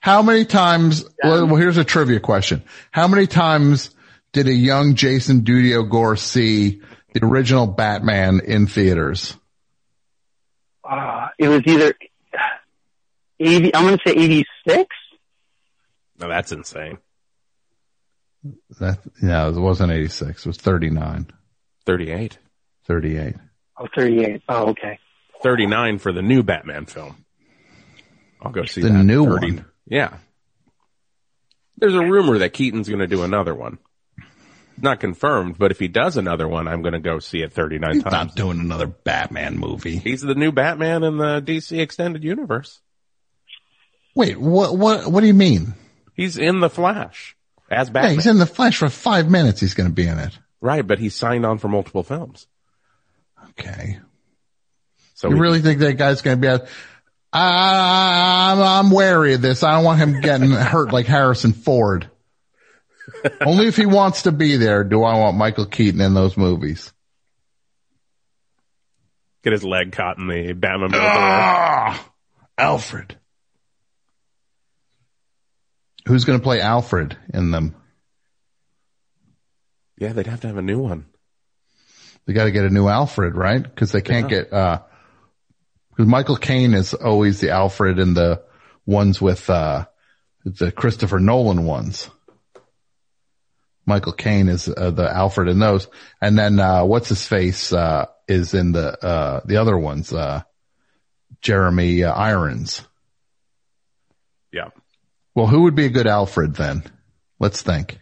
How many times, well, well, here's a trivia question. How many times did a young Jason Dudio Gore see the original Batman in theaters? uh, it was either eighty. I'm going to say eighty six. No, that's insane. That, yeah, it wasn't 86. It was 39, 38. 38. Oh, 38. Oh, okay. 39 for the new Batman film. I'll go see The that. new 30. one. Yeah. There's a rumor that Keaton's going to do another one. Not confirmed, but if he does another one, I'm going to go see it 39 He's times. not doing another Batman movie. He's the new Batman in the DC extended universe. Wait, what, what, what do you mean? He's in the Flash as Yeah, Batman. he's in the flesh for five minutes. He's going to be in it. right, but he's signed on for multiple films. Okay. So you we- really think that guy's going to be I'm I'm wary of this. I don't want him getting hurt like Harrison Ford. Only if he wants to be there do I want Michael Keaton in those movies. get his leg caught in the Batman. Ah, Alfred. Who's going to play Alfred in them? yeah, they'd have to have a new one. They got to get a new Alfred, right? Because they can't get uh because Michael Caine is always the Alfred in the ones with uh the Christopher Nolan ones. Michael Caine is uh, the Alfred in those, and then uh what's his face uh is in the uh the other ones uh Jeremy uh, Irons. Yeah. Well, who would be a good Alfred then? Let's think.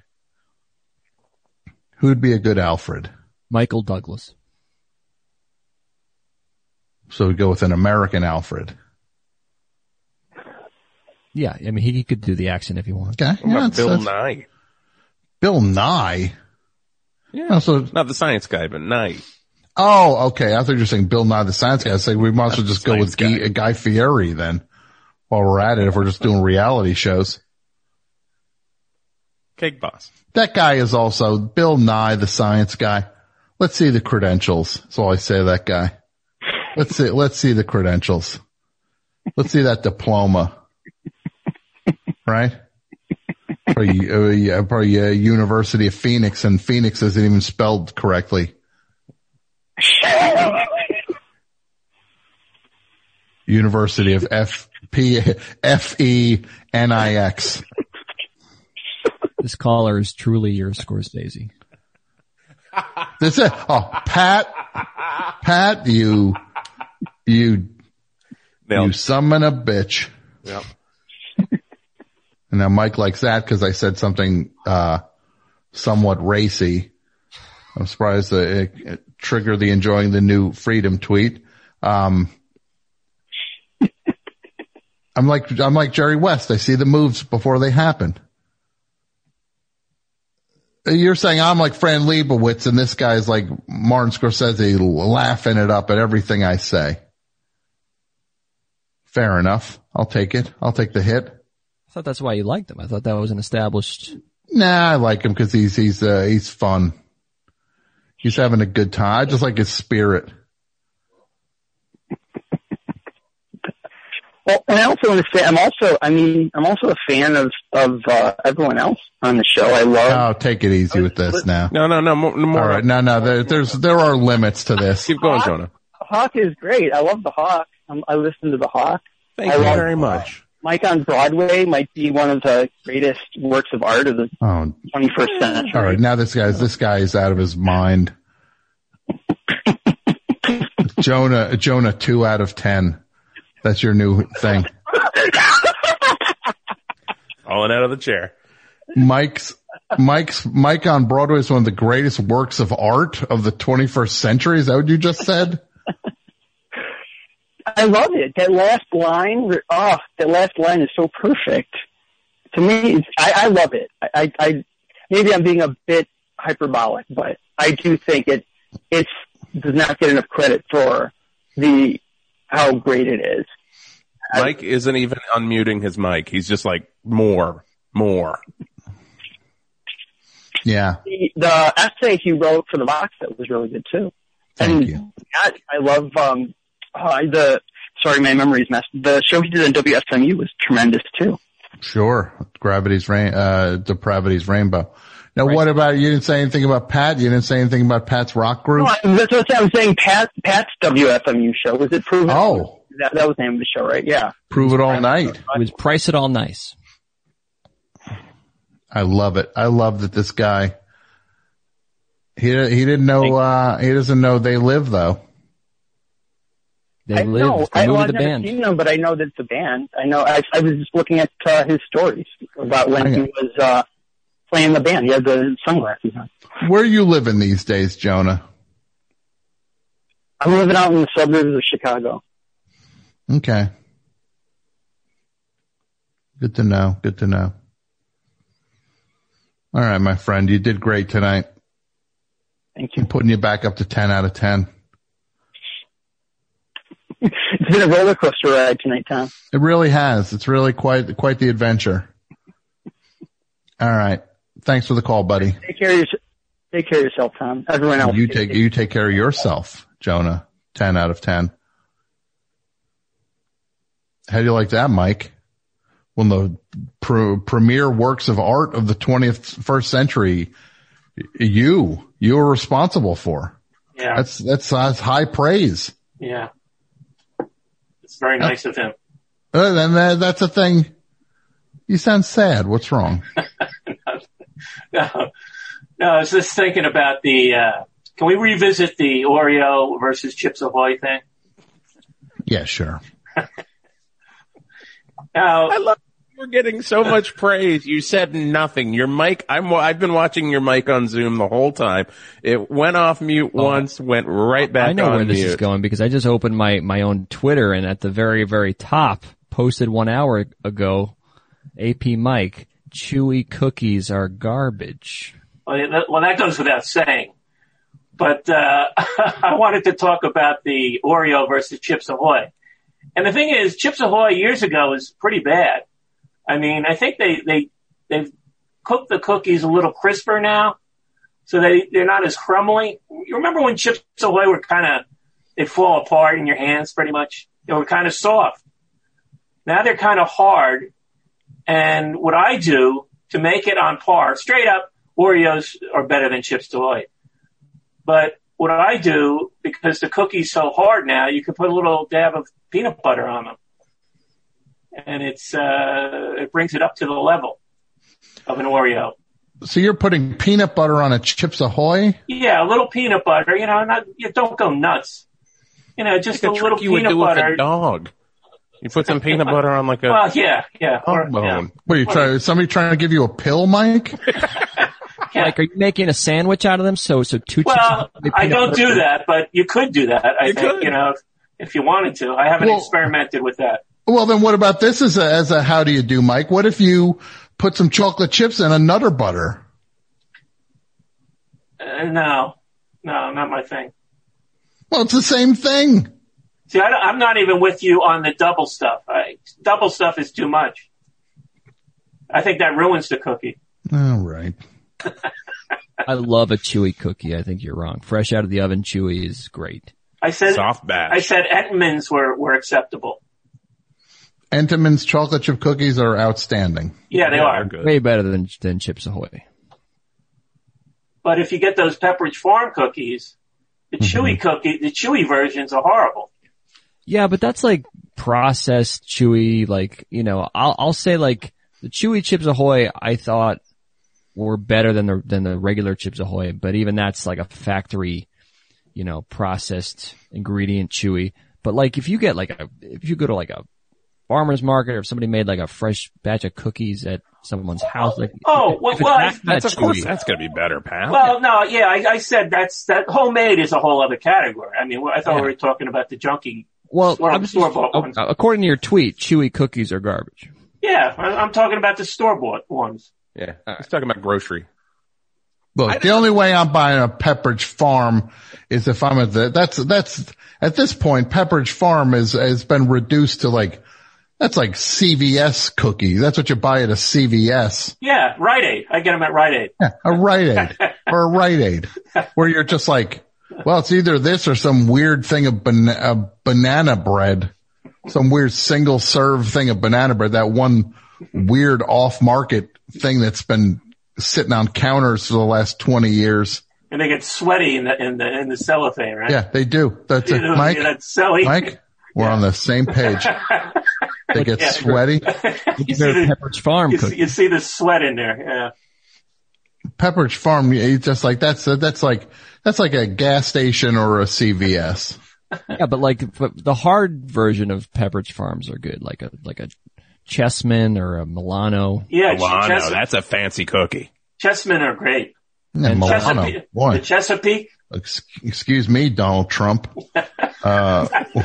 Who'd be a good Alfred? Michael Douglas. So we go with an American Alfred. Yeah, I mean he, he could do the accent if he wants. Okay. What Yeah, about that's- Bill that's- Nye? Bill Nye. Yeah. Oh, so, Not the science guy, but Nye. oh, okay. I thought you were saying Bill Nye the Science Guy. I say we might as well just go with Science Guy, Guy Fieri then while we're at it if we're just doing reality shows. Cake boss. That guy is also Bill Nye the Science Guy. Let's see the credentials. That's all I say to that guy. Let's see, let's see the credentials. Let's see that diploma. Right? Probably, uh, yeah, probably uh, University of Phoenix and Phoenix isn't even spelled correctly. University of F P F E N I X. This caller is truly your Scorsese. That's it. Oh, Pat, Pat, you, you, you summon a bitch. Yep. And now Mike likes that because I said something, uh, somewhat racy. I'm surprised that it, it triggered the enjoying the new freedom tweet. Um, I'm like, I'm like Jerry West. I see the moves before they happen. You're saying I'm like Fran Lebowitz and this guy's like Martin Scorsese laughing it up at everything I say. Fair enough. I'll take it. I'll take the hit. I thought that's why you liked him. I thought that was an established. Nah, I like him because he's, he's, uh, he's fun. He's having a good time. I just like his spirit. Well, and I also want to say, I'm also, I mean, I'm also a fan of of uh, everyone else on the show. I love. Oh, take it easy with this now. No, no, no, more. more All right. No, no, there, there's, there are limits to this. Keep going, Jonah. Hawk is great. I love the Hawk. Um, I listen to the Hawk. Thank I you love- very much. Mike on Broadway might be one of the greatest works of art of the Oh, 21st century. all right. Now this guy's, this guy is out of his mind. Jonah, Jonah, two out of 10. That's your new thing. Falling out of the chair. Mike's Mike's Mike on Broadway is one of the greatest works of art of the 21st century. Is that what you just said? I love it. That last line, oh, that last line is so perfect. To me, I, I love it. I, I, I, maybe I'm being a bit hyperbolic, but I do think it, it's, does not get enough credit for the, how great it is. Mike isn't even unmuting his mic. He's just like, more, more. Yeah. The, the essay he wrote for the box set was really good too. Thank and you. I, I love, um, uh, the, sorry, my memory's messed. The show he did on WFMU was tremendous too. Sure. Gravity's rain, uh, depravity's rainbow. Now what about, you didn't say anything about Pat? You didn't say anything about Pat's rock group? No, I- that's what I'm saying. Pat, Pat's WFMU show was it proven? Oh. That, that was the name of the show, right? Yeah. Prove it all night. It was price it all nice. I love it. I love that this guy, he, he didn't know, uh, he doesn't know they live though. They I live know. the I, movie, well, I've the never band. seen them, but I know that it's a band. I know. I, I was just looking at uh, his stories about when he was uh, playing the band. He had the sunglasses on. Where are you living these days, Jonah? I'm living out in the suburbs of Chicago. Okay. Good to know. Good to know. All right, my friend, you did great tonight. Thank you. I'm putting you back up to 10 out of 10. It's been a roller coaster ride tonight, Tom. It really has. It's really quite, quite the adventure. All right. Thanks for the call, buddy. Take care of yourself. Take care of yourself, Tom. Everyone else. You take, you take care of yourself, Jonah. 10 out of 10. How do you like that, Mike? One of the pr- premier works of art of the 20th first century, you, you were responsible for. Yeah. That's, that's, that's high praise. Yeah. It's very nice of him. Uh, and that, that's a thing. You sound sad. What's wrong? No, no, I was just thinking about the, uh, can we revisit the Oreo versus Chips Ahoy thing? Yeah, sure. Now, I love we're getting so much praise. You said nothing. Your mic, I'm, I've been watching your mic on Zoom the whole time. It went off mute once, went right back Oh. I know on where this is going because I just opened my, my own Twitter and at the very, very top posted one hour ago, AP Mike, chewy cookies are garbage. well, that, well, that goes without saying. But uh, I wanted to talk about the Oreo versus Chips Ahoy. And the thing is, Chips Ahoy years ago was pretty bad. I mean, I think they they they've cooked the cookies a little crisper now, so they they're not as crumbly. You remember when Chips Ahoy were kind of they fall apart in your hands pretty much. They were kind of soft. Now they're kind of hard. And what I do to make it on par, straight up, Oreos are better than Chips Ahoy. But what I do, because the cookie's so hard now, you can put a little dab of peanut butter on them. And it's, uh, it brings it up to the level of an Oreo. So you're putting peanut butter on a Chips Ahoy? Yeah, a little peanut butter. You know, not you don't go nuts. You know, just Like a a little trick you would peanut do with butter. a dog. You put some peanut butter on like a Well, yeah, yeah. Or, dog yeah. What are you trying? Is somebody trying to give you a pill, Mike? Like, are you making a sandwich out of them? So, so two. chips Well, I don't butter? do that, but you could do that. I You think could. you know if, if you wanted to. I haven't Well- experimented with that. Well, then what about this as a, as a how do you do, Mike? What if you put some chocolate chips and a Nutter Butter? Uh, no, no, not my thing. Well, it's the same thing. See, I don't, I'm not even with you on the double stuff. I, double stuff is too much. I think that ruins the cookie. All right. I love a chewy cookie. I think you're wrong. Fresh out of the oven, chewy is great. I said soft batch. I said Entenmann's were were acceptable. Entenmann's chocolate chip cookies are outstanding. Yeah, they Yeah, are. they're good. Way better than than Chips Ahoy. But if you get those Pepperidge Farm cookies, the Mm-hmm. chewy cookie, the chewy versions are horrible. Yeah, but that's like processed chewy. Like you know, I'll I'll say like the chewy Chips Ahoy. I thought were better than the than the regular Chips Ahoy, but even that's like a factory, you know, processed ingredient chewy. But like if you get like a if you go to like a farmer's market or if somebody made like a fresh batch of cookies at someone's house, like Oh, if well, it's well, that- That's that of course that's gonna be better, pal. Well, no, yeah, I, I said that's that homemade is a whole other category. I mean, I thought we were talking about the junky. Well, store- I'm just- store-bought oh, ones. according to your tweet, chewy cookies are garbage. Yeah, I, I'm talking about the store bought ones. yeah, he's talking about grocery. Look, the only way I'm buying a Pepperidge Farm is if I'm at the, that's, that's, at this point, Pepperidge Farm is, has been reduced to like, that's like CVS cookie. That's what you buy at a CVS. Yeah, Rite Aid. I get them at Rite Aid. Yeah, a Rite Aid or a Rite Aid where you're just like, well, it's either this or some weird thing of bana- banana bread, some weird single serve thing of banana bread, that one weird off market thing that's been sitting on counters for the last 20 years. And they get sweaty in the in the in the cellophane, right? Yeah, they do. That's it. Know, Mike, that's silly. Mike, we're on the same page. They get Yeah. sweaty. you, see the, Pepperidge Farm you, see, you see the sweat in there. Yeah. Pepperidge Farm, you just like, that's, that's like, that's like a gas station or a CVS. Yeah, but like but the hard version of Pepperidge Farms are good, like a like a Chessman or a Milano. Yeah, Milano, Chess- that's a fancy cookie. Chessmen are great. Yeah, And Milano, Chesapeake, boy. the Chesapeake. Excuse me, Donald Trump. Uh,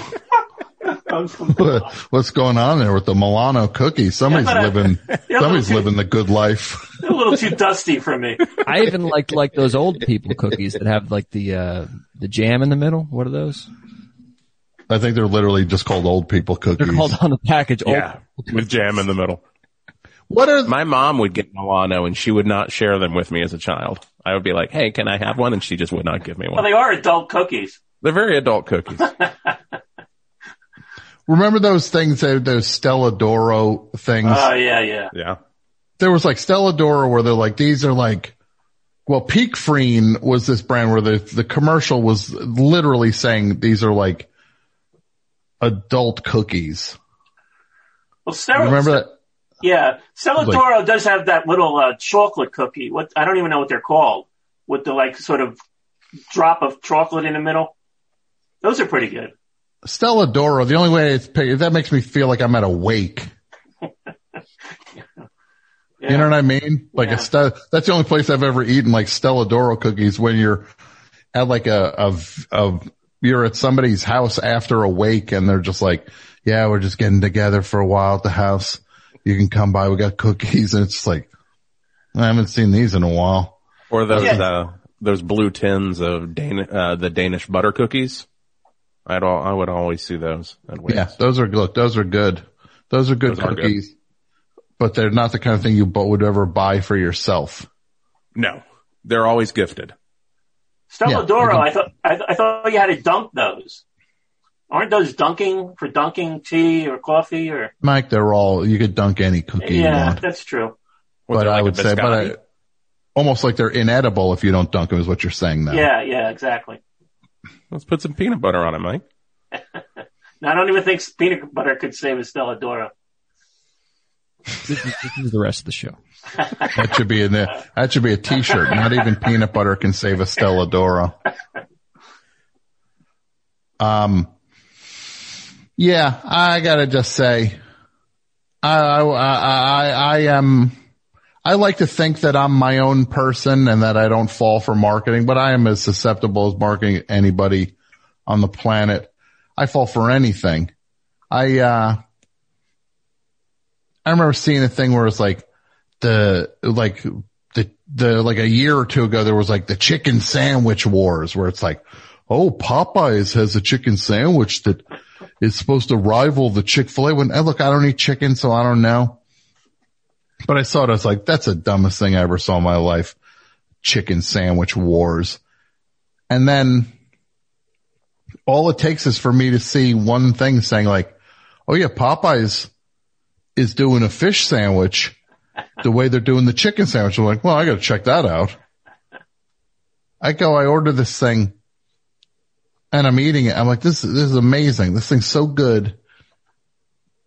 what's going on there with the Milano cookies? Somebody's Yeah, living, somebody's but- living the good life. A little too dusty for me. I even like like those old people cookies that have like the uh the jam in the middle. What are those? I think they're literally just called old people cookies. They're called on the package. Old Yeah, with jam in the middle. what are, My mom would get Milano and she would not share them with me as a child. I would be like, hey, can I have one? And she just would not give me one. Well, they are adult cookies. They're very adult cookies. remember those things, that- those Stella D'oro things? Oh yeah, yeah. yeah. there was like Stella D'oro where they're like, these are like, well, Peek Frean was this brand where the, the commercial was literally saying these are like adult cookies. Well, Stella, Remember that? Yeah, Stella Like- Doro does have that little uh, chocolate cookie. What I don't even know what they're called, with the like sort of drop of chocolate in the middle. Those are pretty good. Stella D'oro, the only way it's that makes me feel like I'm at a wake. Yeah. You know what I mean? Like Yeah. a that's the only place I've ever eaten like Stella D'oro cookies when you're at like a, a, a, you're at somebody's house after a wake and they're just like, yeah, we're just getting together for a while at the house. You can come by. We got cookies. And it's just like, I haven't seen these in a while. Or those, Yeah. uh, those blue tins of Dan- uh, the Danish butter cookies. I'd all, I would always see those. At Yeah. Those are good. Those are good. Those are good Those are good. cookies, but they're not the kind of thing you would ever buy for yourself. No, they're always gifted. Stella Yeah, I I thought I, th- I thought you had to dunk those. Aren't those dunking for dunking tea or coffee or? Mike, they're all, you could dunk any cookie you Yeah, want. that's true. Or but they're I would say, but I, almost like they're inedible if you don't dunk them is what you're saying now. Yeah, yeah, exactly. Let's put some peanut butter on it, Mike. Now, I don't even think peanut butter could save a Stella D'oro. This is, this is the rest of the show. That should be in there. That should be a t-shirt. Not even peanut butter can save a Stella D'oro. Um, yeah, I gotta just say, I, I, I, I am, I like to think that I'm my own person and that I don't fall for marketing, but I am as susceptible as marketing anybody on the planet. I fall for anything. I, uh, I remember seeing a thing where it's like the, like the, the, like a year or two ago, there was like the chicken sandwich wars where it's like, oh, Popeyes has a chicken sandwich that is supposed to rival the Chick-fil-A. When, I look, I don't eat chicken, so I don't know. But I saw it, I was like, that's the dumbest thing I ever saw in my life. Chicken sandwich wars. And then all it takes is for me to see one thing saying like, oh yeah, Popeyes is doing a fish sandwich the way they're doing the chicken sandwich. I'm like, well, I got to check that out. I go, I order this thing and I'm eating it. I'm like, this, this is amazing. This thing's so good.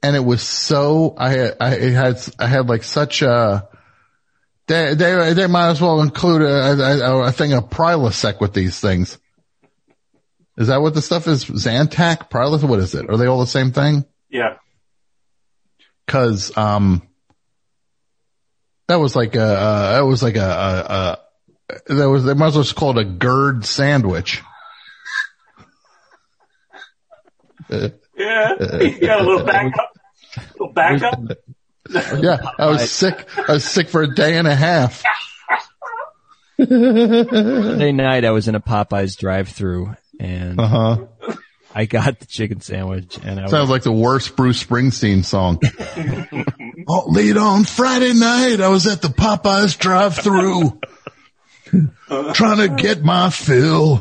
And it was so, I had, I had, I had like such a, they, they, they might as well include a, a, a thing of Prilosec with these things. Is that what the stuff is? Zantac, Prilosec? What is it? Are they all the same thing? Yeah. Cause, um, that was like a, uh, that was like a, a, a, that was, they might as well just call it a GERD sandwich. Yeah. You got a little backup. little backup. yeah, I was sick. I was sick for a day and a half. Monday night I was in a Popeyes drive-through and Uh huh. I got the chicken sandwich and I Sounds was, like the worst Bruce Springsteen song. oh, late on Friday night, I was at the Popeyes drive-through trying to get my fill.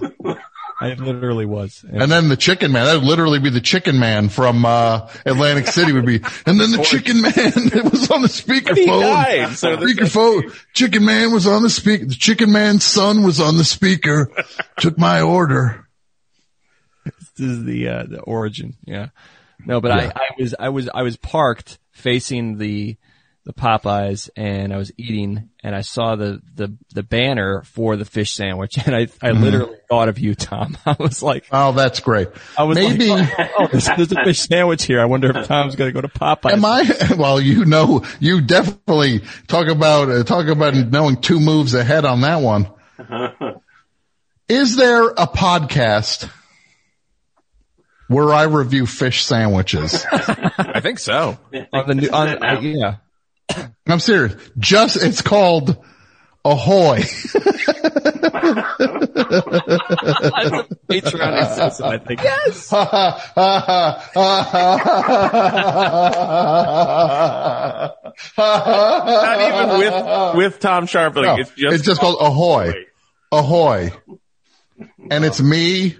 I literally was. And then the chicken man, that would literally be the chicken man from, uh, Atlantic City would be, and then the chicken man, it was on the speakerphone. died, so speakerphone. Chicken man was on the speaker. The chicken man's son was on the speaker, took my order. this is the uh, the origin. Yeah. No, but I, I was I was I was parked facing the the Popeyes and I was eating and I saw the the the banner for the fish sandwich and I I literally thought of you, Tom. I was like, Oh, that's great. I was Maybe. like, oh, there's, there's a fish sandwich here. I wonder if Tom's going to go to Popeyes. Am I? Well, you know, you definitely talk about uh, talk about knowing two moves ahead on that one. Is there a podcast where I review fish sandwiches? I think so. on the new on uh, yeah. I'm serious. Just it's called Ahoy. Patreon exclusive, I think. Yes. Not even with with Tom Sharp. Like No, it's just it's just called Ahoy. Ahoy. And it's me.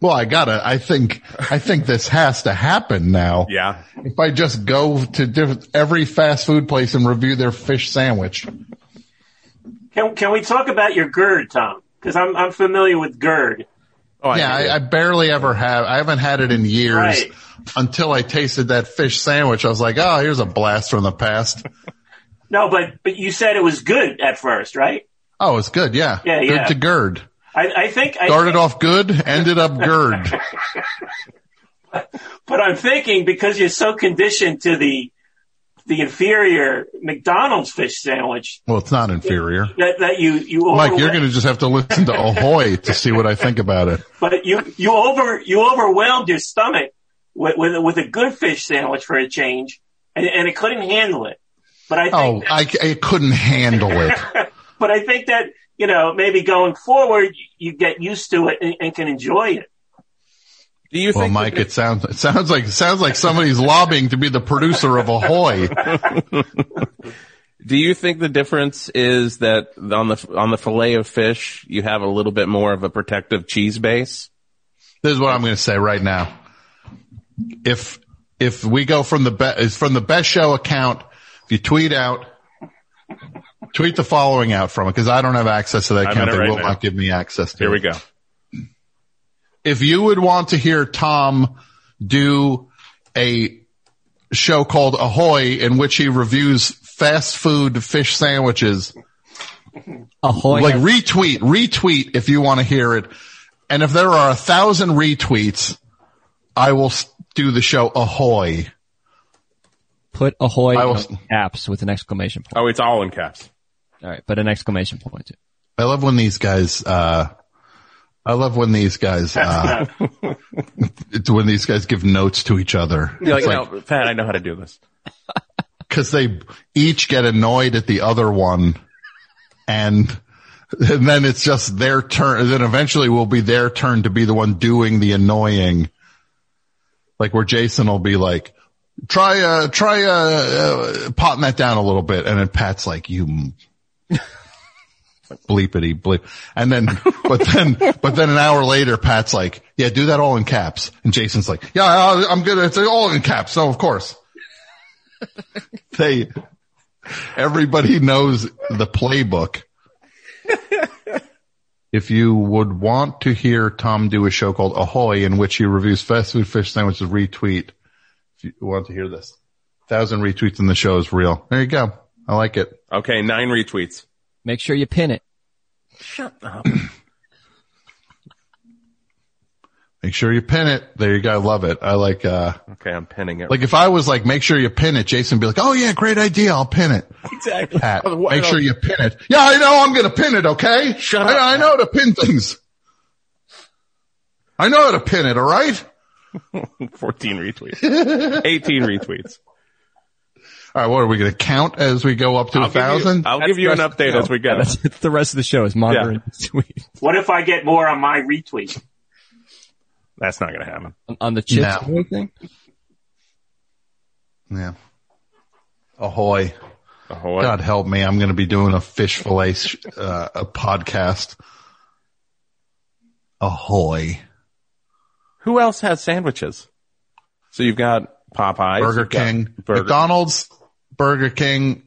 Well, I gotta, I think, I think this has to happen now. Yeah. If I just go to diff- every fast food place and review their fish sandwich. Can can we talk about your GERD, Tom? Because I'm I'm familiar with GERD. Oh, Yeah, I, I barely ever have, I haven't had it in years Right. until I tasted that fish sandwich. I was like, oh, here's a blast from the past. No, but but you said it was good at first, right? Oh, it's good. Yeah. Yeah, good yeah. to GERD. I, I think I Started off good, ended up GERD. But I'm thinking because you're so conditioned to the the inferior McDonald's fish sandwich Well, it's not inferior. that, that you you Mike, you're going to just have to listen to Ahoy to see what I think about it. but you you over you overwhelmed your stomach with with, with a good fish sandwich for a change, and, and it couldn't handle it. But I Oh, I, I couldn't handle it. but I think that you know maybe going forward you get used to it and, and can enjoy it. Do you Well, think? Mike, it sounds it sounds like it sounds like somebody's lobbying to be the producer of Ahoy. do you think the difference is that on the on the fillet of fish you have a little bit more of a protective cheese base? This is what I'm going to say right now. If if we go from the be- is from the best show account, if you tweet out, tweet the following out from it because I don't have access to that I'm account. They right will now. not give me access to. Here we go. if you would want to hear Tom do a show called Ahoy in which he reviews fast food fish sandwiches, Ahoy. like retweet, retweet if you want to hear it. And if there are a thousand retweets, I will do the show ahoy. Put ahoy will- in caps with an exclamation point. Oh, it's all in caps. All right, but an exclamation point. I love when these guys, uh, I love when these guys, uh, it's when these guys give notes to each other. You're like, like, no, Pat, I know how to do this. cause they each get annoyed at the other one and, and then it's just their turn. Then eventually will be their turn to be the one doing the annoying. Like where Jason will be like, try, uh, try, uh, uh potting that down a little bit. And then Pat's like, you m- bleepity bleep. And then, but then, but then an hour later, Pat's like, yeah, do that all in caps. And Jason's like, yeah, I- I'm good. It's all in caps. So of course they, everybody knows the playbook. If you would want to hear Tom do a show called Ahoy in which he reviews fast food fish sandwiches, retweet. If you want to hear this, thousand retweets in the show is real. There you go. I like it. Okay, nine retweets. Make sure you pin it. Shut up. Make sure you pin it. There you go. I love it. I like, uh, Okay, I'm pinning it. like if I was like, make sure you pin it, Jason would be like, oh yeah, great idea. I'll pin it. exactly. Pat, make sure you pin it. Yeah, I know I'm going to pin it. Okay. Shut I, up, I know how to pin things. I know how to pin it. All right. 14 retweets. 18 retweets. All right. What are we going to count as we go up to a I'll give thousand? I'll That's give you an the rest of update the as we show. go. That's it's the rest of the show is monitoring the tweet What if I get more on my retweet? That's not going to happen. on, on the chips No. ahoy thing. Yeah. Ahoy. Ahoy. God help me. I'm going to be doing a fish fillet, sh- uh, a podcast. Ahoy. Who else has sandwiches? So you've got Popeyes. Burger King, Burger. McDonald's, Burger King,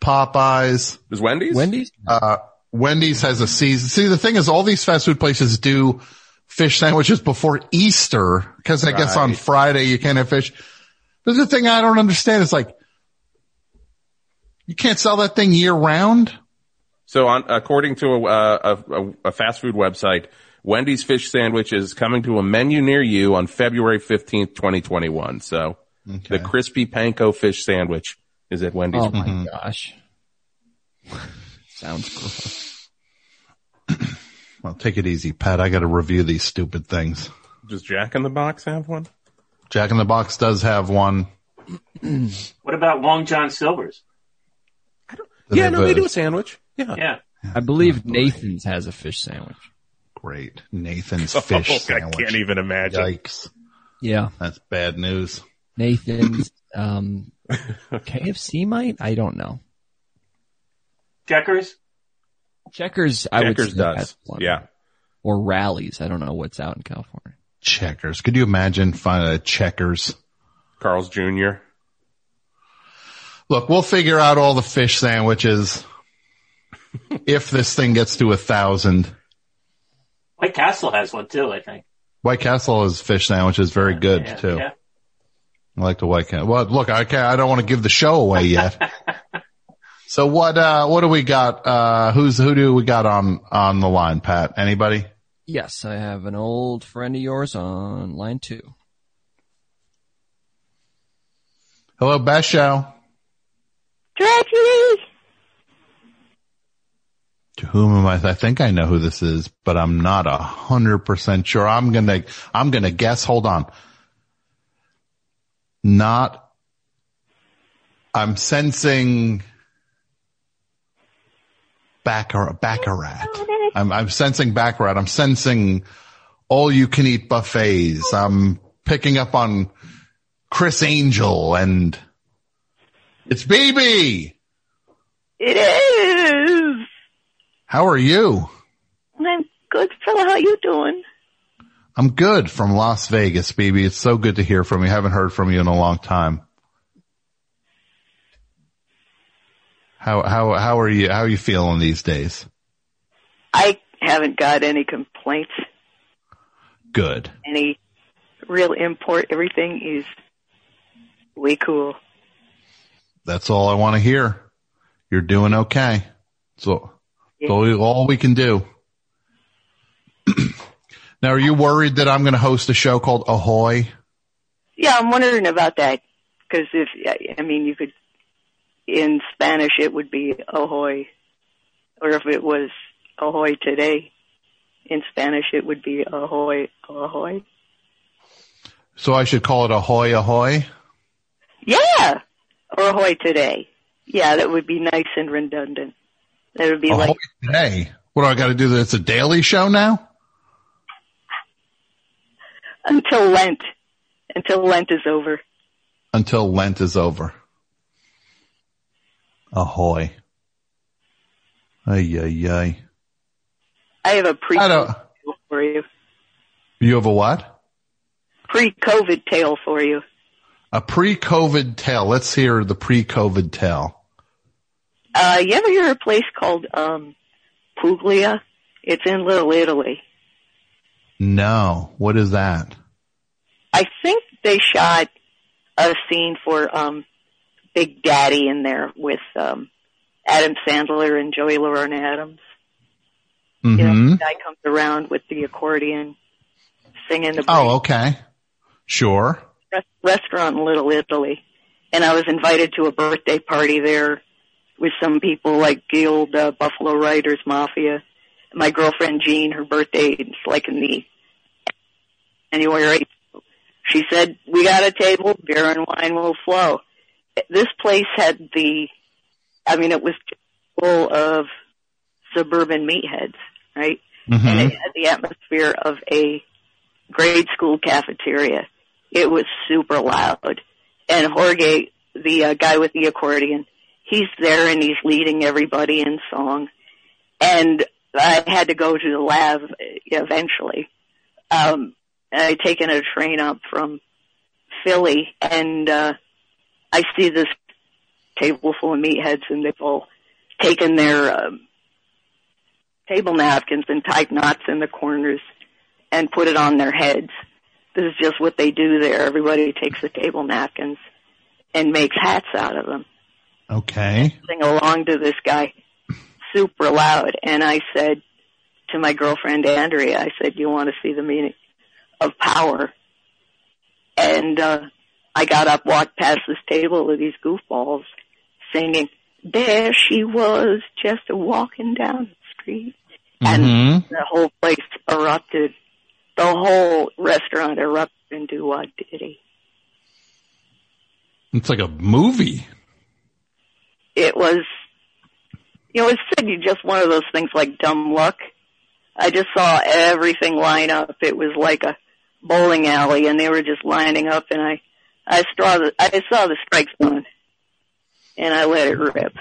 Popeyes, Is Wendy's? Wendy's. uh, Wendy's has a season. See, the thing is all these fast food places do fish sandwiches before Easter because I guess on Friday you can't have fish. But the thing I don't understand is like, you can't sell that thing year round. So on, according to a, uh, a, a, a fast food website, Wendy's fish sandwich is coming to a menu near you on February 15th, 2021. So the crispy panko fish sandwich is at Wendy's. Oh my gosh. Sounds gross. Well, take it easy, Pat. I got to review these stupid things. Does Jack in the Box have one? Jack in the Box does have one. What about Long John Silver's? They yeah, have no, they do a sandwich. Yeah. Yeah. I believe Nathan's has a fish sandwich. Great. Nathan's oh, fish I sandwich. can't even imagine. Yikes. Yeah, That's bad news. Nathan's. Um, KFC might. I don't know. Checkers? Checkers. I would Checkers say does. one. Yeah. Or Rally's. I don't know what's out in California. Checkers. Could you imagine finding a checkers? Carl's Jr. Look, we'll figure out all the fish sandwiches if this thing gets to a thousand. White Castle has one too, I think. White Castle is fish sandwiches very good Yeah, too. yeah. I like the White Castle. Well, look, I can't, I don't want to give the show away yet. so what, uh, what do we got? Uh, who's, who do we got on, on the line, Pat? Anybody? Yes, I have an old friend of yours on line two. Hello, Best Show. Tragedy! To whom am I? I think I know who this is, but I'm not a hundred percent sure. I'm gonna, I'm gonna guess. Hold on. Not, I'm sensing Baccarat, oh, Baccarat. I'm, I'm sensing Baccarat. I'm sensing all you can eat buffets. I'm picking up on Criss Angel and it's BB. It is! How are you? I'm good, fella. How you doing? I'm good from Las Vegas, BB. It's so good to hear from you. I Haven't heard from you in a long time. How how how are you? How are you feeling these days? I haven't got any complaints, Good. any real import. Everything is way cool. That's all I want to hear. You're doing okay. So, all, all we can do. Now, are you worried that I'm going to host a show called Ahoy? Yeah, I'm wondering about that because if I mean you could in Spanish it would be ahoy, or if it was ahoy today, in Spanish it would be ahoy ahoy. So I should call it Ahoy Ahoy? Yeah, or ahoy today. Yeah, that would be nice and redundant. That would be Ahoy like today. What do I got to do? It's a daily show now? Until Lent, until Lent is over. Until Lent is over. Ahoy. Ay, ay, ay. I have a pre for you. you have a what? Pre-COVID tale for you. A pre-COVID tale. Let's hear the pre-COVID tale. Uh, you ever hear a place called um, Puglia? It's in Little Italy. No. What is that? I think they shot a scene for um, Big Daddy in there with um, Adam Sandler and Joey Lauren Adams. You know, hmm the guy comes around with the accordion, singing the Oh, okay. Sure. restaurant in Little Italy, and I was invited to a birthday party there with some people like the old uh, Buffalo Riders Mafia. My girlfriend Jean, her birthday is like in the January. She said, "We got a table, beer and wine will flow." This place had the, I mean, it was full of suburban meatheads, right? Mm-hmm. and it had the atmosphere of a grade school cafeteria. It was super loud. And Jorge, the uh, guy with the accordion, he's there and he's leading everybody in song. And I had to go to the lab eventually. Um, I'd taken a train up from Philly and, uh, I see this table full of meatheads and they've all taken their, um, table napkins and tied knots in the corners and put it on their heads. This is just what they do there. Everybody takes the table napkins and makes hats out of them. Okay. Sing along to this guy super loud. And I said to my girlfriend Andrea, I said, you want to see the meaning of power? And, uh, I got up, walked past this table with these goofballs singing, there she was just a walking down the street. And Mm-hmm. the whole place erupted. The whole restaurant erupted into what diddy. It's like a movie. It was, you know, it's you just one of those things like dumb luck. I just saw everything line up. It was like a bowling alley and they were just lining up and I, I saw the, I saw the strike zone and I let it rip.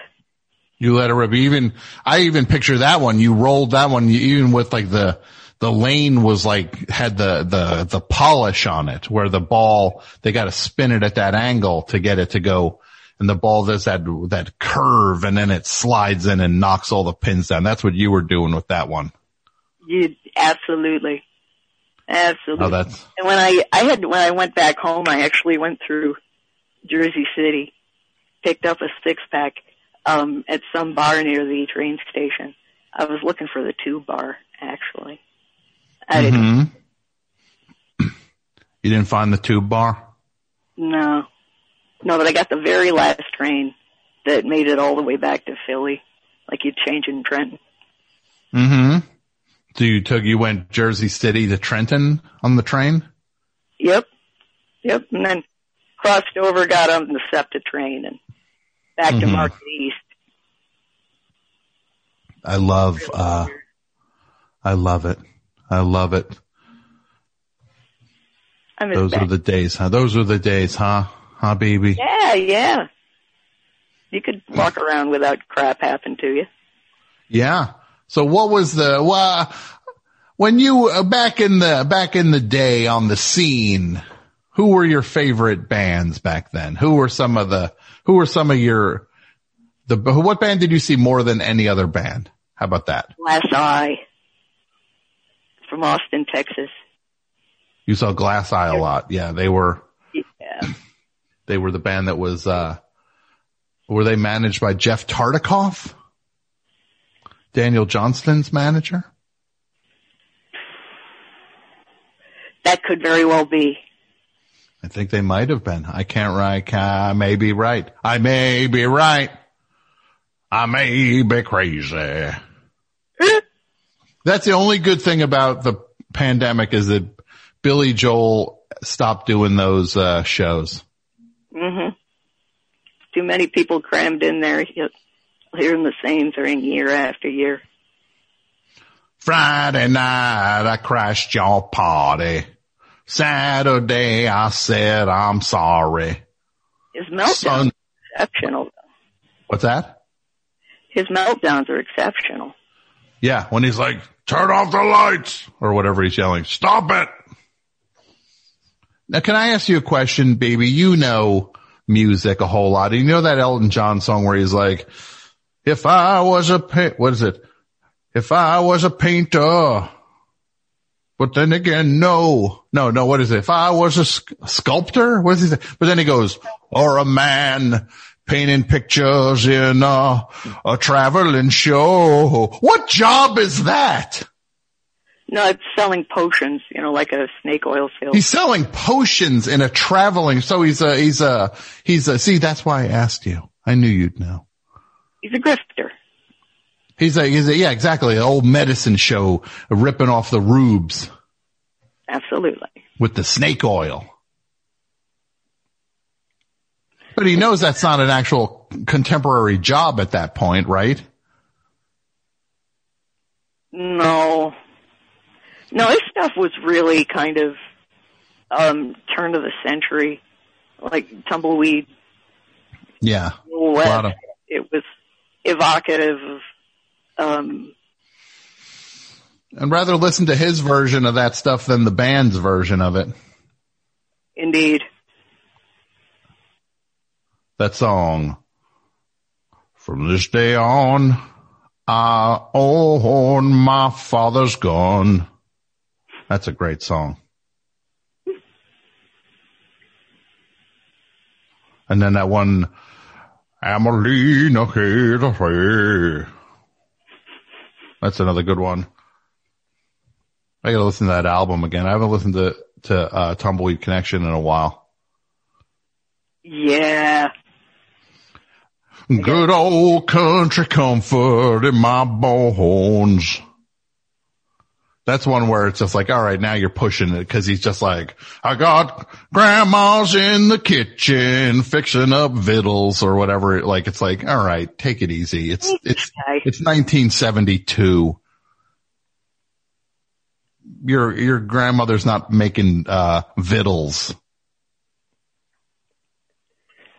You let it rip. Even, I even picture that one. You rolled that one, you, even with like the, the lane was like, had the, the, the polish on it where the ball, they got to spin it at that angle to get it to go. And the ball does that, that curve and then it slides in and knocks all the pins down. That's what you were doing with that one. You, absolutely. Absolutely. Oh, that's, And when I, I had, when I went back home, I actually went through Jersey City, picked up a six pack, um, at some bar near the train station. I was looking for the tube bar, actually. I didn't, Mhm. You didn't find the tube bar? no. No, but I got the very last train that made it all the way back to Philly, like you'd change in Trenton. Mm-hmm. So you took, you went Jersey City to Trenton on the train? Yep. Yep. And then crossed over, got on the SEPTA train and back to Mhm. Market East. I love, uh, I love it. I love it. Those back. were the days, huh? Those were the days, huh? Huh, baby? Yeah, yeah. You could walk around without crap happen to you. Yeah. So what was the, well, when you, uh, back in the, back in the day on the scene, who were your favorite bands back then? Who were some of the, who were some of your, the, what band did you see more than any other band? How about that? Glass Eye from Austin, Texas. You saw Glass Eye a lot. Yeah, they were. They were the band that was, uh, Were they managed by Jeff Tartakov? Daniel Johnston's manager? That could very well be. I think they might have been. I can't right. I may be right. I may be right. I may be crazy. That's the only good thing about the pandemic is that Billy Joel stopped doing those uh, shows. Hmm Too many people crammed in there. You'll the same thing year after year. Friday night I crashed your party. Saturday I said I'm sorry. His meltdowns Sun- are exceptional. What's that? His meltdowns are exceptional. Yeah, when he's like, turn off the lights or whatever he's yelling, stop it. Now can I ask you a question, baby? You know music a whole lot. You know that Elton John song where he's like, if I was a pa- what is it? If I was a painter, but then again, no, no, no, what is it? If I was a sc- sculptor, what he say? But then he goes, or a man painting pictures in a, a traveling show. What job is that? No, it's selling potions, you know, like a snake oil salesman. He's selling potions in a traveling, so he's a, he's a, he's a, see, that's why I asked you. I knew you'd know. He's a grifter. He's a, he's a, yeah, exactly, an old medicine show ripping off the rubes Absolutely. with the snake oil. But he knows that's not an actual contemporary job at that point, right? No. No, his stuff was really kind of um turn of the century, like tumbleweed. Yeah. Of- It was evocative of um And rather listen to his version of that stuff than the band's version of it. indeed. That song. From this day on, I own my father's gun. That's a great song. And then that one, Amelina Hathaway. That's another good one. I gotta listen to that album again. I haven't listened to, to, uh, Tumbleweed Connection in a while. Yeah. Good old country comfort in my bones. That's one where it's just like, all right, now you're pushing it because he's just like, I got grandma's in the kitchen fixing up vittles or whatever. Like, it's like, all right, take it easy. It's, it's, it's 1972. Your, your grandmother's not making, uh, vittles.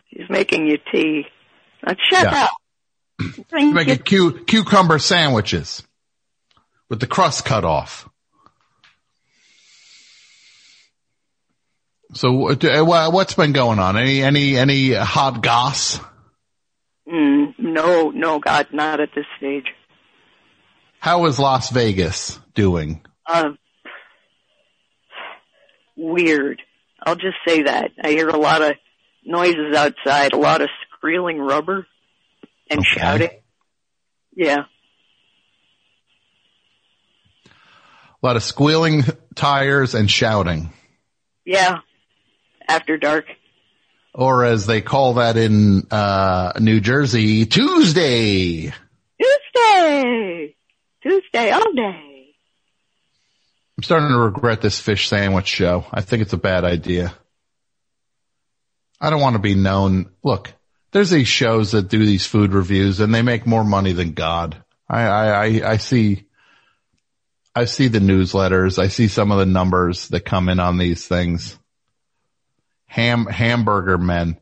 He's making you tea. Now shut Yeah. up. Making cu- cucumber sandwiches with the crust cut off. So uh, wha- what's been going on? Any, any, any hot goss? Mm, no, no, God, not at this stage. How is Las Vegas doing? Uh, weird. I'll just say that. I hear a lot of noises outside, a lot of squealing rubber and Okay. shouting. Yeah. A lot of squealing tires and shouting. Yeah. After dark. Or as they call that in, uh, New Jersey, Tuesday. Tuesday! Tuesday all day. I'm starting to regret this fish sandwich show. I think it's a bad idea. I don't want to be known. Look, there's these shows that do these food reviews and they make more money than God. I, I, I, I see, I see the newsletters. I see some of the numbers that come in on these things. Ham, hamburger men.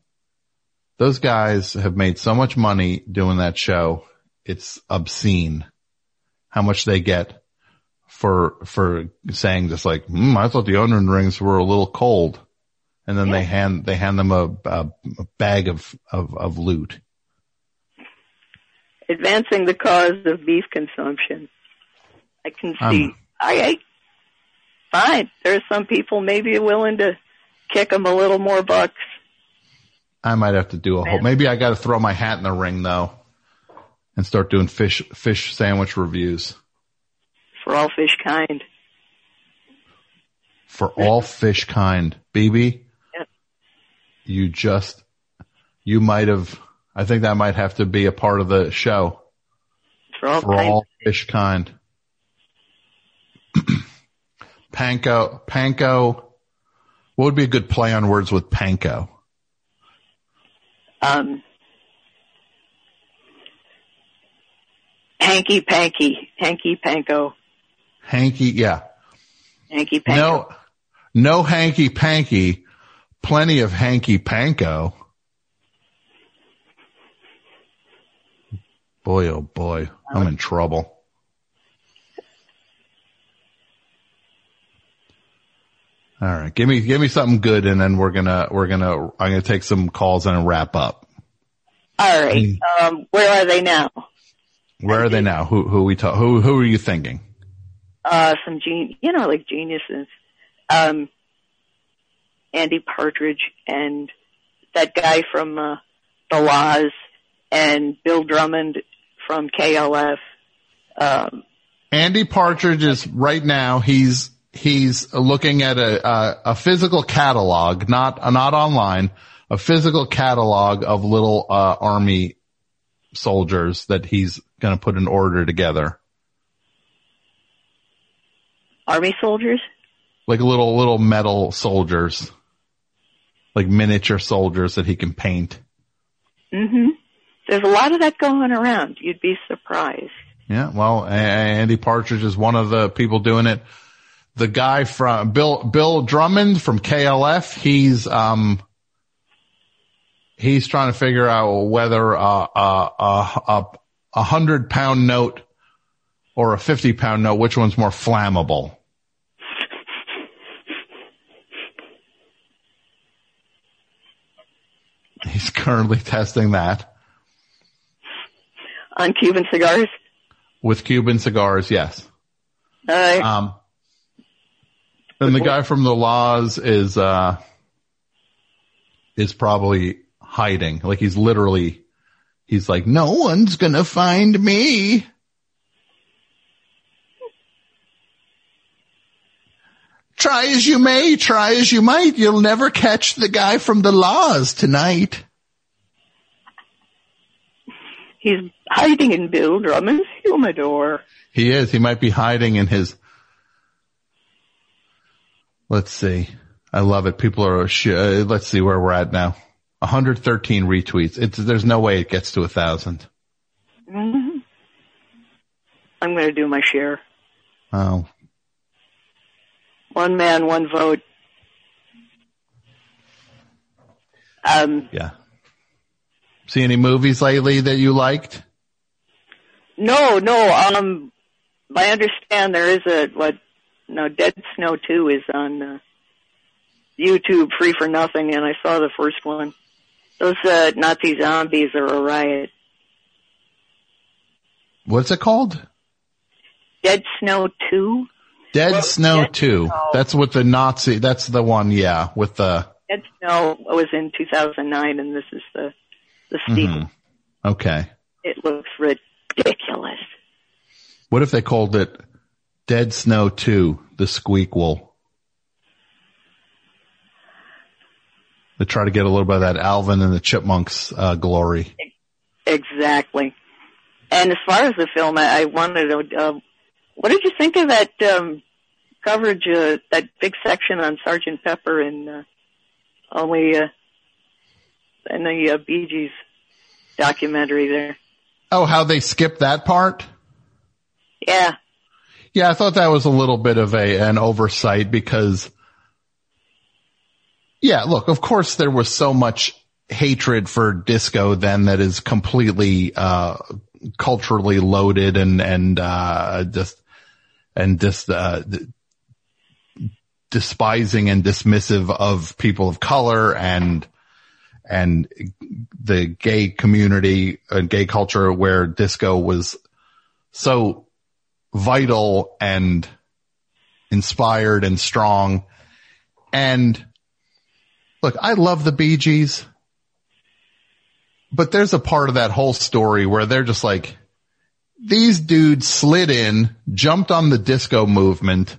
Those guys have made so much money doing that show. It's obscene how much they get for, for saying just like, hmm, I thought the onion rings were a little cold. And then they hand, they hand them a, a, a bag of, of, of loot. Advancing the cause of beef consumption. I can Um, see. I, I, fine. There are some people maybe willing to kick them a little more bucks. I might have to do a whole, maybe I got to throw my hat in the ring though and start doing fish, fish sandwich reviews For all fish kind. for all fish kind. BB, Yep. you just, you might have, I think that might have to be a part of the show For all for all fish kind. panko, panko, what would be a good play on words with panko? Um, hanky panky, hanky panko, Hanky, yeah. hanky panko. No, no hanky panky, plenty of hanky panko. Boy, oh boy, I'm in trouble. All right, give me give me something good, and then we're gonna we're gonna I'm gonna take some calls and wrap up. All right. Um, where are they now? Where are they now? Who who we talk? Who who are you thinking? Uh, some gen, you know, like geniuses. Um, Andy Partridge and that guy from uh, The La's and Bill Drummond from KLF. Um, Andy Partridge is right now. He's he's looking at a a, a physical catalog, not not online, a physical catalog of little uh, army soldiers that he's going to put an order together, Army soldiers. like little little metal soldiers, like miniature soldiers that he can paint. Mm-hmm. There's a lot of that going around. You'd be surprised. Yeah, well, Andy Partridge is one of the people doing it. The guy from Bill Bill Drummond from KLF, he's um he's trying to figure out whether uh, uh, uh, a a hundred pound note or a fifty pound note, which one's more flammable. He's currently testing that On Cuban cigars. with Cuban cigars. Yes. Uh, Um, and the guy from the La's is, uh, is probably hiding. Like he's literally, he's like, no one's gonna find me. Try as you may, try as you might, you'll never catch the guy from the La's tonight. he's hiding in Bill Drummond's humidor. He is. He might be hiding in his. Let's see. I love it. People are. Sh- uh, let's see where we're at now. 113 retweets. It's. There's no way it gets to a thousand. hmm I'm going to do my share. Oh, One man, one vote. Um, yeah. See any movies lately that you liked? no, no. Um, I understand there is a what? No, Dead Snow Two is on uh, YouTube, free for nothing, and I saw the first one. Those uh, Nazi zombies are a riot. What's it called? Dead Snow Two. Dead Snow 2. That's with the Nazi. That's the one. Yeah. With the. Dead Snow was in 2009, and this is the the sequel. Mhm. Okay. It looks ridiculous. What if they called it Dead Snow 2, the Squeakquel? They try to get a little bit of that Alvin and the Chipmunks uh, glory. Exactly. And as far as the film, I, I wanted to. Uh, what did you think of that um, coverage? Uh, that big section on Sergeant Pepper and uh, only uh, in the uh, Bee Gees documentary there. Oh, how they skipped that part? Yeah, Yeah, I thought that was a little bit of a an oversight because yeah, look, of course there was so much hatred for disco then that is completely uh culturally loaded and and uh just and just uh despising and dismissive of people of color and and the gay community and gay culture where disco was so vital and inspired and strong. And look, I love the Bee Gees. but there's a part of that whole story where they're just like, these dudes slid in, jumped on the disco movement,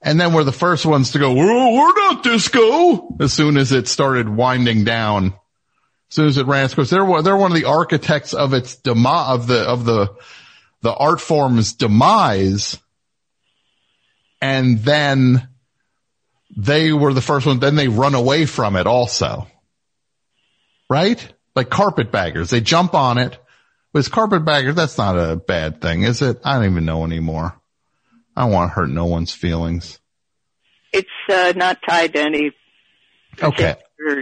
and then were the first ones to go, "Well, we're not disco. As soon as it started winding down, as soon as it ran its course, they're, they're one of the architects of its demi- of the, of the, the art form's demise. And then they were the first one, then they run away from it also. Right? Like carpetbaggers. They jump on it. With carpetbaggers, that's not a bad thing, is it? I don't even know anymore. I don't want to hurt no one's feelings. It's uh, not tied to any. Okay.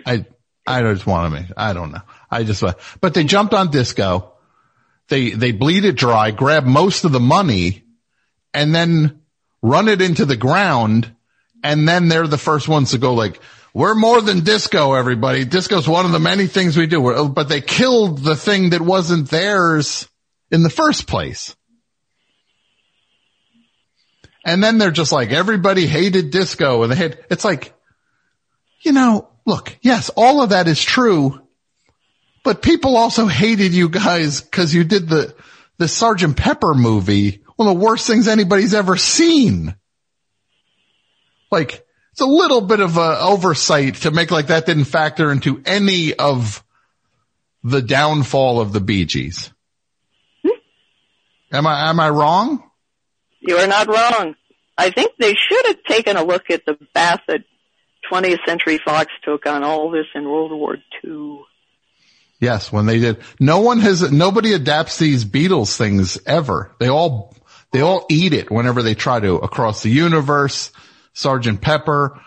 I, I just want to make, I don't know. I just, uh, but they jumped on disco. They, they bleed it dry, grab most of the money and then run it into the ground. And then they're the first ones to go like, we're more than disco, everybody. Disco's one of the many things we do. But they killed the thing that wasn't theirs in the first place. And then they're just like, everybody hated disco and they had, it's like, you know, look, yes, all of that is true, but people also hated you guys because you did the, the Sergeant Pepper movie, one of the worst things anybody's ever seen. Like, it's a little bit of a oversight to make like that didn't factor into any of the downfall of the Bee Gees. Hmm. Am I, am I wrong? You are not wrong. I think they should have taken a look at the bath that 20th Century Fox took on all this in World War II. Yes, when they did. No one has, nobody adapts these Beatles things ever. They all, they all eat it whenever they try to across the universe. Sergeant Pepper,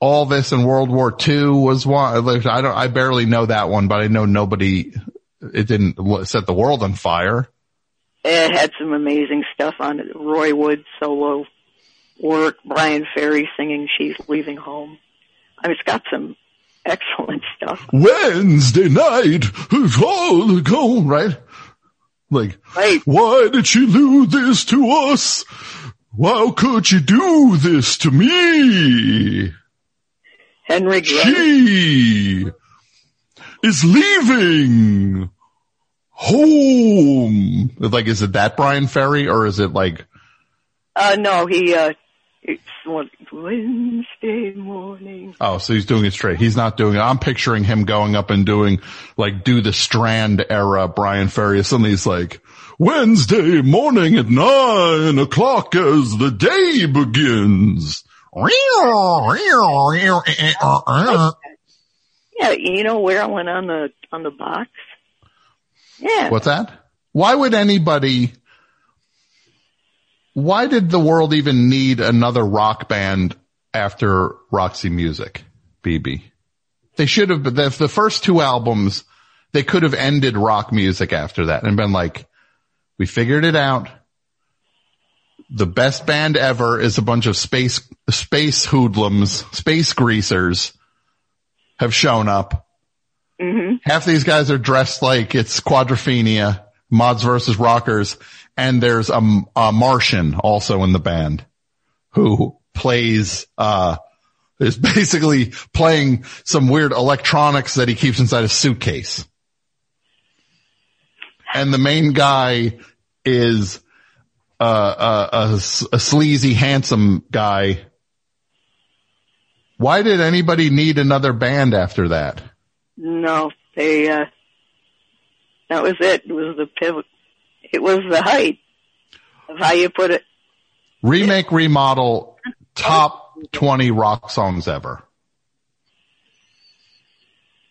all this in World War II was one. I don't, I barely know that one, but I know nobody, it didn't set the world on fire. It had some amazing stuff on it. Roy Wood solo work, Bryan Ferry singing She's Leaving Home. I mean, it's got some excellent stuff. Wednesday night, it's all gone, right? Like, why did she do this to us? Why could she do this to me? Henry She is leaving home. Like, is it that Bryan Ferry or is it like, Uh, no, he, uh, it's one, Wednesday morning. oh, so he's doing it straight. He's not doing it. I'm picturing him going up and doing like do the strand era Bryan Ferry. Suddenly he's like, Wednesday morning at nine o'clock as the day begins. Yeah, you know where I went on the, on the box? Yeah. What's that? Why would anybody, why did the world even need another rock band after Roxy Music, BB? They should have, the, the first two albums, they could have ended rock music after that and been like, we figured it out. The best band ever is a bunch of space, space hoodlums, space greasers have shown up. Mm-hmm. Half these guys are dressed like it's quadrophenia, mods versus rockers, and there's a, a Martian also in the band who plays, uh, is basically playing some weird electronics that he keeps inside a suitcase. And the main guy is, uh, a, a, a sleazy, handsome guy. Why did anybody need another band after that? No, they, uh, that was it. It was the pivot it was the height of how you put it. Remake, yeah. remodel, top 20 rock songs ever.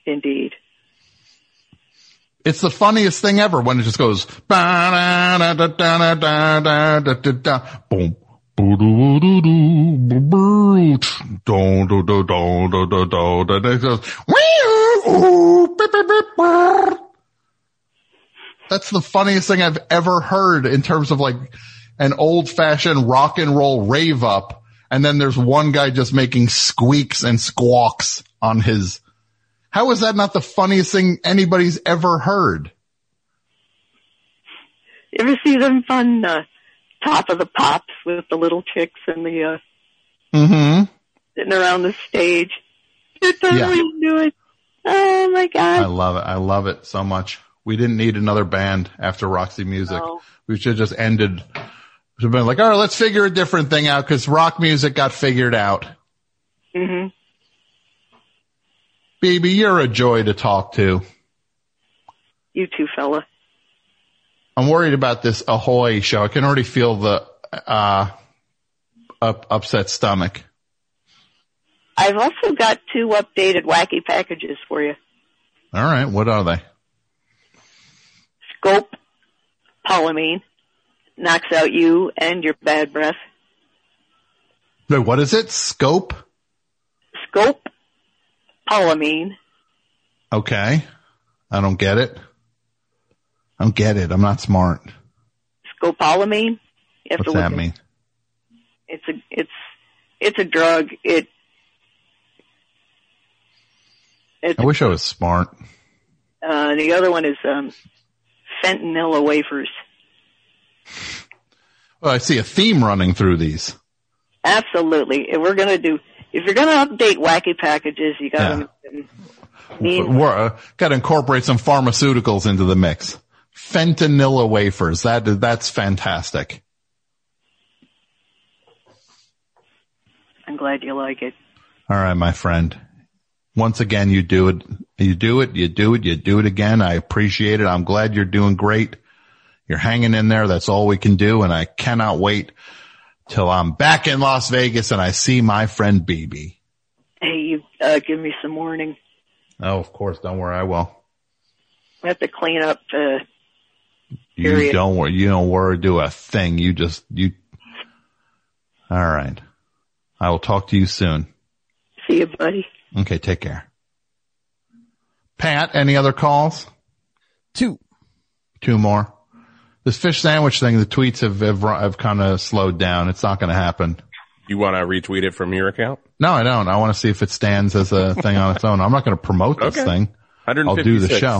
Indeed. It's the funniest thing ever when it just goes boom. It that's the funniest thing I've ever heard in terms of like an old fashioned rock and roll rave up. And then there's one guy just making squeaks and squawks on his, how is that not the funniest thing anybody's ever heard? You ever see them on uh, Top of the Pops with the little chicks and the uh, Mm-hmm. sitting around the stage? They're totally Yeah. into it. Oh my god! I love it. I love it so much. We didn't need another band after Roxy Music. No. We should have just ended. Should have been like, all right, let's figure a different thing out because rock music got figured out. hmm Baby, you're a joy to talk to. You too, fella. I'm worried about this Ahoy show. I can already feel the uh, up, upset stomach. I've also got two updated wacky packages for you. All right, what are they? Scope polyamine knocks out you and your bad breath. Wait, what is it? Scope? Scope polyamine Okay. I don't get it. I don't get it. I'm not smart. scopolamine. You What's that it- mean? It's a it's it's a drug. It I wish I was smart. uh the other one is um fentanyl wafers. Well, I see a theme running through these. Absolutely. If we're gonna do if you're gonna update wacky packages, you need uh, got to incorporate some pharmaceuticals into the mix. Fentanyl wafers. That that's fantastic. I'm glad you like it. All right, my friend. Once again, you do it. You do it. You do it. You do it again. I appreciate it. I'm glad you're doing great. You're hanging in there. That's all we can do. And I cannot wait till I'm back in Las Vegas and I see my friend BB. Hey, you uh give me some warning. Oh, of course. Don't worry. I will. I have to clean up uh You Period. don't worry. You don't worry. Do a thing. You just, you. All right. I will talk to you soon. see you buddy. Okay. Take care. Pat, any other calls? Two. Two more. This fish sandwich thing, the tweets have, have, have kind of slowed down. It's not going to happen. You want to retweet it from your account? No, I don't. I want to see if it stands as a thing on its own. I'm not going to promote this Okay. thing. I'll do the show.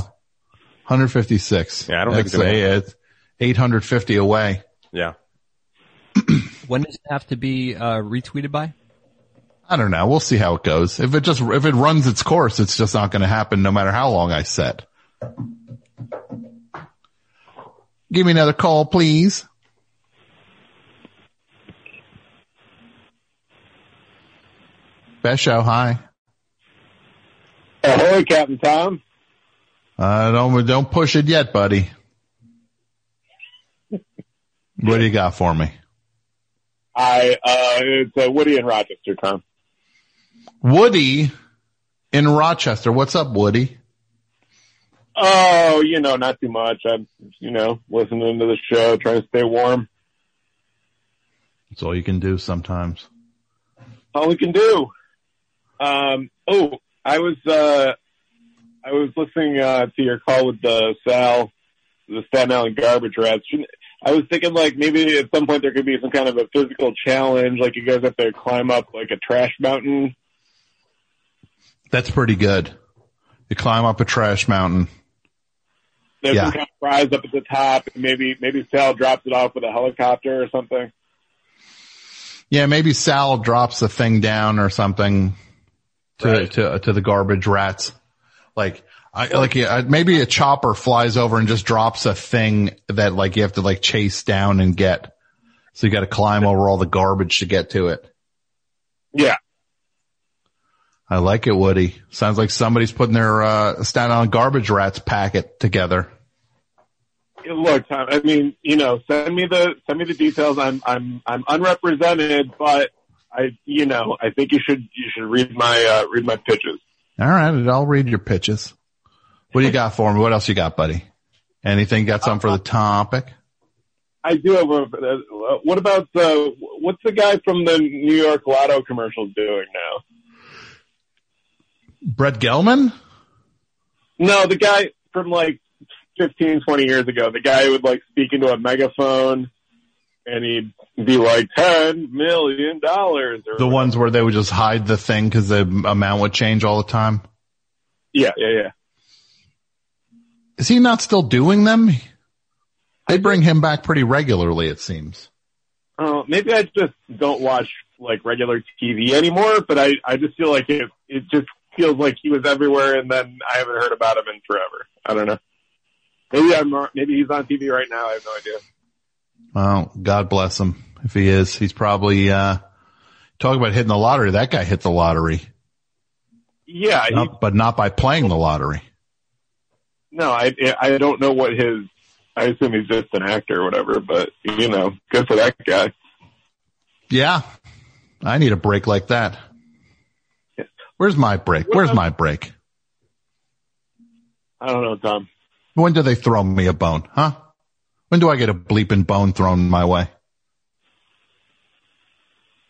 156. Yeah, I don't think That's it's a- it's 850 away. Yeah. When does it have to be uh, retweeted by? I don't know. We'll see how it goes. If it just, if it runs its course, it's just not going to happen no matter how long I set. Give me another call, please. Best show. Hi. Ahoy, Captain Tom. Uh, don't, don't push it yet, buddy. What do you got for me? I, uh, it's uh, Woody in Rochester, Tom. Woody in Rochester. What's up, Woody? Oh, you know, not too much. I'm, you know, listening to the show, trying to stay warm. That's all you can do sometimes. All we can do. Um, oh, I was, uh, I was listening, uh, to your call with the Sal, the Staten Island garbage rats. Shouldn't- I was thinking like maybe at some point there could be some kind of a physical challenge, like you guys have to climb up like a trash mountain. That's pretty good. You climb up a trash mountain. There's Yeah. some kind of prize up at the top. and Maybe, maybe Sal drops it off with a helicopter or something. Yeah, maybe Sal drops the thing down or something to to to the garbage rats. Like I like yeah, maybe a chopper flies over and just drops a thing that like you have to like chase down and get. So you got to climb over all the garbage to get to it. Yeah. I like it, Woody. Sounds like somebody's putting their uh Staten Island garbage rats packet together. Look, Tom, I mean, you know, send me the, send me the details. I'm, I'm, I'm unrepresented, but I, you know, I think you should, you should read my, uh, read my pitches. All right, I'll read your pitches. What do you got for me? What else you got, buddy? Anything got something for the topic? I do have a, uh, what about the, what's the guy from the New York Lotto commercial doing now? Brett Gelman? No, the guy from like 15, 20 years ago, the guy who would like speak into a megaphone and he'd be like, $10 million or The ones where they would just hide the thing because the amount would change all the time. Yeah, yeah, yeah. Is he not still doing them? They bring him back pretty regularly, it seems. Uh, maybe I just don't watch like regular TV anymore, but I, I just feel like it, it just feels like he was everywhere, and then I haven't heard about him in forever. I don't know. Maybe I'm maybe he's on TV right now. I have no idea. Well, God bless him. If he is, he's probably, uh, talk about hitting the lottery. That guy hit the lottery, Yeah, he, Not- but not by playing the lottery. no, I I don't know what his. I assume he's just an actor or whatever, but you know, good for that guy. Yeah. I need a break like that. Where's my break? Where's my break? I don't know, Tom. When do they throw me a bone? Huh? When do I get a bleeping bone thrown my way?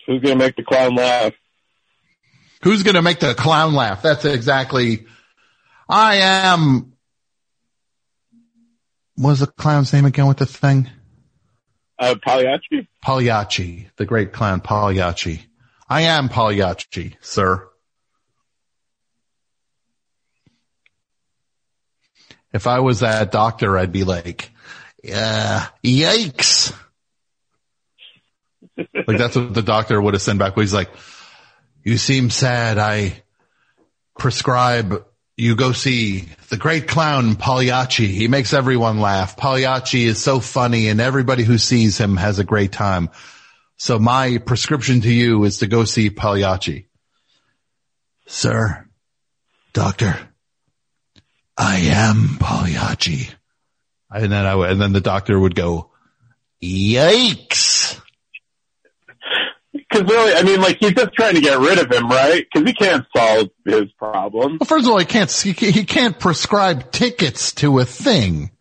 Who's gonna make the clown laugh? Who's going to make the clown laugh? That's exactly. I am. What was the clown's name again with the thing? Uh, Pagliacci. Pagliacci, the great clown Pagliacci. I am Pagliacci, sir. If I was that doctor, I'd be like, yeah, yikes. like that's what the doctor would have sent back. He's like, you seem sad. I prescribe you go see the great clown Pagliacci. He makes everyone laugh. Pagliacci is so funny and everybody who sees him has a great time. So my prescription to you is to go see Pagliacci. Sir, doctor, I am Pagliacci. And then I would, and then the doctor would go, yikes. Because really, I mean, like he's just trying to get rid of him, right? Because he can't solve his problem. Well, first of all, he can't, he can't- he can't prescribe tickets to a thing.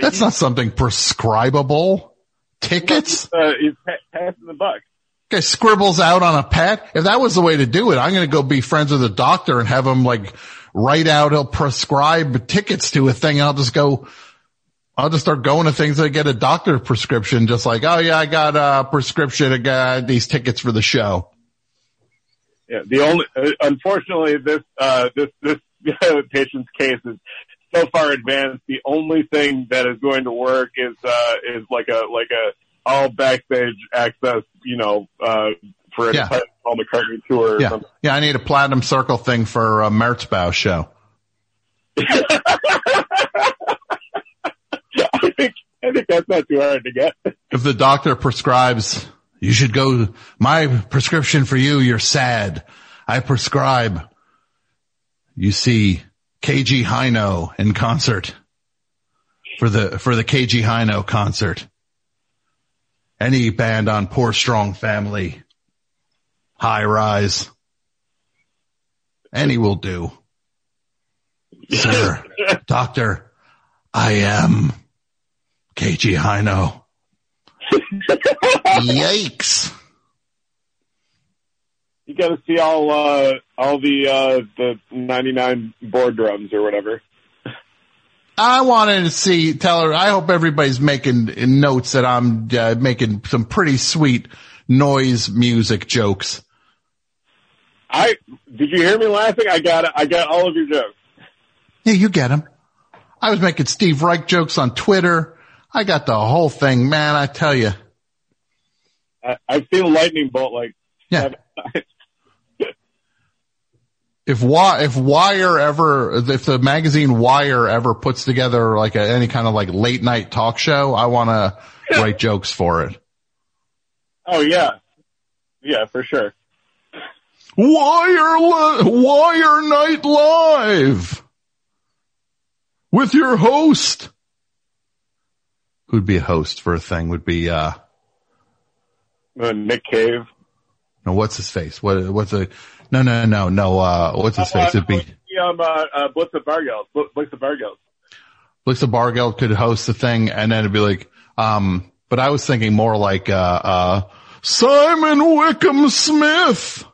That's not something prescribable. Tickets? Uh, he's passing the buck. Guy scribbles out on a pad. If that was the way to do it, I'm going to go be friends with a doctor and have him like write out, he'll prescribe tickets to a thing. And I'll just go, I'll just start going to things that get a doctor prescription, just like, oh yeah, I got a prescription, I got these tickets for the show. Yeah, the only, uh, unfortunately, this, uh, this, this patient's case is so far advanced. The only thing that is going to work is, uh, is like a, like a all backstage access, you know, uh, for Yeah. Paul McCartney tour Yeah. something. Yeah. I need a platinum circle thing for uh, a Merzbow show. I think, I think that's not too hard to get. If the doctor prescribes, you should go, my prescription for you, you're sad. I prescribe, you see Keiji Haino in concert for the, for the Keiji Haino concert. Any band on Poor Strong Family, High Rise, any will do. Sir, doctor, I am Keiji Haino. Yikes. You got to see all, uh, all the, uh, the 99 board drums or whatever. I wanted to see, tell her, I hope everybody's making notes that I'm uh, making some pretty sweet noise music jokes. I, did you hear me laughing? I got it. I got all of your jokes. Yeah, you get them. I was making Steve Reich jokes on Twitter. I got the whole thing, man. I tell you. I, I've seen a lightning bolt like Yeah. If Wi- if Wire ever, if the magazine Wire ever puts together like a, any kind of like late night talk show, I want to write jokes for it. Oh yeah. Yeah, for sure. Wire, Wire Night Live with your host. Who'd be a host for a thing would be, uh, Uh, Nick Cave. no, what's his face? What, what's a, no, no, no, no, uh, what's his face? It'd be, um, uh, uh, Blixa Bargeld. Bl- Blixa Bargeld. Blixa Bargeld could host the thing and then it'd be like, um, but I was thinking more like, uh, uh, Simon Wickham Smith,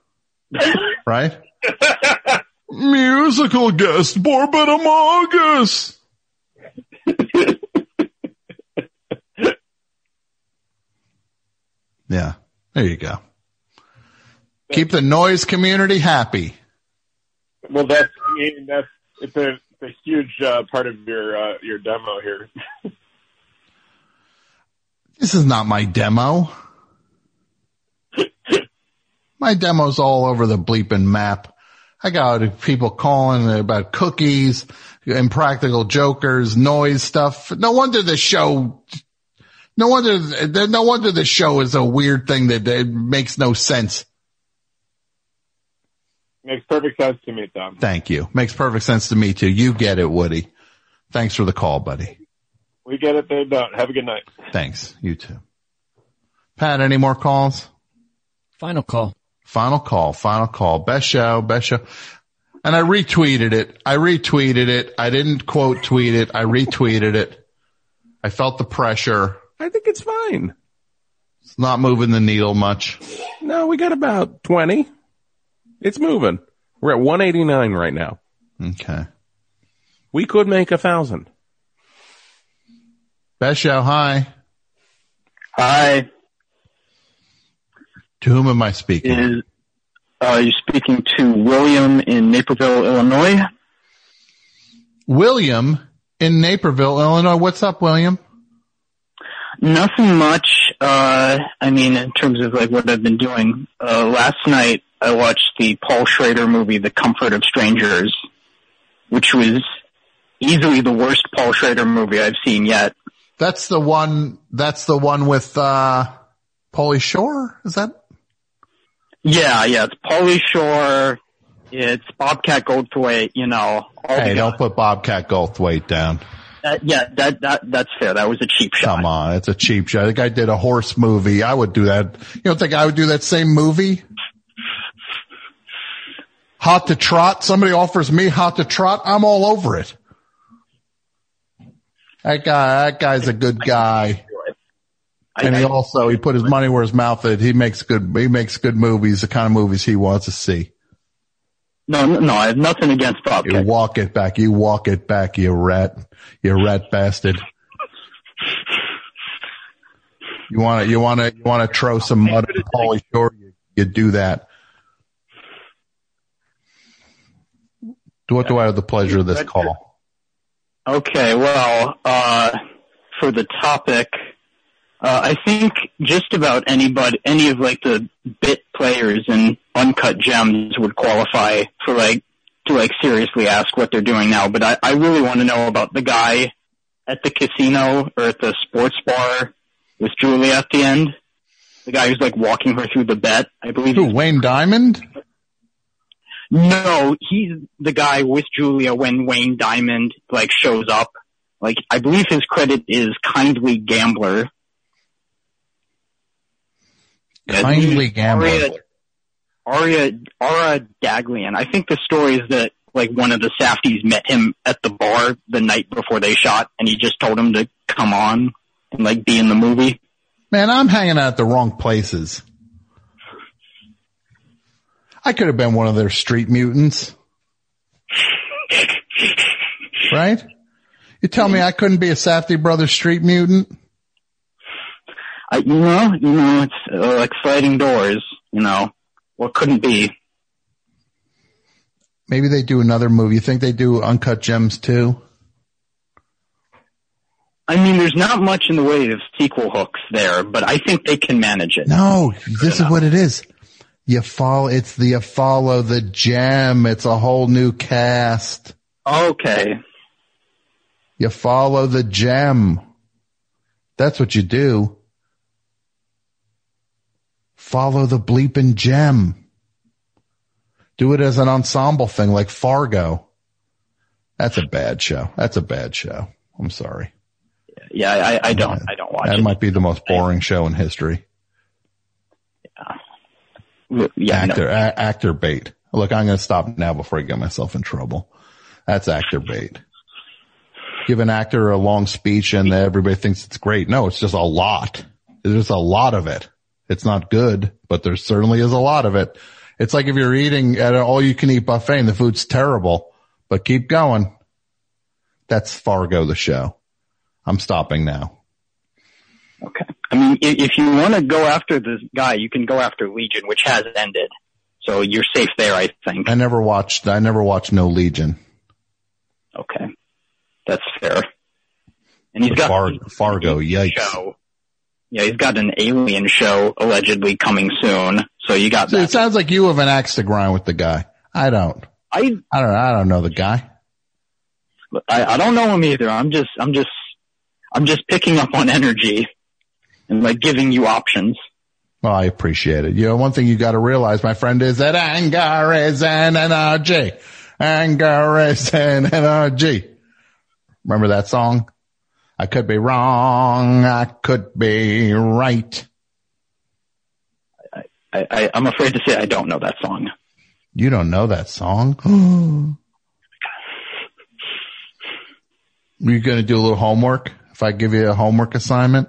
right? Musical guest, Borbetomagus. yeah, there you go. Keep the noise community happy. Well, that's, I mean, that's, it's a, it's a huge, uh, part of your, uh, your demo here. This is not my demo. My demo's all over the bleeping map. I got people calling about cookies, impractical jokers, noise stuff. No wonder the show, no wonder, no wonder the show is a weird thing that it makes no sense. Makes perfect sense to me, Tom. Thank you. Makes perfect sense to me too. You get it, Woody. Thanks for the call, buddy. We get it, they don't. Have a good night. Thanks. You too. Pat, any more calls? Final call. Final call. Final call. Best show. Best show. And I retweeted it. I retweeted it. I didn't quote tweet it. I retweeted it. I felt the pressure. I think it's fine. It's not moving the needle much. No, we got about 20. It's moving. We're at 189 right now. Okay. We could make a thousand. Best show. Hi. Hi. To whom am I speaking? Is uh, you speaking to William in Naperville, Illinois? William in Naperville, Illinois. What's up, William? Nothing much. Uh, I mean, in terms of like what I've been doing. Uh, last night I watched the Paul Schrader movie, The Comfort of Strangers, which was easily the worst Paul Schrader movie I've seen yet. That's the one, that's the one with, uh, Pauly Shore? Is that? Yeah, yeah, it's Pauly Shore. It's Bobcat Goldthwait, you know. Hey, don't put Bobcat Goldthwait down. that, yeah, that, that, that's fair. That was a cheap shot. Come on. It's a cheap shot. The guy did a horse movie. I would do that. You don't think I would do that same movie? Hot to trot. Somebody offers me hot to trot. I'm all over it. That guy, that guy's a good guy. And he also, he put his money where his mouth is. He makes good, he makes good movies, the kind of movies he wants to see. No, no, no, I have nothing against You walk it back. You walk it back, you rat. You rat bastard. You want to, you want to, you want to throw some mud on Pauly Shore, you, you do that. What do I have the pleasure of this call? Okay, well, uh, for the topic, uh, I think just about anybody, any of like the bit players in Uncut Gems would qualify for like, to like seriously ask what they're doing now. But I, I really want to know about the guy at the casino or at the sports bar with Julie at the end. The guy who's like walking her through the bet, I believe. Who, Wayne Diamond? No, he's the guy with Julia when Wayne Diamond like shows up. Like I believe his credit is kindly gambler. Kindly gambler. Aria, Aria, Aura Daglian. I think the story is that like one of the Safdies met him at the bar the night before they shot, and he just told him to come on and like be in the movie. Man, I'm hanging out at the wrong places. I could have been one of their street mutants. Right? You tell me I couldn't be a Safdie Brothers street mutant? I, you know, you know, it's uh, like sliding doors. You know, what couldn't be. Maybe they do another movie. You think they do Uncut Gems too? I mean, there's not much in the way of sequel hooks there, but I think they can manage it. No, this is what it is. You follow, it's the you follow the gem. It's a whole new cast. Okay. You follow the gem. That's what you do. Follow the bleeping gem. Do it as an ensemble thing like Fargo. That's a bad show. That's a bad show. I'm sorry. Yeah, I, I don't, I don't watch That it. might be the most boring show in history. Yeah, actor, a- actor bait. Look, I'm going to stop now before I get myself in trouble. That's actor bait. Give an actor a long speech and everybody thinks it's great. No, it's just a lot. There's a lot of it. It's not good, but there certainly is a lot of it. It's like if you're eating at an all you can eat buffet and the food's terrible, but keep going. That's Fargo, the show. I'm stopping now. Okay. I mean, if you want to go after this guy, you can go after Legion, which has ended. So you're safe there, I think. I never watched, I never watched No Legion. Okay. That's fair. And he's got Far, Fargo, yikes. show. Yeah, he's got an alien show allegedly coming soon. So you got So that. it sounds like you have an axe to grind with the guy. I don't. I I don't know. I don't know the guy. I, I don't know him either. I'm just I'm just I'm just picking up on energy and like giving you options. Well, I appreciate it. You know, one thing you got to realize, my friend, is that anger is an energy. Anger is an energy. Remember that song? I could be wrong. I could be right. I, I I'm afraid to say I don't know that song. You don't know that song? Oh Are you going to do a little homework? If I give you a homework assignment?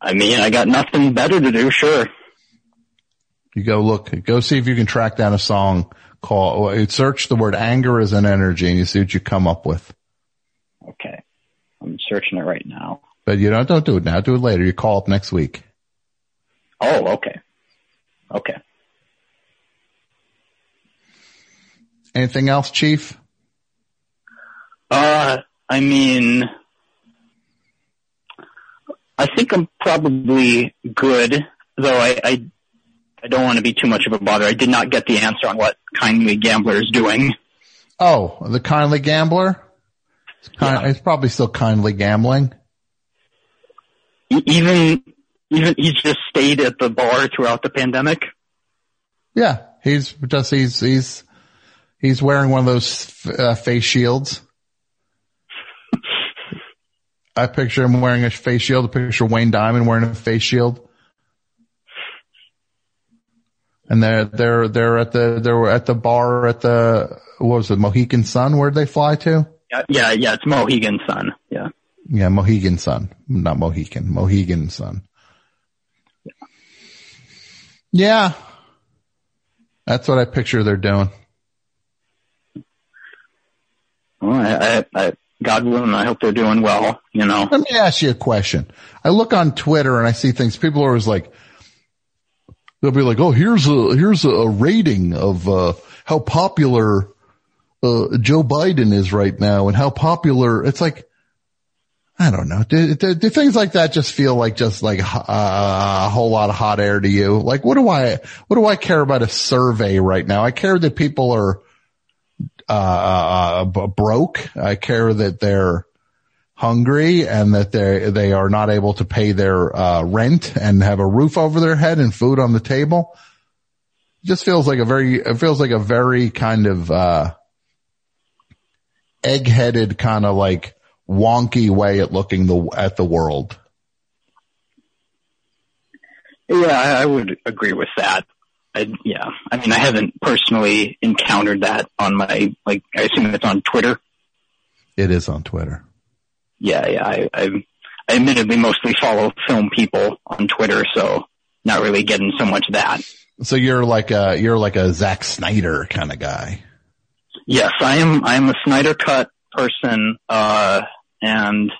I mean, I got nothing better to do. Sure. You go look, go see if you can track down a song called, search the word anger as an energy and you see what you come up with. Okay. I'm searching it right now. But you don't, don't do it now. Do it later. You call up next week. Oh, okay. Okay. Anything else, Chief? Uh, I mean, I think I'm probably good, though I, I, I don't want to be too much of a bother. I did not get the answer on what Kindly Gambler is doing. Oh, the Kindly Gambler? It's, kind, it's probably still kindly gambling. Even, even he's just stayed at the bar throughout the pandemic. Yeah, he's just he's he's he's wearing one of those uh, face shields. I picture him wearing a face shield. I picture Wayne Diamond wearing a face shield. And they're they're they're at the they're at the bar at the what was it Mohican Sun? Where'd they fly to? Yeah, yeah, yeah. It's Mohegan Sun. Yeah. Yeah, Mohegan Sun, not Mohican, Mohegan Sun. Yeah, that's what I picture they're doing. Well, I, I, I, God willing, I hope they're doing well. You know. Let me ask you a question. I look on Twitter and I see things. People are always like, they'll be like, "Oh, here's a here's a rating of uh, how popular uh, Joe Biden is right now and how popular." It's like, I don't know. Do, do, do things like that just feel like just like uh, a whole lot of hot air to you? Like, what do I what do I care about a survey right now? I care that people are uh, uh, broke. I care that they're hungry and that they they are not able to pay their uh, rent and have a roof over their head and food on the table. It just feels like a very it feels like a very kind of uh, egg-headed kind of like wonky way at looking the at the world. Yeah, I, I would agree with that. I, yeah, I mean, I haven't personally encountered that on my like. I assume it's on Twitter. It is on Twitter. Yeah, yeah. I, I, I admittedly mostly follow film people on Twitter, so not really getting so much that. So you're like a you're like a Zack Snyder kind of guy. Yes, I am. I am a Snyder Cut person, uh, and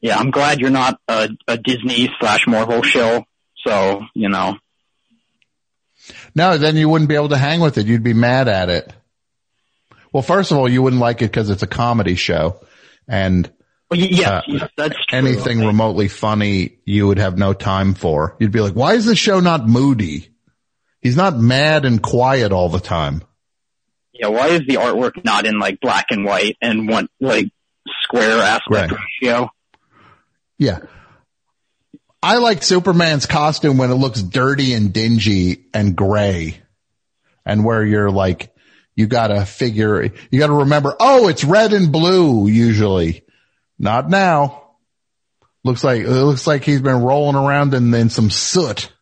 yeah, I'm glad you're not a, a Disney slash Marvel show. So you know, No, then you wouldn't be able to hang with it. You'd be mad at it. Well, first of all, you wouldn't like it because it's a comedy show, and well, yes, uh, yes, true. anything remotely funny you would have no time for. You'd be like, why is this show not moody? He's not mad and quiet all the time. Yeah, why is the artwork not in like black and white and one like square aspect Right. ratio? Yeah. I like Superman's costume when it looks dirty and dingy and gray and where you're like, you gotta figure, you gotta remember, oh, it's red and blue usually. Not now. Looks like, it looks like he's been rolling around in, in some soot.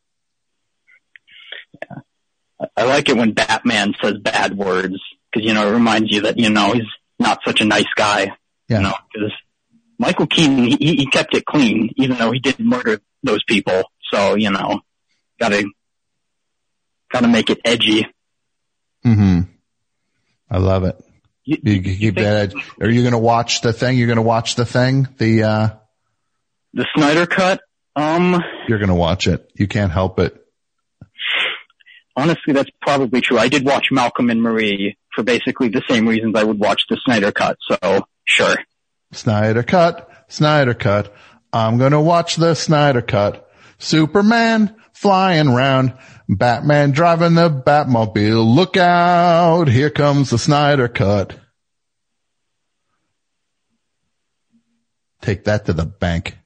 I like it when Batman says bad words because you know it reminds you that you know he's not such a nice guy. Yeah. You know, because Michael Keaton he, he kept it clean even though he didn't murder those people. So you know, gotta gotta make it edgy. hmm I love it. You, You, keep that edge. Are you to watch the thing? You're to watch the thing? The, uh, the Snyder cut. Um, you're to watch it. You can't help it. Honestly, that's probably true. I did watch Malcolm and Marie for basically the same reasons I would watch the Snyder cut. So sure. Snyder cut, Snyder cut. I'm going to watch the Snyder cut. Superman flying round. Batman driving the Batmobile. Look out. Here comes the Snyder cut. Take that to the bank.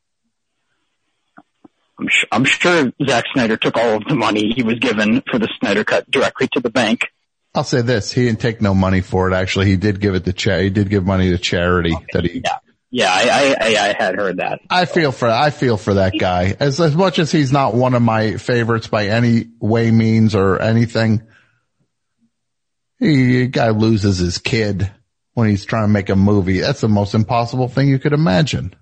I'm, sh- I'm sure Zack Snyder took all of the money he was given for the Snyder cut directly to the bank. I'll say this. He didn't take no money for it. Actually, he did give it to cha- he did give money to charity that he, Yeah. Yeah, I, I, I, I had heard that. I feel for, I feel for that guy. As, as much as he's not one of my favorites by any way, means, or anything, he, guy loses his kid when he's trying to make a movie. That's the most impossible thing you could imagine.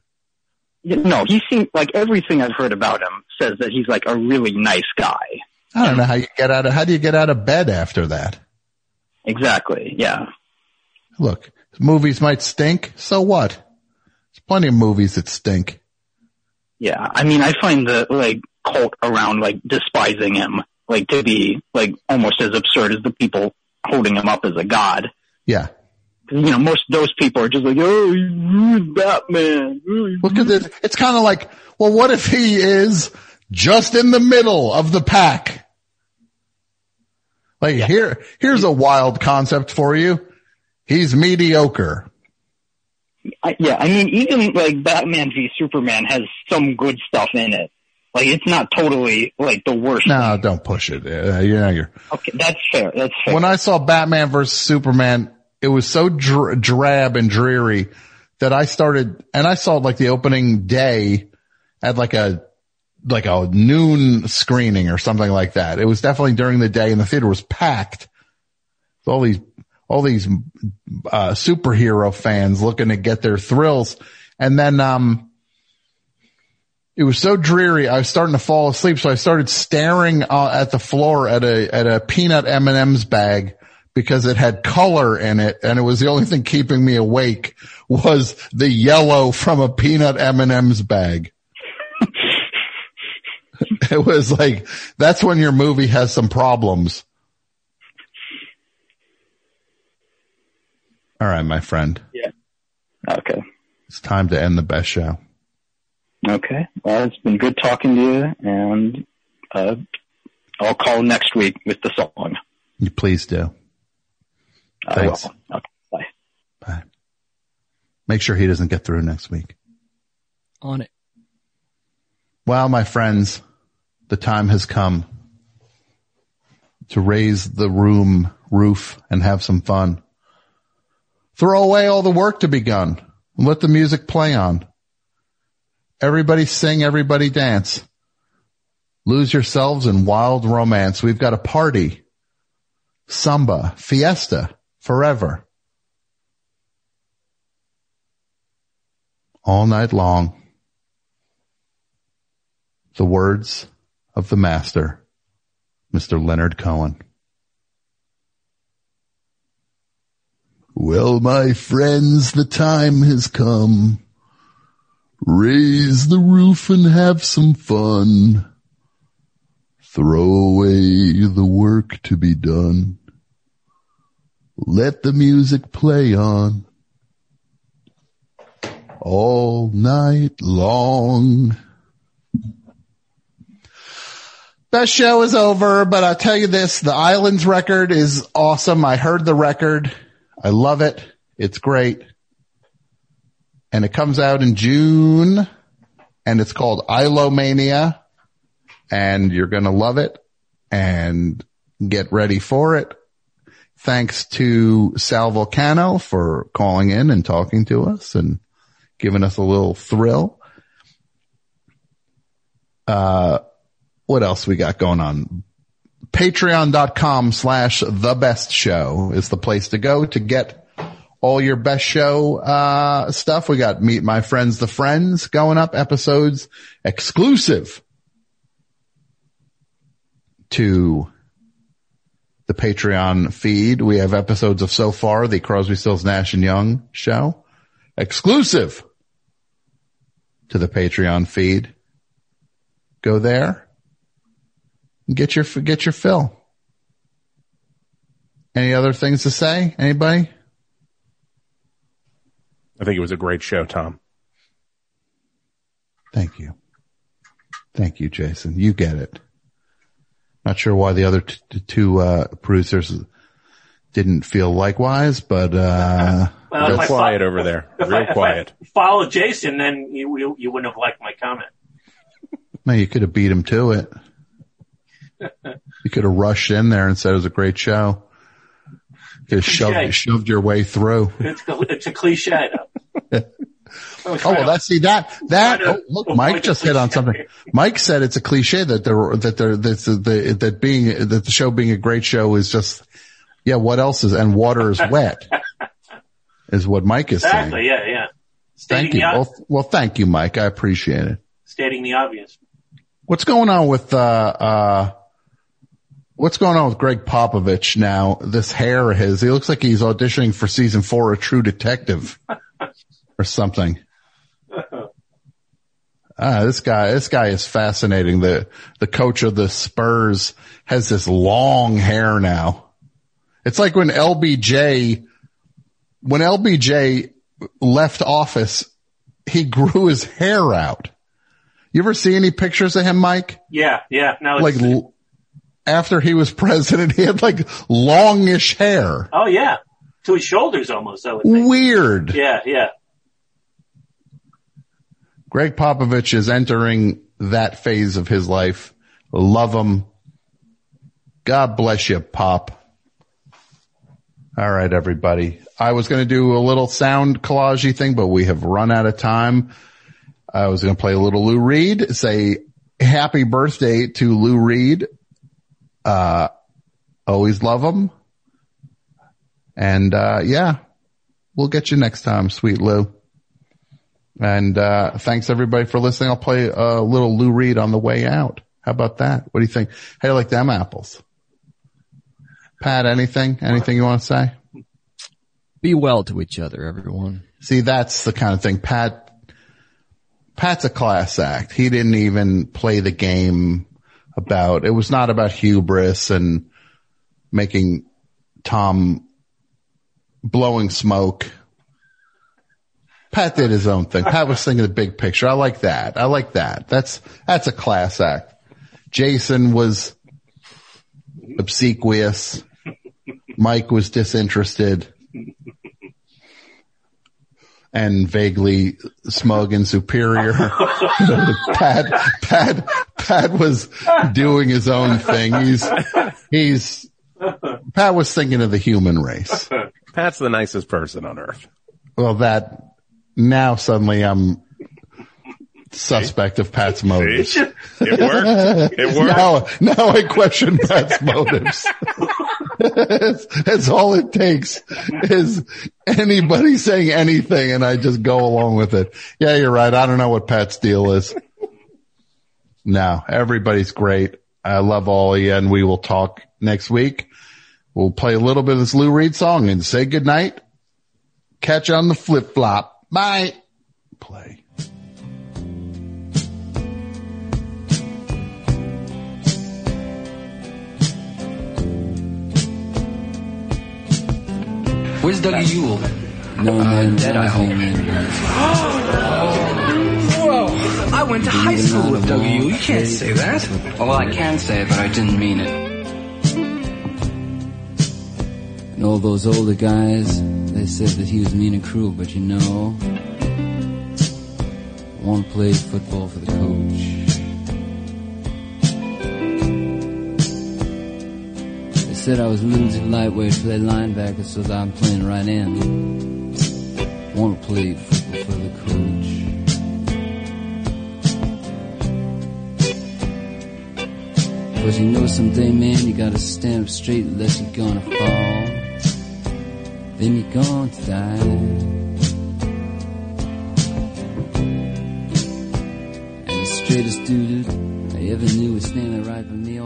No, he seemed like everything I've heard about him says that he's like a really nice guy. I don't know how you get out of, how do you get out of bed after that? Exactly. Yeah. Look, movies might stink. So what? There's plenty of movies that stink. Yeah. I mean, I find the like cult around like despising him like to be like almost as absurd as the people holding him up as a god. Yeah. You know, most of those people are just like, oh, he ruined Batman. Look at it. It's kind of like, well, what if he is just in the middle of the pack? Like here, here's a wild concept for you. He's mediocre. I, yeah, I mean, even like Batman v Superman has some good stuff in it. Like, it's not totally like the worst. No, don't push it. Uh, know, you're, Okay, that's fair. That's fair. when I saw Batman versus Superman, it was so dr- drab and dreary that I started, and I saw like the opening day at like a, like a noon screening or something like that. It was definitely during the day and the theater was packed. with All these, all these, uh, superhero fans looking to get their thrills. And then, um, it was so dreary. I was starting to fall asleep. So I started staring uh, at the floor at a, at a peanut M&M's bag because it had color in it. And it was the only thing keeping me awake was the yellow from a peanut M&M's bag. it was like, that's when your movie has some problems. All right, my friend. Yeah. Okay. It's time to end the best show. Okay. Well, it's been good talking to you, and uh, I'll call next week with the song. You please do. I Thanks. will. Okay. Bye. Bye. Make sure he doesn't get through next week. On it. Well, my friends, the time has come to raise the room roof and have some fun. Throw away all the work to be done. And let the music play on. Everybody sing, everybody dance. Lose yourselves in wild romance. We've got a party, samba, fiesta, forever. All night long the words of the master, Mr. Leonard Cohen. Well, my friends, the time has come. Raise the roof and have some fun. Throw away the work to be done. Let the music play on. All night long. Best show is over, but I'll tell you this, the Islands record is awesome. I heard the record. I love it. It's great. And it comes out in June and it's called Islomania and you're going to love it and get ready for it. Thanks to Sal Vulcano for calling in and talking to us and giving us a little thrill. Uh, what else we got going on? Patreon.com slash the best show is the place to go to get all your best show, uh, stuff. We got meet my friends, the friends going up episodes exclusive to the Patreon feed. We have episodes of so far the Crosby, Stills, Nash and Young show exclusive to the Patreon feed. Go there get your get your fill. Any other things to say? Anybody? I think it was a great show, Tom. Thank you. Thank you, Jason. You get it. Not sure why the other t- two uh, producers didn't feel likewise, but uh, Well, if I that's- fo- quiet over there. if Real I- if I quiet. Follow Jason, then you, you you wouldn't have liked my comment. no, you could have beat him to it. You could have rushed in there and said it was a great show. You could have shoved, shoved your way through. It's it's a cliche though. Oh, well, that's see that that. Oh, look, Mike just hit on something. Mike said it's a cliche that there that there that's the that being that the show being a great show is just yeah. What else is and water is wet is what Mike is saying. Exactly. Yeah. Yeah. Stating Thank you. Well, well, thank you, Mike. I appreciate it. stating the obvious. What's going on with uh uh what's going on with Gregg Popovich now? This hair of his, he looks like he's auditioning for season four of True Detective or something. Ah, this guy, this guy is fascinating. The, the coach of the Spurs has this long hair now. It's like when LBJ, when LBJ left office, he grew his hair out. You ever see any pictures of him, Mike? Yeah. Yeah. No. Like l- after he was president, he had like longish hair. oh yeah, to his shoulders almost. I would think. Weird. Yeah. Yeah. Gregg Popovich is entering that phase of his life. Love him. God bless you, Pop. All right, everybody. I was going to do a little sound collagey thing, but we have run out of time. I was going to play a little Lou Reed, say happy birthday to Lou Reed. Uh, always love him. And, uh, yeah, we'll get you next time, sweet Lou. And, uh, thanks everybody for listening. I'll play a little Lou Reed on the way out. How about that? What do you think? How do you like them apples? Pat, anything? Anything you want to say? Be well to each other, everyone. See, that's the kind of thing. Pat, Pat's a class act. He didn't even play the game about, it was not about hubris and making Tom blowing smoke. Pat did his own thing. Pat was thinking the big picture. I like that. I like that. That's, that's a class act. Jason was obsequious. Mike was disinterested and vaguely smug and superior. Pat, Pat, Pat was doing his own thing. He's, he's, Pat was thinking of the human race. Pat's the nicest person on earth. Well, that now suddenly I'm suspect of Pat's motives. It worked. It worked. Now, now I question Pat's motives. that's, that's all it takes is anybody saying anything and I just go along with it. Yeah, you're right. I don't know what Pat's deal is. No, everybody's great. I love all of you and we will talk next week. We'll play a little bit of this Lou Reed song and say goodnight. Catch you on the flip flop. Bye. Play. Where's Dougie Yule? No uh, man dead, I hope. Whoa! I went to high school with Dougie Yule. You can't say that. Oh, well, I can say it, but I didn't mean it. And all those older guys, they said that he was mean and cruel, but you know, one played football for the coach. They said I was a little too lightweight to play linebacker, so that I'm playing right in. One played football for the coach. Cause you know someday, man, you gotta stand up straight unless you're gonna fall. Then you're going to die. And the straightest dude I ever knew was standing right by me